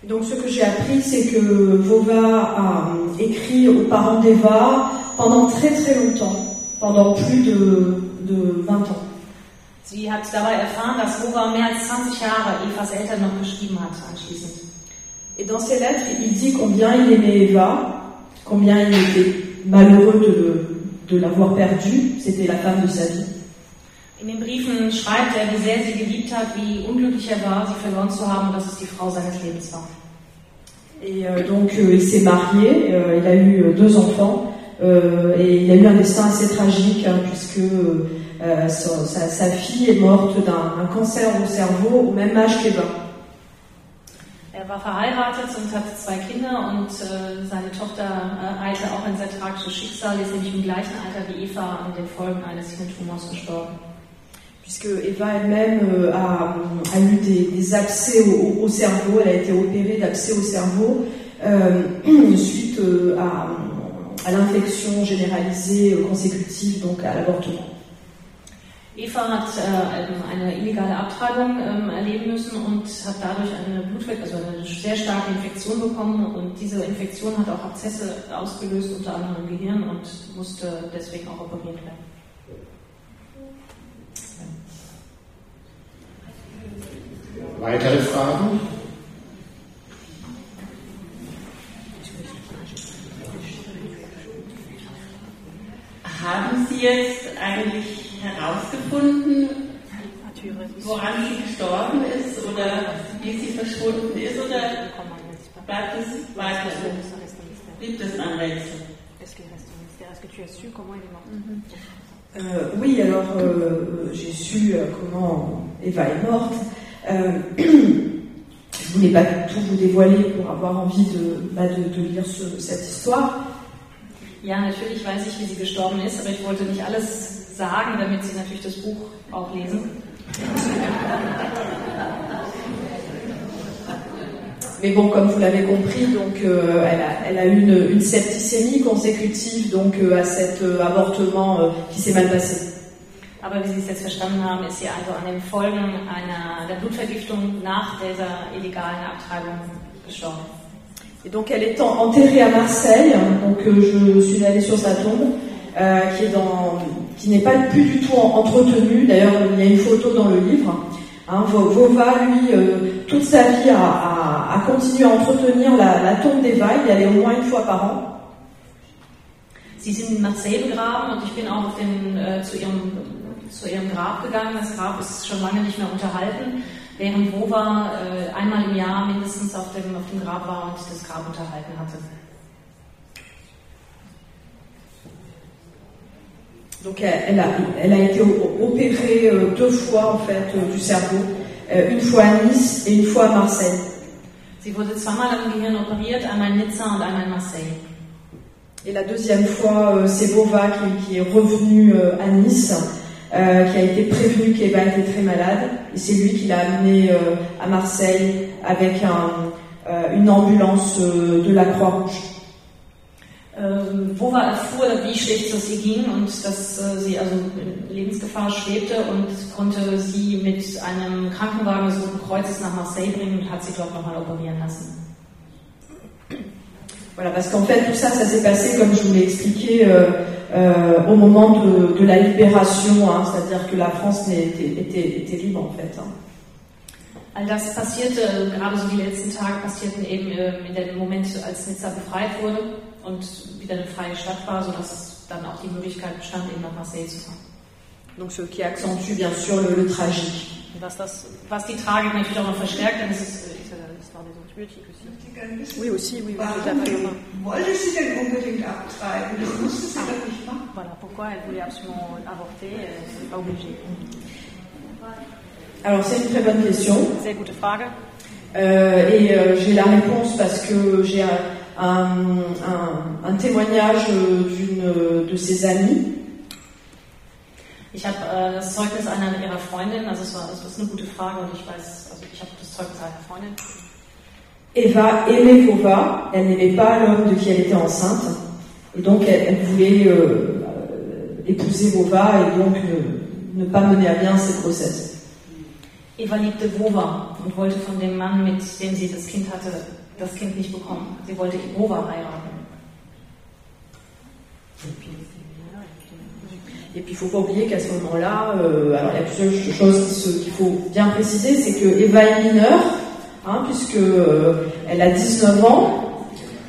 Donc ce que j'ai appris, c'est que Vova a euh, écrit aux parents d'Eva pendant très très longtemps, pendant plus de, de 20 ans. Sie hat dabei erfahren, dass Bova mehr als 20 Jahre Evas Eltern noch geschrieben hat anschließend. Et dans ses lettres, il dit combien il aimait Eva, combien il était malheureux de, de l'avoir perdue, c'était la femme de sa vie. In den Briefen schreibt er, wie sehr sie geliebt hat, wie unglücklich er war, sie verloren zu haben und dass es die Frau seines Lebens war. Et euh, donc euh, il s'est marié, euh, il a eu euh, deux enfants, euh, et il a eu un destin assez tragique, hein, puisque euh, sa, sa- sa fille est morte d'un un cancer au cerveau au même âge qu'Eva. Er war verheiratet und hatte zwei Kinder und äh, seine Tochter äh, eilte auch ein sehr tragisches Schicksal, ist nämlich im gleichen Alter wie Eva an den Folgen eines Hirntumors gestorben. Puisque Eva elle-même euh, a, a eu des, des au, au cerveau, elle a été opérée d'abcès au cerveau euh, suite euh, à, à l'infection généralisée consécutive donc à l'avortement. Eva hat äh, eine illegale Abtreibung ähm, erleben müssen und hat dadurch eine Blutweg, also eine sehr starke Infektion bekommen und diese Infektion hat auch Abzesse ausgelöst, unter anderem im Gehirn und musste deswegen auch operiert werden. Weitere Fragen? Haben Sie jetzt eigentlich herausgefunden, woran sie gestorben ist oder wie sie verschwunden ist oder bleibt es weiter so? Das ein Rätsel? Est-ce que tu as su comment il est mort Euh, oui, alors euh, j'ai su euh, comment Eva est morte. Euh, je voulais pas tout vous dévoiler pour avoir envie de, bah, de, de lire ce- cette histoire. Ja, natürlich weiß ich, wie sie gestorben ist, aber ich wollte nicht alles sagen, damit Sie natürlich das Buch auch lesen. Mais bon, comme vous l'avez compris, donc euh, elle, a, elle a eu une, une septicémie consécutive donc euh, à cet euh, avortement qui s'est mal passé. Aber wie Sie es jetzt verstanden haben, ist sie also an den Folgen einer, der Blutvergiftung nach dieser illegalen Abtreibung gestorben. Et donc elle est en- enterrée à Marseille, donc je suis allée sur sa tombe, qui est dans, qui n'est pas plus du tout en- entretenue. D'ailleurs, il y a une photo dans le livre. Hein, Vo- Vova, lui, euh, toute sa vie a, a- a continué à entretenir la, la tombe d'Eva. Il y allait au moins une fois par an. Sie sind in Marseille begraben und ich bin auch den, äh, zu, ihrem, zu ihrem Grab gegangen. Das Grab ist schon lange nicht mehr unterhalten, während Vova äh, einmal im Jahr mindestens auf dem, auf dem Grab war und das Grab unterhalten hatte. Donc elle, a, elle a été opérée euh, deux fois en fait euh, du cerveau, Euh, une fois à Nice et une fois à Marseille. Sie wurde zweimal am Gehirn operiert, einmal in Nizza und einmal in Marseille. Et la deuxième fois, c'est Bova qui, qui est revenu à Nice, euh, qui a été prévenu qu'Eva était très malade, et c'est lui qui l'a amené euh, à Marseille avec un, euh, une ambulance de la Croix-Rouge. Ähm, Vova erfuhr, wie schlecht es ihr ging und dass äh, sie also in Lebensgefahr schwebte und konnte sie mit einem Krankenwagen des Roten Kreuzes nach Marseille bringen und hat sie dort nochmal operieren lassen. Voilà, parce qu'en fait, tout ça, ça s'est passé, comme je vous l'ai expliqué, euh, euh, au moment de, de la libération, hein, c'est-à-dire que la France était, était, était libre, en fait. Hein. All das passierte, äh, gerade so die letzten Tage passierten eben äh, in dem Moment, als Nizza befreit wurde und wieder eine freie Stadt war, sodass dann auch die Möglichkeit bestand, eben nach Marseille zu fahren. Donc, ce qui accentue bien sûr le, le tragique. Was, das, was die Tragik natürlich auch noch verstärkt, denn es ist, äh, l'histoire des antibiotiques aussi. Oui, aussi, oui, Warum tout à fait. wollte sie denn unbedingt abtreiben? Das musste sie doch nicht machen. Voilà, pourquoi elle voulait absolument avorter, c'est pas obligé. Alors, c'est une très bonne question. Sehr gute Frage. Euh, et euh, j'ai la réponse parce que j'ai un, un, un- témoignage euh, d'une de ses amies Ich habe äh, das Zeugnis einer ihrer Freundinnen, also es war, das ist eine gute Frage und ich weiß, also ich habe das Zeugnis einer Freundin. Eva aimait Vova, elle n'aimait pas l'homme de qui elle était enceinte, et donc elle, elle voulait euh, euh, épouser Vova et donc ne, ne pas mener à bien cette grossesse. Eva liebte Wova und wollte von dem Mann, mit dem sie das Kind hatte, das Kind nicht bekommen. Sie wollte Wova heiraten. Et puis il faut pas oublier qu'à ce moment-là, euh, alors il y a plusieurs choses qui se- qu'il faut bien préciser, c'est que Eva est mineure, hein, puisque euh, elle a 19 ans,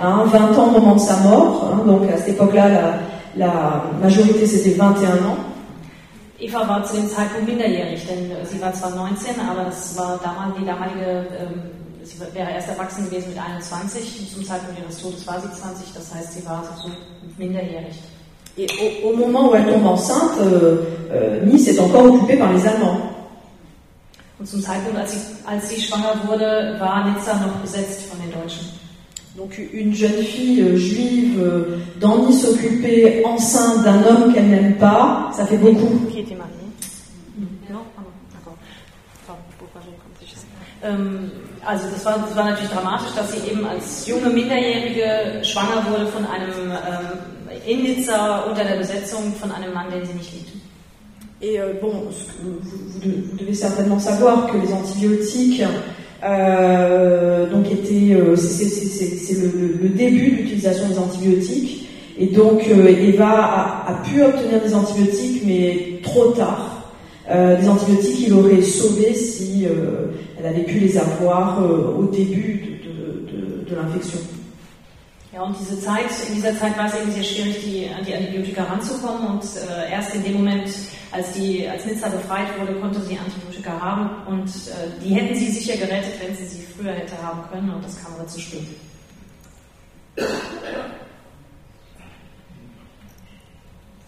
hein, 20 ans au moment de sa mort, hein, donc à cette époque-là, la, la majorité c'était 21 ans. Eva war zu dem Zeitpunkt minderjährig, denn äh, sie war zwar 19, aber das war damals die damalige, ähm, sie wäre erst erwachsen gewesen mit 21, zum Zeitpunkt ihres Todes war sie 20, das heißt, sie war so minderjährig. Et au, au moment où elle tombe enceinte, euh, euh, Nice est encore occupée par les Allemands. Und zum Zeitpunkt, als sie, als sie schwanger wurde, war Nizza noch besetzt von den Deutschen. Donc une jeune fille euh, juive euh, dans Nice occupée, enceinte d'un homme qu'elle n'aime pas, ça fait beaucoup. Qui était mariée Non, non, d'accord. Pardon, pourquoi j'ai compris, je sais pas. Ähm, also das war, das war natürlich dramatisch, dass sie eben als junge Minderjährige schwanger wurde von einem ähm, in Nizza unter der Besetzung von einem Mann, den sie nicht liebt. Et euh, bon, vous, vous de- vous devez certainement savoir que les antibiotiques, euh, donc étaient, euh, c'est le- le début de l'utilisation des antibiotiques. Et donc euh, Eva a, a pu obtenir des antibiotiques, mais trop tard. Euh, des antibiotiques qu'il aurait sauvés si euh, elle avait pu les avoir euh, au début de, de- de- l'infection. Ja, und diese Zeit, in dieser Zeit war es eben sehr schwierig, die, an die Antibiotika ranzukommen. Und äh, erst in dem Moment, als, die, als Nizza befreit wurde, konnte sie Antibiotika haben. Und äh, die hätten sie sicher gerettet, wenn sie sie früher hätte haben können. Und das kam aber zu spät.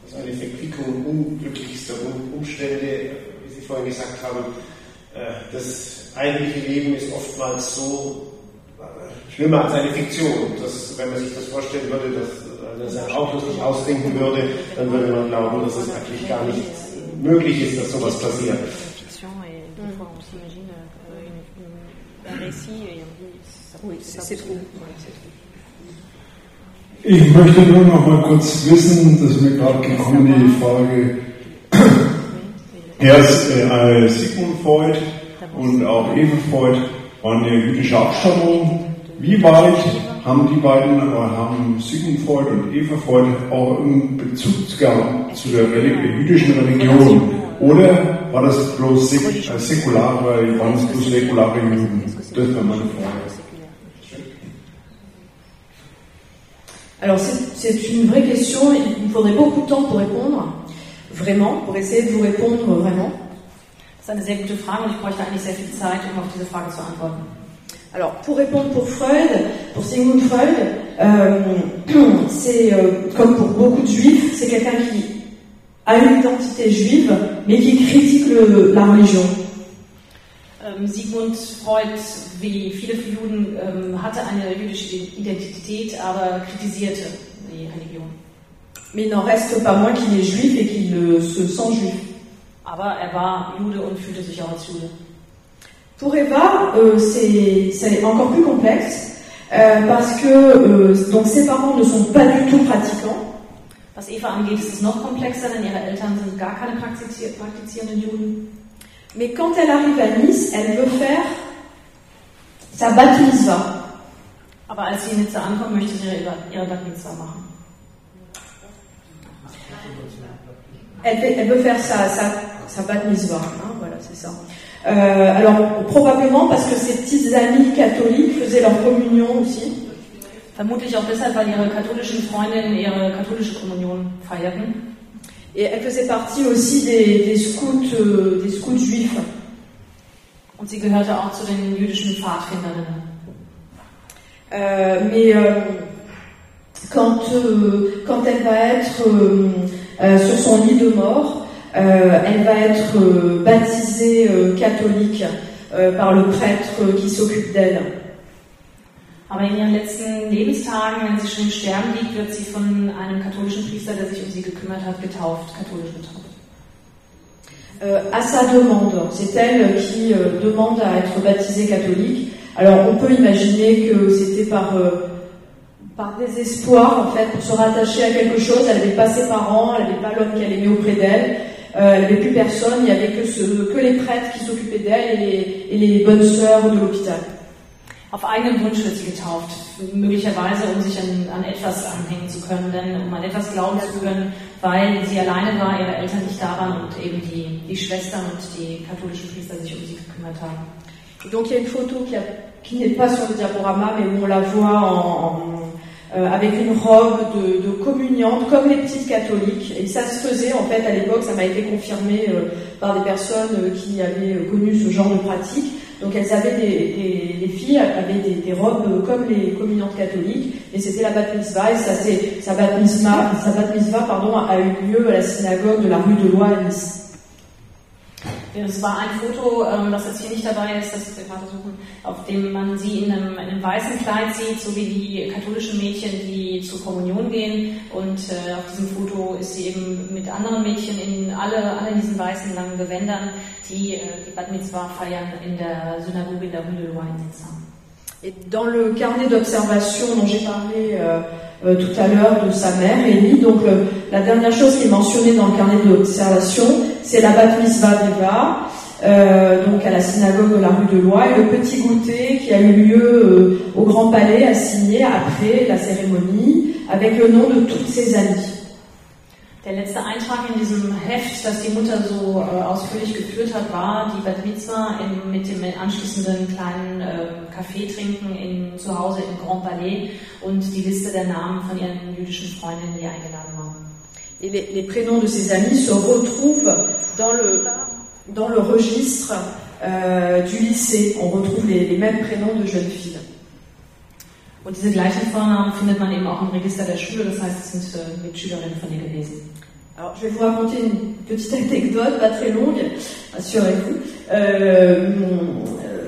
Also eine Verquickung unglücklichster Um- Umstände, wie Sie vorhin gesagt haben. äh, Das eigentliche Leben ist oftmals so äh, schlimmer als eine Fiktion. Das, wenn man sich das vorstellen würde, dass, dass ein Auto sich ausdenken würde, dann würde man glauben, dass es eigentlich gar nicht möglich ist, dass sowas passiert. Euh, Oui, c'est trop. Ich möchte nur noch mal kurz wissen, das ist mir gerade gekommen, die Frage. Erst äh, Sigmund Freud und auch Eva Freud waren ja jüdische Abstammung. Wie weit haben die beiden, äh, haben Sigmund Freud und Eva Freud auch einen Bezug gehabt zu der jüdischen Religion? Oder war das bloß äh, säkulare, waren es bloß säkulare Juden? Das wäre meine Frage. Alors c'est une vraie question, il me faudrait beaucoup de temps pour répondre, vraiment, pour essayer de vous répondre vraiment. Das ist eine sehr gute Frage und ich bräuchte eigentlich sehr viel Zeit, um auf diese Frage zu antworten. Alors pour répondre pour Freud, pour Sigmund Freud, euh, c'est euh, comme pour beaucoup de juifs, c'est quelqu'un qui a une identité juive, mais qui critique le- la religion. Ähm, Sigmund Freud, wie viele Juden, ähm, hatte eine jüdische Identität, aber kritisierte die Religion. Mais il n'en reste pas moins qu'il est juif et qu'il euh, se sent juif. Aber er war Jude und fühlte sich auch als Jude. Pour Eva, euh, c'est encore plus complexe euh, parce que euh, donc ses parents ne sont pas du tout pratiquants. Was Eva angeht, ist es noch komplexer, denn ihre Eltern sind gar keine praktizier praktizierenden Juden. Mais quand elle arrive à Nice, elle veut faire sa bat mitzvah. Aber als sie in Nizza ankommen, möchte sie ihre, ihre Bat Mitzvah machen. Elle, elle veut faire sa, sa, sa bat mitzvah, hein, voilà, c'est ça. Euh, alors, probablement parce que ses petites amies catholiques faisaient leur communion aussi. Vermutlich auch deshalb, weil ihre katholischen Freundinnen ihre katholische Kommunion feierten. Et elle faisait partie aussi des, des scouts, euh, des scouts juifs. Und sie gehörte auch zu den jüdischen Pfadfinderinnen. Euh, mais euh, quand, quand elle va être sur son lit de mort, elle va être baptisée catholique par le prêtre qui s'occupe d'elle. Aber in ihren letzten Lebenstagen, wenn sie schon im Sterben liegt, wird sie von einem katholischen Priester, der sich um sie gekümmert hat, getauft, katholisch getauft. Euh, à sa demande, c'est elle qui euh, demande à être baptisée catholique. Alors on peut imaginer que c'était par, euh, par désespoir en fait, pour se rattacher à quelque chose. Elle n'avait pas ses parents, elle n'avait pas l'homme qu'elle aimait auprès d'elle, euh, elle n'avait plus personne, il n'y avait que, les prêtres qui s'occupaient d'elle et et les bonnes sœurs de l'hôpital. Auf eigenen Wunsch wird sie getauft, möglicherweise um sich an, an etwas anhängen zu können, denn um an etwas glauben zu können, weil sie alleine war, ihre Eltern nicht da waren und eben die, die Schwestern und die katholischen Priester sich um sie gekümmert haben. Donc il y a une photo qui, n'est pas sur le diaporama, mais on la voit euh, avec une robe de, de communiante, comme les petites catholiques. Et ça se faisait en fait à l'époque, ça m'a été confirmé euh, par des personnes euh, qui avaient connu ce genre de pratique. Donc elles avaient des, des- les filles avaient des, robes comme les communiantes catholiques, et c'était la bat. Et ça, c'est sa bat sa bat pardon, a eu lieu à la synagogue de la rue de Loi à Nice. Es war ein Foto, ähm, das jetzt hier nicht dabei ist, das wir gerade suchen, auf dem man sie in einem, in einem weißen Kleid sieht, so wie die katholischen Mädchen, die zur Kommunion gehen. Und äh, auf diesem Foto ist sie eben mit anderen Mädchen in alle, alle diesen weißen langen Gewändern, die äh, die Bat Mitzvah feiern in der Synagoge in der Rue de Loire in dans le carnet d'observation dont j'ai parlé euh, euh, tout à l'heure de sa mère, Ellie, donc euh, la dernière chose qui est mentionnée dans le carnet d'observation, c'est la bat mitzvah euh, donc à la synagogue de la rue de Loire, et le petit goûter qui a eu lieu au Grand Palais signer après la cérémonie, avec le nom de toutes ses amies. Der letzte Eintrag in diesem Heft, das die Mutter so äh, ausführlich geführt hat, war die Bat Mitzvah im, mit dem anschließenden kleinen äh, Kaffee trinken in, zu Hause im Grand Palais und die Liste der Namen von ihren jüdischen Freundinnen, die eingeladen waren. Et les, les prénoms de ses amis se retrouvent dans le, dans le registre euh, du lycée. On retrouve les, les mêmes prénoms de jeunes filles. Und diese gleichen Vornamen findet man eben auch im Register der Schule, das heißt, es sind äh, Mitschülerinnen von ihr gewesen. Alors, je vais vous raconter une petite anecdote, pas très longue, rassurez-vous. Euh,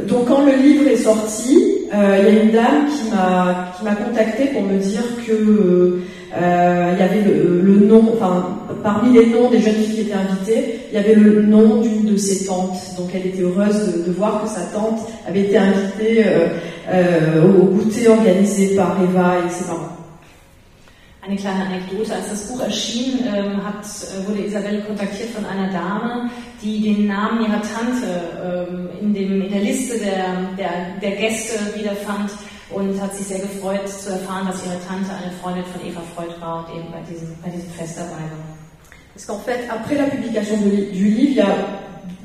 donc, quand le livre est sorti, euh, il y a une dame qui m'a qui m'a contacté pour me dire que euh, il y avait le, nom, enfin, parmi les noms des jeunes filles qui étaient invitées, il y avait le nom d'une de ses tantes. Donc, elle était heureuse de, voir que sa tante avait été invitée au goûter organisé par Eva et ses parents. Eine kleine Anekdote, als das Buch erschien, ähm, hat, äh, wurde Isabelle kontaktiert von einer Dame, die den Namen ihrer Tante ähm, in, dem, in der Liste der, der, der Gäste wiederfand und hat sich sehr gefreut zu erfahren, dass ihre Tante eine Freundin von Eva Freud war und eben bei diesem, bei diesem Fest dabei war. Parce qu'en fait, après la publication de du livre, il y a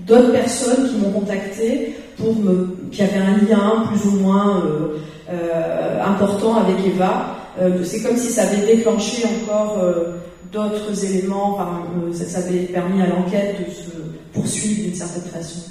d'autres personnes qui m'ont contacté pour me, qui avaient un lien plus ou moins euh, euh, important avec Eva. Euh, c'est comme si ça avait déclenché encore euh, d'autres éléments, enfin, euh, ça, avait permis à l'enquête de se poursuivre d'une certaine façon.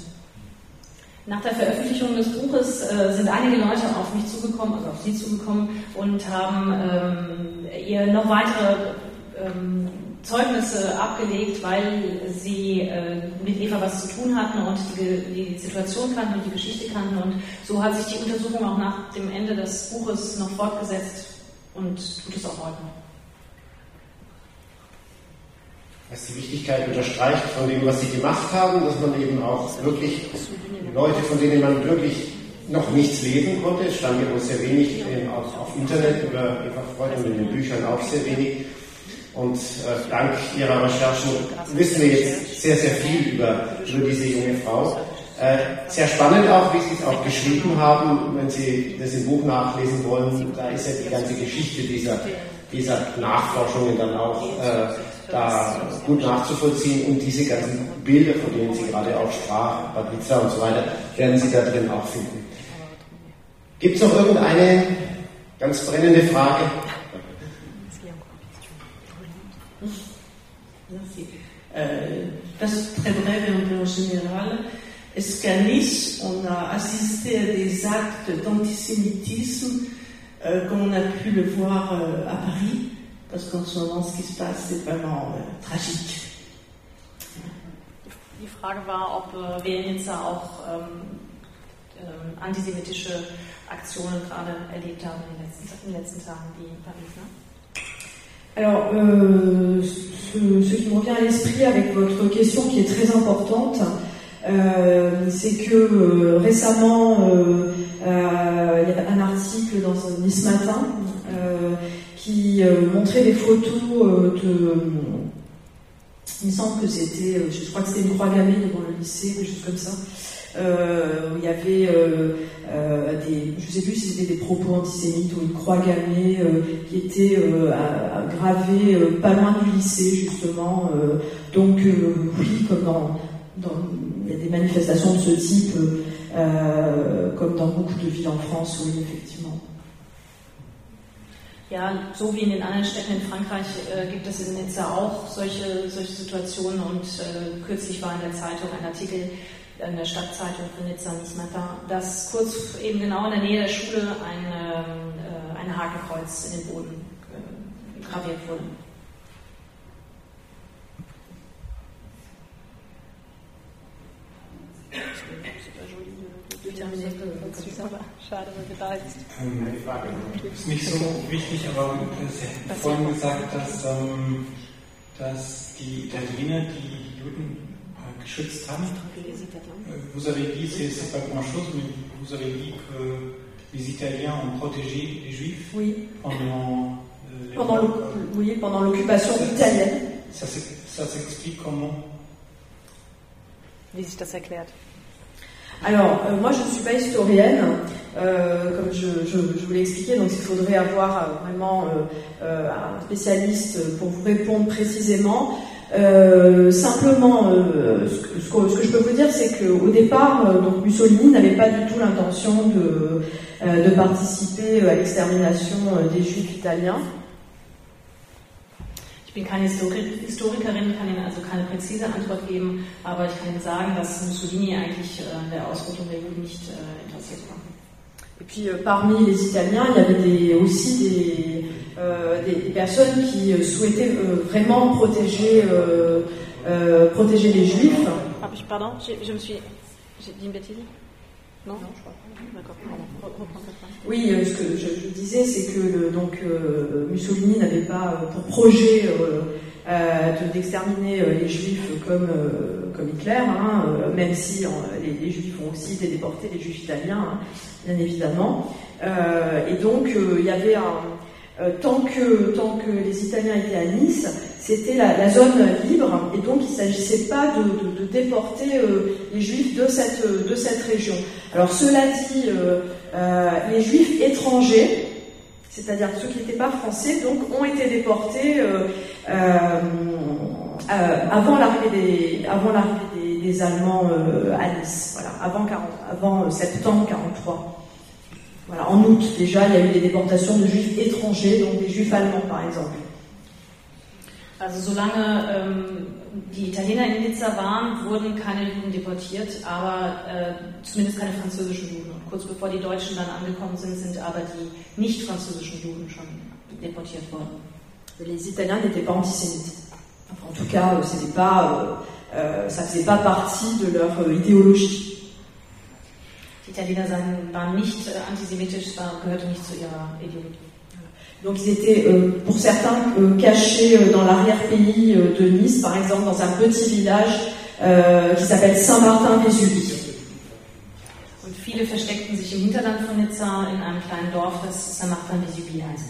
Nach der Veröffentlichung des Buches äh, sind einige Leute auf mich zugekommen, also auf sie zugekommen und haben ähm, ihr noch weitere ähm, Zeugnisse abgelegt, weil sie äh, mit Eva was zu tun hatten und die, die Situation kannten und die Geschichte kannten. Und so hat sich die Untersuchung auch nach dem Ende des Buches noch fortgesetzt und tut es auch heute noch. was die Wichtigkeit unterstreicht von dem, was sie gemacht haben, dass man eben auch wirklich Leute, von denen man wirklich noch nichts lesen konnte, es stand ja wohl sehr wenig äh, auf, auf Internet Eva Freud und in den Büchern auch sehr wenig. Und äh, dank ihrer Recherchen wissen wir jetzt sehr, sehr viel über, über diese junge Frau. Äh, sehr spannend auch, wie Sie es auch geschrieben haben, wenn Sie das im Buch nachlesen wollen. Da ist ja die ganze Geschichte dieser, dieser Nachforschungen dann auch äh, da gut nachzuvollziehen und diese ganzen Bilder, von denen Sie gerade auch sprachen, Patrizia und so weiter, werden Sie da drin auch finden. Gibt es noch irgendeine ganz brennende Frage? Parce que très peu en général, est-ce qu'à Nice, on a assisté à des actes d'antisémitisme euh, comme on a pu le voir euh, à Paris? Parce qu'en ce moment, ce qui se passe, c'est vraiment euh, tragique. Die Frage war, ob äh, wir in Nizza auch ähm, ähm, antisemitische Aktionen gerade erlebt haben in den letzten, in den letzten Tagen wie in Paris. Ne? Alors, euh, ce, ce, qui me revient à l'esprit avec votre question qui est très importante, euh, c'est que euh, récemment, euh, euh, il y a un article dans Nice Matin euh, qui montrait des photos de. Il me semble que c'était, je crois que c'était une croix gammée devant le lycée, des choses comme ça. Euh, il y avait euh, euh, des, je sais plus si c'était des propos antisémites ou une croix gammée qui était gravée pas loin du lycée justement. donc oui, comme il y a des manifestations de ce type, comme dans beaucoup de villes en France, oui effectivement. Ja, so wie in den anderen Städten in Frankreich äh, gibt es in Nizza auch solche, solche Situationen und äh, kürzlich war in der Zeitung ein Artikel, in der Stadtzeitung für Nizza Nismata, dass kurz eben genau in der Nähe der Schule ein, äh, ein Hakenkreuz in den Boden äh, graviert wurde. Ist nicht so wichtig, aber Sie haben vorhin gesagt, dass, ähm, dass die Italiener die Juden geschützt haben. Vous avez dit, c'est pas grand chose, mais vous avez dit que les Italiens ont protégé les Juifs oui. pendant, euh, pendant oui, pendant l'occupation italienne. Ça, ça s'explique comment? Alors, euh, moi, je ne suis pas historienne, euh, comme je, vous l'ai expliqué, donc il faudrait avoir euh, vraiment un spécialiste pour vous répondre précisément. Simplement, ce que, je peux vous dire, c'est qu'au départ, Mussolini n'avait pas du tout l'intention de, participer à l'extermination des Juifs italiens. Ich bin keine Historikerin, kann Ihnen also keine präzise Antwort geben, aber ich kann Ihnen sagen, dass Mussolini eigentlich an der Ausrottung der Juden nicht interessiert war. Et puis euh, parmi les Italiens, il y avait des, aussi des, euh, des, personnes qui euh, souhaitaient euh, vraiment protéger, euh, euh, protéger les Juifs. Ah, pardon, je, je, me suis. J'ai dit une bêtise non, non, je crois D'accord, Oui, ce que je, je disais, c'est que le, donc, Mussolini n'avait pas pour projet d'exterminer les Juifs comme, comme Hitler, hein, même si les, les, Juifs ont aussi été déportés, les Juifs italiens. Hein bien évidemment. Euh, et donc, euh, il y avait un. Euh, tant, que, les Italiens étaient à Nice, c'était la, zone libre, et donc il ne s'agissait pas de, déporter euh, les Juifs de cette, région. Alors, cela dit, euh, les Juifs étrangers, c'est-à-dire ceux qui n'étaient pas français, donc ont été déportés avant l'arrivée des, Allemands à Nice, avant, 40, avant septembre 43. Voilà, en août déjà, il y a eu des déportations de juifs étrangers, donc des juifs allemands par exemple. Also solange ähm, die Italiener in Nizza waren, wurden keine Juden deportiert, aber äh, zumindest keine französischen Juden. Und kurz bevor die Deutschen dann angekommen sind, sind aber die nicht französischen Juden schon deportiert worden. Les Italiens n'étaient pas antisémites. Enfin, en tout cas, c'était pas, euh, euh, ça faisait pas partie de leur euh, idéologie. Die Italiener waren nicht äh, antisémitisch, das gehörte nicht zu ihrer Ideologie. Donc ils étaient euh, pour certains euh, cachés euh, dans l'arrière-pays de Nice, par exemple dans un petit village qui s'appelle Saint-Martin-Vésubie. Und viele versteckten sich im Hinterland von Nizza in einem kleinen Dorf, das Saint-Martin-Vésubie heißt.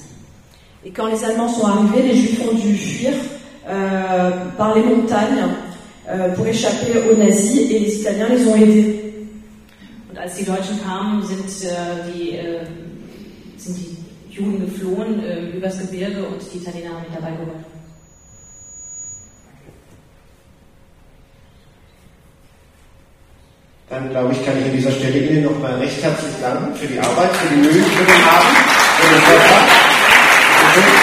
Et quand les Allemands sont arrivés, les Juifs ont dû fuir par les montagnes pour échapper aux nazis et les Italiens les ont aidés. Als die Deutschen kamen, sind, äh, die, äh, sind die Juden geflohen äh, übers Gebirge und die Italiener haben mit dabei geholfen. Dann glaube ich, kann ich an dieser Stelle Ihnen nochmal recht herzlich danken für die Arbeit, für die Mühe, für den Abend, für den.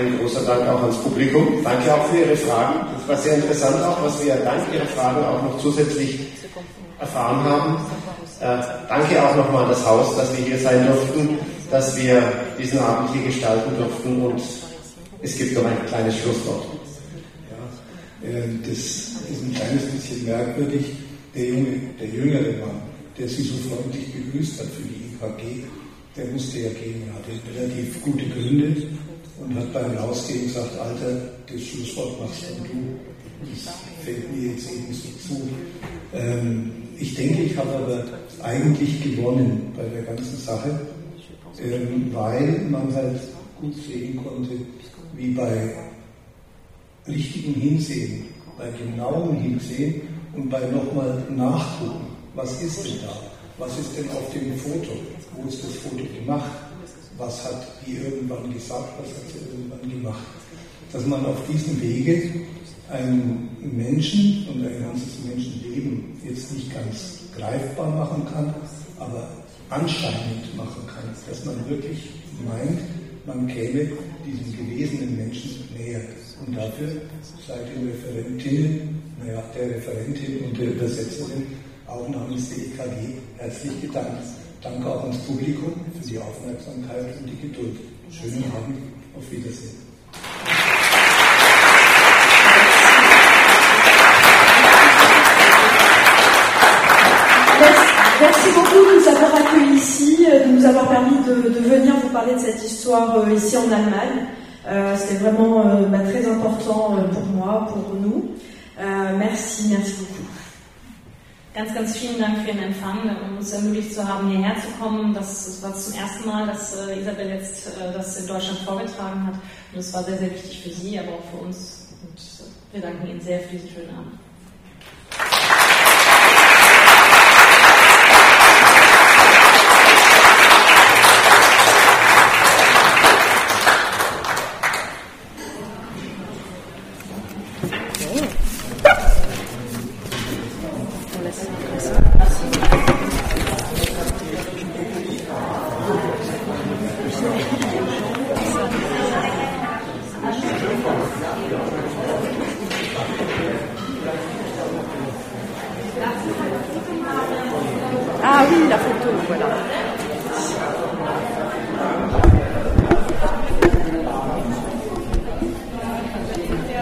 Ein großer Dank auch ans Publikum. Danke auch für Ihre Fragen. Das war sehr interessant auch, was wir dank Ihrer Fragen auch noch zusätzlich erfahren haben. Äh, danke auch nochmal an das Haus, dass wir hier sein durften dass wir diesen Abend hier gestalten durften und es gibt noch ein kleines Schlusswort. Ja, äh, das ist ein kleines bisschen merkwürdig. Der, junge, der jüngere Mann, der Sie so freundlich begrüßt hat für die IKG, der musste ja gehen, er hatte relativ gute Gründe und hat beim Rausgehen gesagt, Alter, das Schlusswort machst dann du. Das fällt mir jetzt eben so zu. Ähm, ich denke, ich habe aber eigentlich gewonnen bei der ganzen Sache ähm, weil man halt gut sehen konnte, wie bei richtigem Hinsehen, bei genauem Hinsehen und bei nochmal nachgucken, was ist denn da? Was ist denn auf dem Foto? Wo ist das Foto gemacht? Was hat die irgendwann gesagt? Was hat sie irgendwann gemacht? Dass man auf diesem Wege einen Menschen und ein ganzes Menschenleben jetzt nicht ganz greifbar machen kann, aber anscheinend machen kann, dass man wirklich meint, man käme diesen gewesenen Menschen näher. Und dafür sei den Referentinnen, naja, der Referentin und der Übersetzerin auch namens der EKG herzlich gedankt. Danke auch ans Publikum für die Aufmerksamkeit und die Geduld. Schönen Abend, auf Wiedersehen. Merci beaucoup de nous avoir accueillis ici, euh, de nous avoir permis de, venir vous parler de cette histoire euh, ici en Allemagne. Euh, C'était vraiment bah, très important pour moi, pour nous. Merci, merci beaucoup. Ganz, ganz vielen Dank für den Empfang, uns ermöglicht zu haben, hierher zu kommen. Das, das war zum ersten Mal, dass äh, Isabel jetzt äh, das in Deutschland vorgetragen hat. Und es war sehr, sehr wichtig für sie, aber auch für uns. Und wir danken Ihnen sehr für diesen schönen Abend.